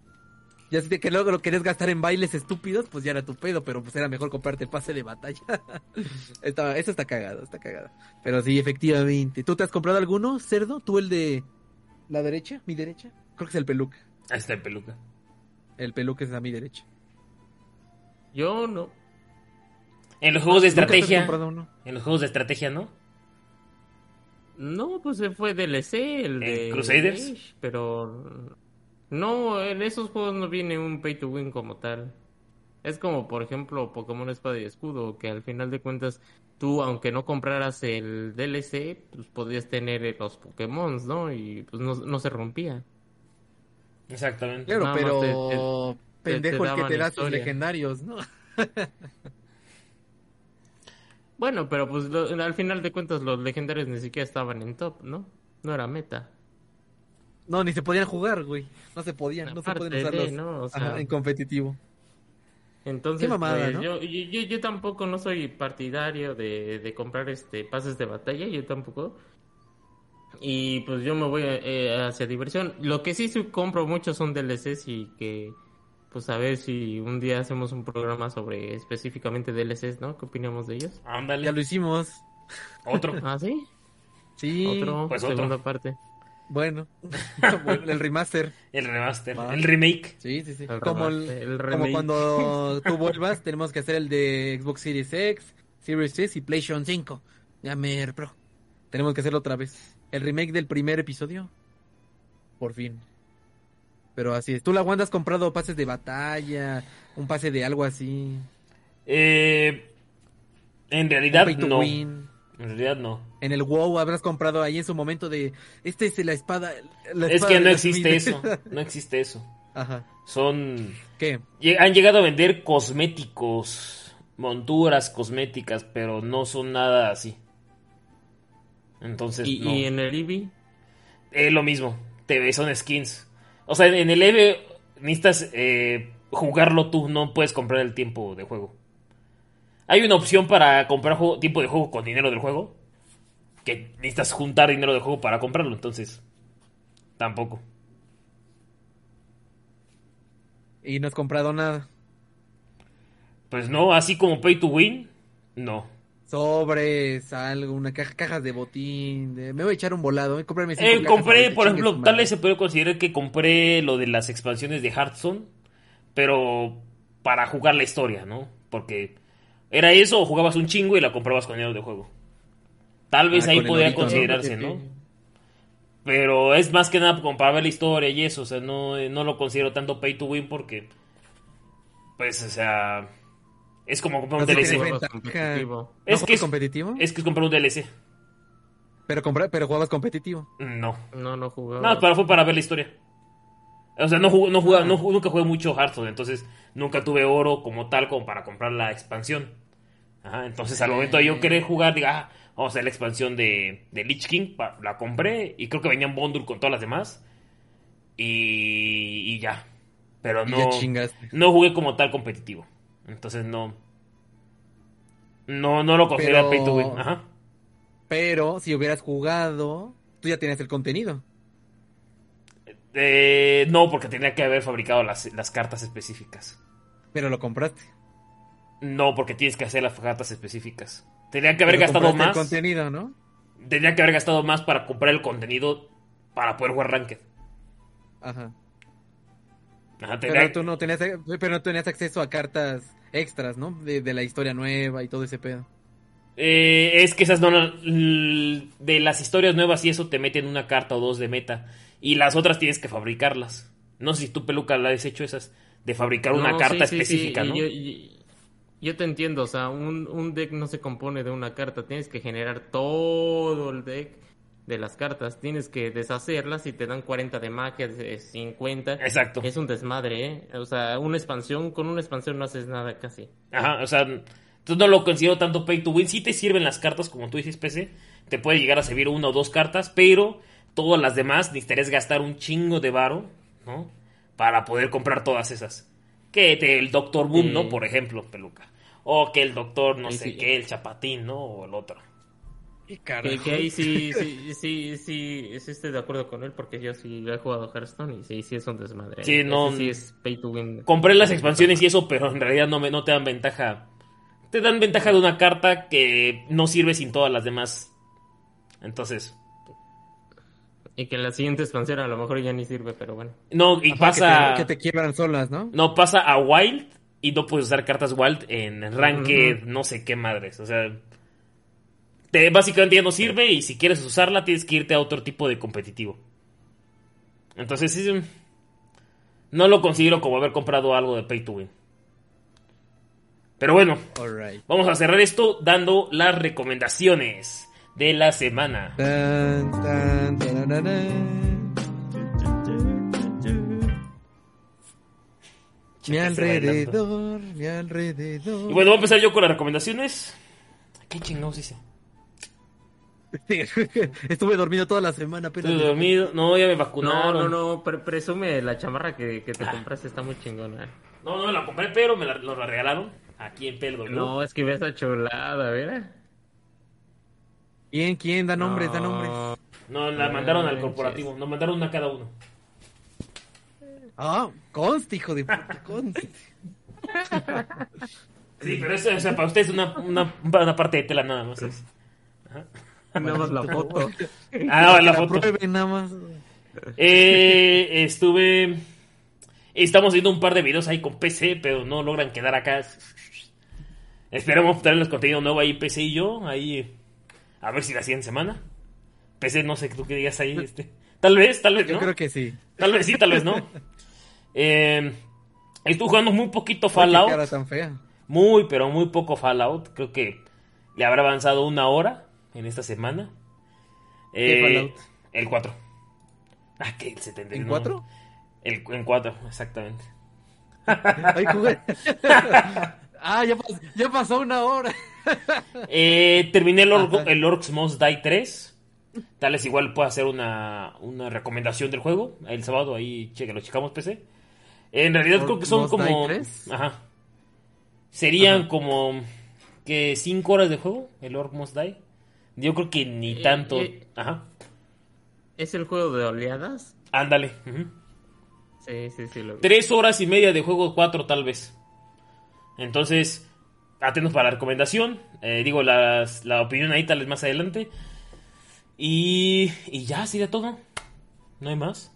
Ya si que luego lo querés gastar en bailes estúpidos, pues ya era tu pedo, pero pues era mejor comprarte el pase de batalla. eso está cagado, está cagado. Pero sí, efectivamente. ¿Tú te has comprado alguno, cerdo? ¿Tú el de la derecha? ¿Mi derecha? Creo que es el peluca. Ahí está el peluca. El peluca es a mi derecha. Yo no. En los juegos de estrategia. En los juegos de estrategia, ¿no? No, pues se fue DLC, el de Crusaders. pero no, en esos juegos no viene un pay to win como tal. Es como, por ejemplo, Pokémon Espada y Escudo, que al final de cuentas, tú, aunque no compraras el DLC, pues podías tener los Pokémon, ¿no? Y pues no, se rompía. Exactamente. Claro, pero pendejo el que te da sus legendarios, ¿no? bueno, pero pues al final de cuentas los legendarios ni siquiera estaban en top, ¿no? No era meta. No, ni se podían jugar, güey. No se podían, no se pueden usarlos en competitivo. Entonces, pues, yo, yo, tampoco no soy partidario de, comprar este pases de batalla, yo tampoco. Y pues yo me voy eh, hacia diversión. Lo que sí compro mucho son DLCs y que, pues a ver si un día hacemos un programa sobre específicamente DLCs, ¿no? ¿Qué opinamos de ellos? Ya lo hicimos. ¿Otro? ¿Ah, sí? Sí. Otro, pues segunda parte. Bueno, el remaster. El remaster, Va. el remake. Sí, sí, sí. El Como, el- remaster, el como remake. cuando tú vuelvas, tenemos que hacer el de Xbox Series X, Series S y PlayStation 5. Ya me Pro. Tenemos que hacerlo otra vez. El remake del primer episodio. Por fin. Pero así es. ¿Tú la Wanda has comprado pases de batalla? Un pase de algo así. Eh, en realidad no. win. En realidad no. En el WoW habrás comprado ahí en su momento de. Este es la espada. la Es espada que no existe Smith". eso. No existe eso. Ajá. Son. ¿Qué? Han llegado a vender cosméticos, monturas cosméticas, pero no son nada así. Entonces, Y, no. y en el Eevee, Es lo mismo. Te son skins. O sea, en el EVE necesitas eh, jugarlo tú, no puedes comprar el tiempo de juego. Hay una opción para comprar juego- tiempo de juego con dinero del juego. Que necesitas juntar dinero del juego para comprarlo, entonces. Tampoco. Y no has comprado nada. Pues no, así como Pay to Win, no. Sobres, algo, una caja, cajas de botín. de- Me voy a echar un volado. eh, cómprame cinco Eh, compré, por ejemplo, tal vez se puede considerar que compré lo de las expansiones de Hearthstone, pero para jugar la historia, ¿no? Porque era eso o jugabas un chingo y la comprabas con dinero de juego. Tal vez Ah, ahí podría considerarse, ¿no? Pero es más que nada como para ver la historia y eso, o sea, no, no lo considero tanto pay to win porque, pues, o sea, es como comprar un No DLC. juegas ventaja. competitivo. ¿No Es que es- competitivo? Es que es comprar un DLC. Pero, compra- pero jugabas competitivo. No. No, no jugaba. No, pero fue para ver la historia. O sea, no jugué, no jugué- Ah. no jugué- nunca jugué mucho Hearthstone, entonces nunca tuve oro como tal como para comprar la expansión. Ajá, entonces al momento de yo querer jugar, diga, ah, vamos a hacer la expansión de, de Lich King, pa- la compré y creo que venía en bundle con todas las demás. Y, y ya. Pero no, ya no jugué como tal competitivo. Entonces no. No, no lo considero Pero- pay to win. Ajá. Pero si hubieras jugado, tú ya tienes el contenido. Eh, no, porque tenía que haber fabricado las, las cartas específicas. Pero lo compraste. No, porque tienes que hacer las cartas específicas. Tenía que haber Pero gastado más. el contenido, ¿no? Tenía que haber gastado más para comprar el contenido para poder jugar Ranked. Ajá. Tenía- Pero tú no tenías, pero no tenías acceso a cartas extras, ¿no? De, de la historia nueva y todo ese pedo. Eh, es que esas no. De las historias nuevas y eso te meten una carta o dos de meta. Y las otras tienes que fabricarlas. No sé si tú, Peluca, la has hecho esas. De fabricar una carta sí, sí, sí, específica, ¿no? Yo, yo te entiendo, o sea, un, un deck no se compone de una carta, tienes que generar todo el deck de las cartas, tienes que deshacerlas y te dan 40 de magia, de 50. Exacto. Es un desmadre, ¿eh? O sea, una expansión, con una expansión no haces nada casi. Ajá, o sea, entonces no lo considero tanto pay to win. Sí te sirven las cartas, como tú dices, PC. Te puede llegar a servir una o dos cartas, pero todas las demás necesitarías gastar un chingo de varo, ¿no? Para poder comprar todas esas. Que te- el Doctor Boom, Sí. ¿no? Por ejemplo, peluca. O que el Doctor, no Sí, sé sí. qué, el Chapatín, ¿no? O el otro. ¿Qué Que, que ahí sí, sí, sí, sí, sí estoy de acuerdo con él porque yo sí he jugado Hearthstone y sí, sí es un desmadre. Sí, no- sí es pay to win. Compré las expansiones y eso, pero en realidad no, me, no te dan ventaja. Te dan ventaja de una carta que no sirve sin todas las demás. Entonces, Y que en la siguiente expansión a lo mejor ya ni sirve, pero bueno. no, y Ajá, pasa... Que te, que te quiebran solas, ¿no? No, pasa a Wild y no puedes usar cartas Wild en Ranked, no sé qué madres. O sea, te, básicamente ya no sirve y si quieres usarla tienes que irte a otro tipo de competitivo. Entonces, sí, no lo considero como haber comprado algo de Pay to Win. Pero bueno, Alright. vamos a cerrar esto dando las recomendaciones de la semana. Tan. Mi bailando. alrededor, mi alrededor. Y bueno, voy a empezar yo con las recomendaciones. ¿Qué chingados hice? Estuve dormido toda la semana, pero. Estoy dormido. No, ya me No, vacunaron. no, no, pre- presume la chamarra que, que te compraste, está muy chingona. No, no me la compré, pero me la, nos la regalaron aquí en PLW. No, es que ve esa chulada, ¿verdad? ¿Quién, quién? Da nombres, da nombres. No, la mandaron al corporativo. Nos mandaron una a cada uno. Ah, conste, hijo de puta, conste. Sí, pero eso, o sea, para ustedes es una, una, una parte de tela nada más. es. Ajá. Nada más la foto. Ah, no, la foto. prueben nada más. Eh, estuve. Estamos viendo un par de videos ahí con PC, pero no logran quedar acá. Esperamos traerles contenido nuevo ahí, PC y yo. Ahí. A ver si la siguiente semana. PC, no sé tú qué digas ahí. Este. Tal vez, tal vez Yo no. creo que sí. Tal vez sí, tal vez no. Eh, estuve jugando muy poquito Qué Fallout. cara tan fea. Muy, pero muy poco Fallout. Creo que le habrá avanzado una hora en esta semana. ¿Qué Eh, Fallout? El 4. Ah, que el 70. ¿En no. cuatro? El, en 4, exactamente. Ay, jugué. ah, ya, pas- ya pasó una hora. Eh, terminé el, Ajá. el Orcs Must Die 3. Tal vez igual pueda hacer una, una recomendación del juego. El sábado ahí cheque, lo checamos PC. En realidad creo que son Must como... Die 3. Ajá. Serían Ajá. como... que 5 horas de juego, el Orc Must Die. Yo creo que ni Eh, tanto. eh. Ajá. ¿Es el juego de oleadas? Ándale. Sí, sí, sí. Lo vi. Tres horas y media de juego, cuatro tal vez. Entonces, atentos para la recomendación. Eh, digo, las- la opinión ahí tal vez más adelante. Y, y ya, sería todo. No hay más.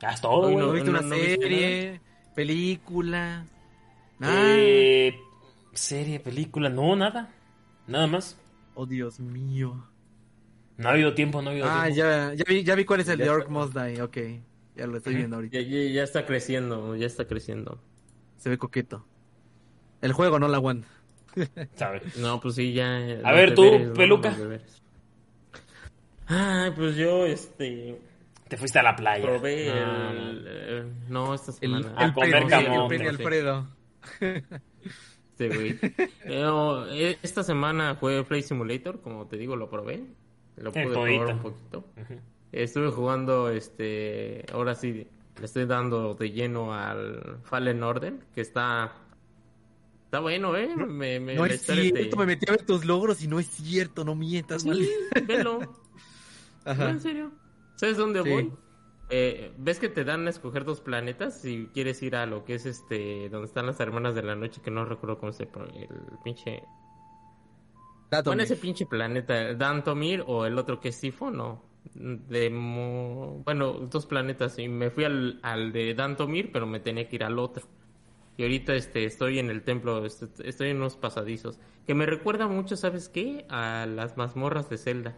Ya es todo. ¿No no- viste una no viste serie? ¿Película? Nada. Eh, serie, película, no, nada. Nada más. Oh, Dios mío. No ha habido tiempo, no ha habido Ah, tiempo. ya, ya, vi, ya vi cuál es el Ya de. Orc Must Die. Ok, ya lo estoy viendo ahorita. Ya, ya- está creciendo, ya está creciendo. Se ve coqueto. El juego no la aguanta. ¿Sabe? No, pues sí, ya. A ver, tú. Peluca. Ay, pues yo, este. Te fuiste a la playa. Probé No, el. no, esta El, semana. A el comer Penny, camote. el Alfredo. Sí, güey. Pero, eh, esta semana fue Play Simulator, como te digo, lo probé. Lo pude probar un poquito. Estuve jugando, este, ahora sí, le estoy dando de lleno al Fallen Order, que está, está bueno, ¿eh? Me, me, No es cierto, me metí a ver tus logros y no es cierto, no mientas. Sí, velo. No, en serio. ¿Sabes dónde Sí. voy? Eh, ¿Ves que te dan a escoger dos planetas? Si quieres ir a lo que es este, donde están las hermanas de la noche, que no recuerdo cómo se pro- el pinche... Dato, Bueno, ese pinche planeta, Dantomir o el otro que es Sifo, no. De Mo- Bueno, dos planetas y me fui al, al de Dantomir, pero me tenía que ir al otro. Y ahorita este, estoy en el templo, est- estoy en unos pasadizos. Que me recuerda mucho, ¿sabes qué? A las mazmorras de Zelda.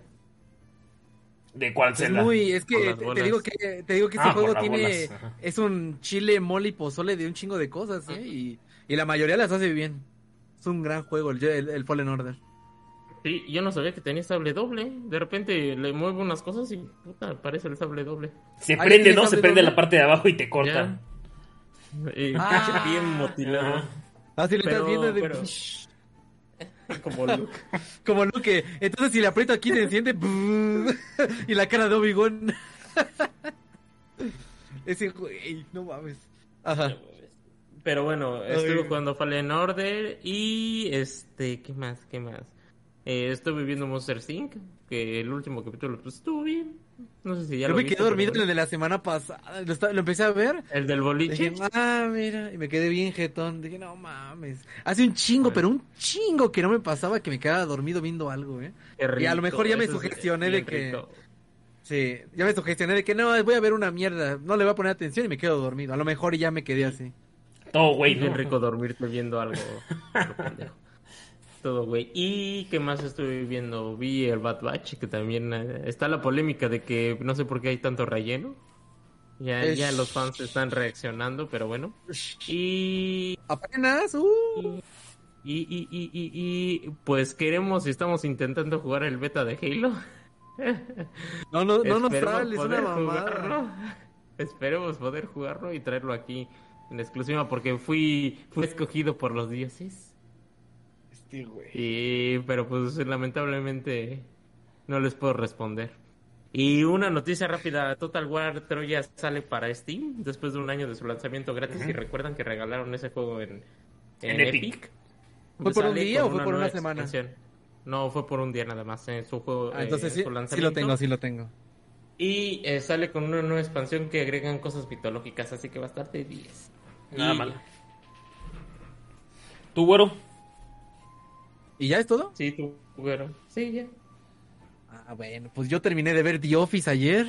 ¿De cuál Es celda? muy, es que te, digo que te digo que este Ah, juego tiene es un chile mole y pozole de un chingo de cosas, ¿eh? Y, y la mayoría las hace bien. Es un gran juego el, el, el Fallen Order. Sí, yo no sabía que tenía sable doble. De repente le muevo unas cosas y puta, parece el sable doble. Se Ahí prende, ¿no? Se sable prende doble. la parte de abajo y te corta. Ya. Y Ah. pinche bien motilado. Ajá. Ah, si le estás Pero- viendo de... pero- Como Luke. como Luke. Entonces si le aprieto aquí se enciende y la cara de Obi-Wan. Ese güey, no mames. Ajá. Pero bueno, estuve jugando Fallen Order y este, ¿qué más? ¿Qué más? Eh, estuve viendo Monster Inc. Que el último capítulo pues estuvo bien. No sé si ya Yo lo me viste, quedé dormido en el de la semana pasada. Lo, empecé a ver. El del boliche. Dije, ah, mira, y me quedé bien jetón. Dije, no mames. Hace un chingo, pero un chingo que no me pasaba que me quedaba dormido viendo algo, ¿eh? Qué y a lo rico, mejor ya me sugestioné de que- rico. Sí, ya me sugestioné de que no, voy a ver una mierda. No le voy a poner atención y me quedo dormido. A lo mejor ya me quedé así. Todo güey, Bien ¿no? rico dormirte viendo algo. Todo, güey. ¿Y qué más estuve viendo? Vi el Bad Batch, que también eh, está la polémica de que no sé por qué hay tanto relleno. Ya, Es- ya los fans están reaccionando, pero bueno. Y, Apenas, uh. y, y, y, y, y, pues queremos y estamos intentando jugar el beta de Halo. No, no, no nos Esperemos traes, es una poder mamada. jugarlo. Esperemos poder jugarlo y traerlo aquí en exclusiva porque fui, fui escogido por los dioses. Güey. Y, pero pues lamentablemente no les puedo responder. Y una noticia rápida, Total War Troya sale para Steam después de un año de su lanzamiento gratis y recuerdan que regalaron ese juego en, En en, Epic. Epic. ¿Fue por un día o fue por una semana? expansión. No, fue por un día nada más en su juego. Ah, eh, entonces sí, su sí lo tengo, sí lo tengo. Y eh, sale con una nueva expansión que agregan cosas mitológicas, así que va a estar de 10. Nada Y- mal. ¿Tú, güero? ¿Y ya es todo? Sí, tú, güero. Sí, ya. Ah, bueno, pues yo terminé de ver The Office ayer.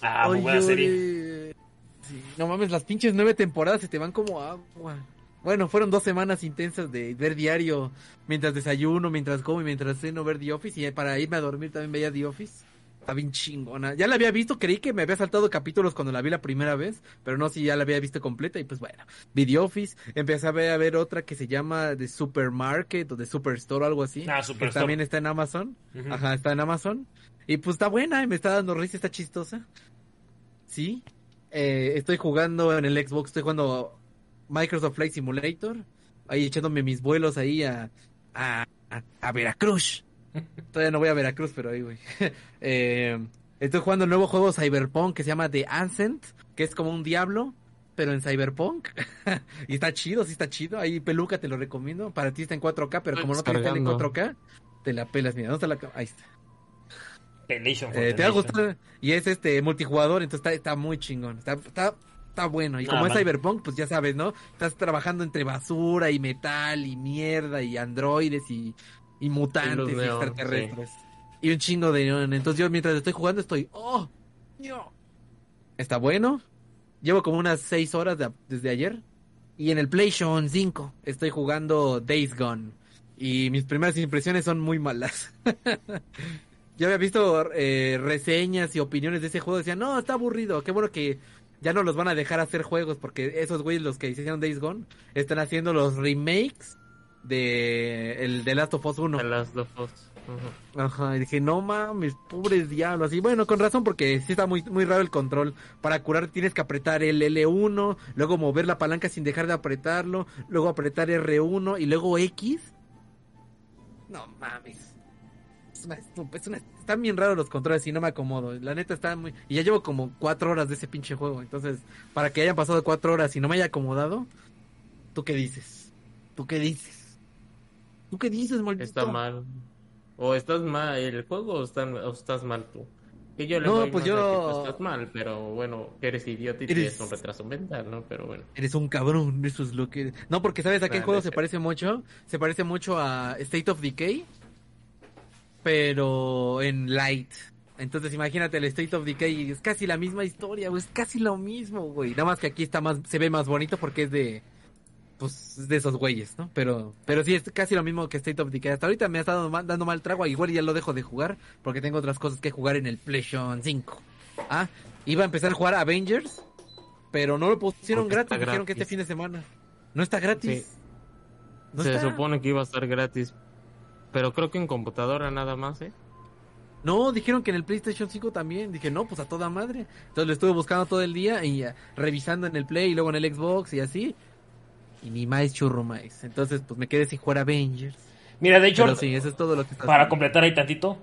Ah, muy buena serie. Sí, no mames, las pinches nueve temporadas se te van como agua. Bueno, fueron dos semanas intensas de ver diario, mientras desayuno, mientras como y mientras ceno, ver The Office. Y para irme a dormir también veía The Office. Está bien chingona. Ya la había visto, creí que me había saltado capítulos cuando la vi la primera vez, pero no, si ya la había visto completa. Y pues bueno, vi The Office. Empecé a ver, a ver otra que se llama The Supermarket o The Superstore o algo así. Ah, que Superstore. también está en Amazon. Ajá, está en Amazon. Y pues está buena, me está dando risa, está chistosa. Sí. Eh, estoy jugando en el Xbox, estoy jugando Microsoft Flight Simulator. Ahí echándome mis vuelos ahí a, a, a Veracruz. Todavía no voy a Veracruz, pero ahí voy. Eh, estoy jugando el nuevo juego Cyberpunk que se llama The Ascent, que es como un diablo, pero en Cyberpunk. y está chido, sí está chido. Ahí peluca, te lo recomiendo. Para ti está en 4K, pero como no te está en descargando. 4K, te la pelas. Mira, ¿dónde está la Ahí está. Eh, te va a Pelation. gustar. Y es este multijugador, entonces está, está muy chingón. Está, está, está bueno. Y Ah, como es. Cyberpunk, pues ya sabes, ¿no? Estás trabajando entre basura y metal y mierda y androides y, y mutantes y, extraterrestres. Y un chingo de neón. Entonces yo mientras estoy jugando estoy, ¡oh! no". Está bueno. Llevo como unas 6 horas de- desde ayer. Y en el PlayStation 5 estoy jugando Days Gone. Y mis primeras impresiones son muy malas. Yo había visto eh, reseñas y opiniones de ese juego. Decían, no, está aburrido. Qué bueno que ya no los van a dejar hacer juegos. Porque esos güeyes, los que hicieron Days Gone, están haciendo los remakes de el de Last of Us 1. The Last of Us. Ajá, y dije, no mames, pobres diablos. Y bueno, con razón, porque sí está muy, muy raro el control. Para curar tienes que apretar el L1, luego mover la palanca sin dejar de apretarlo, luego apretar R1 y luego X. No mames. Es una es una- están bien raros los controles y no me acomodo. La neta está muy... Y ya llevo como cuatro horas de ese pinche juego. Entonces, para que hayan pasado cuatro horas y no me haya acomodado, ¿tú qué dices? ¿Tú qué dices? ¿Tú qué dices, maldito? Está mal. O estás mal el juego o, están- o estás mal tú. Que yo le No, voy pues que yo- tú estás mal, pero bueno, eres idiota y Eres- tienes un retraso mental, ¿no? Pero bueno. Eres un cabrón, eso es lo que eres. No, porque sabes a qué Nah, juego no se parece mucho. Se parece mucho a State of Decay, pero en light. Entonces imagínate el State of Decay, es casi la misma historia, güey, es casi lo mismo, güey. Nada más que aquí está más, se ve más bonito porque es de, pues, es de esos güeyes, ¿no? Pero, pero sí es casi lo mismo que State of Decay. Hasta ahorita me ha estado dando mal trago, igual ya lo dejo de jugar porque tengo otras cosas que jugar en el PlayStation 5. Ah, iba a empezar a jugar Avengers, pero no lo pusieron gratis, dijeron que este fin de semana. No está gratis. Sí. No Se está. supone que iba a estar gratis. Pero creo que en computadora nada más, ¿eh? No, dijeron que en el PlayStation 5 también. Dije, no, pues a toda madre. Entonces lo estuve buscando todo el día y ah, revisando en el Play y luego en el Xbox y así. Y ni más churro más. Entonces, pues me quedé sin jugar Avengers. Mira, de hecho, Pero sí, eso es todo lo que está para haciendo. completar ahí tantito,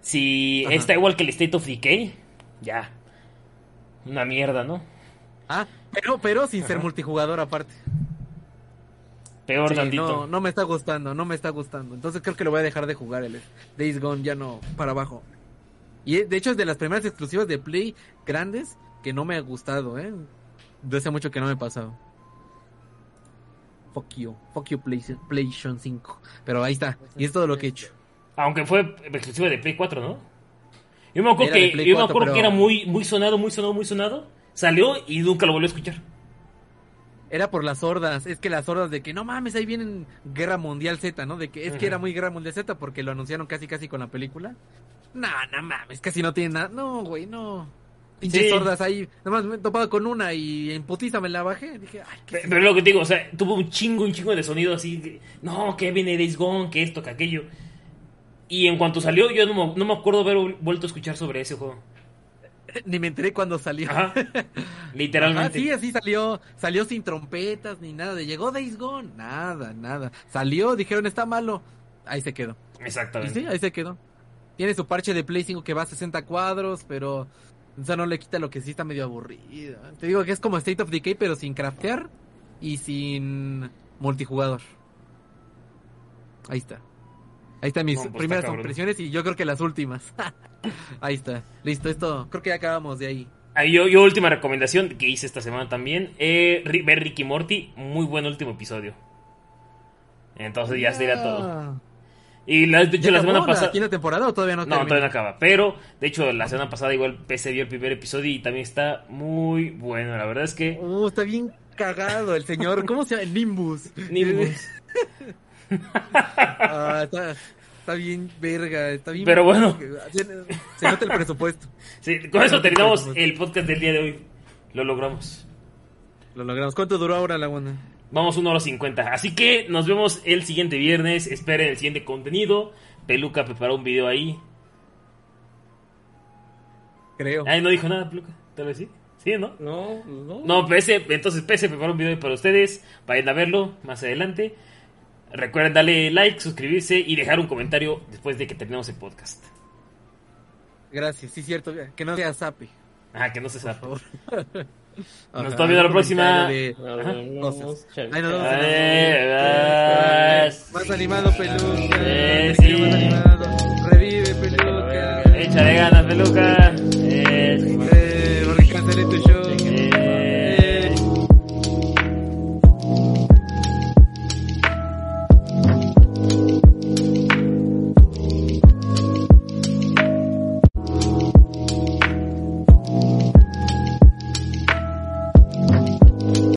si Ajá. está igual que el State of Decay, ya. Una mierda, ¿no? Ah, pero, pero sin ser multijugador aparte. Peor Sí, tantito. no, no me está gustando, no me está gustando. Entonces creo que lo voy a dejar de jugar el Days Gone, ya no, para abajo. Y de hecho es de las primeras exclusivas de Play grandes que no me ha gustado, ¿eh? De hace mucho que no me ha pasado. Fuck you, fuck you Play- PlayStation 5. Pero ahí está, y es todo lo que he hecho. Aunque fue exclusivo de Play 4, ¿no? Yo me acuerdo, que, Play yo me 4, acuerdo que pero- era muy, muy sonado, muy sonado, muy sonado. Salió y nunca lo volví a escuchar. Era por las hordas, es que las hordas de que no mames, ahí vienen Guerra Mundial Z, ¿no? De que es Ujú. que era muy Guerra Mundial Z porque lo anunciaron casi casi con la película. No, no mames, casi no tiene nada. No, güey, no. Pinches Sí. hordas ahí. Nada más me he topado con una y en putiza me la bajé. Dije, ay, ¿qué Pe- Pero, es lo que te digo, o sea, tuvo un chingo, un chingo de sonido así. no, que viene Days Gone, que esto, que aquello. Y en cuanto salió, yo no me, no me acuerdo haber vuelto a escuchar sobre ese juego. Ni me enteré cuando salió. Ajá. Ajá, Literalmente. sí, así salió. Salió sin trompetas ni nada. De llegó Days Gone. Nada, nada. Salió, dijeron, está malo. Ahí se quedó. Y Exactamente. sí, ahí se quedó. Tiene su parche de Play 5 que va a 60 cuadros, pero eso no le quita lo que sí está medio aburrido. Te digo que es como State of Decay, pero sin craftear y sin multijugador. Ahí está. Ahí están mis No, pues, primeras está impresiones y yo creo que las últimas. ahí está. Listo, esto. Creo que ya acabamos de ahí. Ah, yo, yo última recomendación que hice esta semana también, eh, ver Ricky Morty, muy buen último episodio. Entonces ya sería todo. Y la, de hecho, la semana pasada. ¿La quinta temporada o todavía no No, termina? todavía no acaba. Pero, de hecho, la semana pasada igual PC vio el primer episodio y también está muy bueno. La verdad es que. Uh, está bien cagado el señor. ¿Cómo se llama? Nimbus. Nimbus. Ah, está, está bien verga, está bien... Pero bueno. Se, se nota el presupuesto. Sí, con eso terminamos el podcast del día de hoy. Lo logramos. Lo logramos. ¿Cuánto duró ahora la buena? Vamos 1 hora 50. Así que nos vemos el siguiente viernes. Esperen el siguiente contenido. Peluca preparó un video ahí. Creo. Ay, no dijo nada, Peluca. Tal vez sí. Sí, ¿no? No, no. No, PS, entonces PS preparó un video para ustedes. Vayan a verlo más adelante. Recuerden darle like, suscribirse y dejar un comentario después de que terminemos el podcast. Gracias, sí, cierto. Que no sea sape, Ah, que no se favor. Nos estamos viendo la próxima. Más animado, peluca. Más animado. Revive, peluca. Ganas, peluca.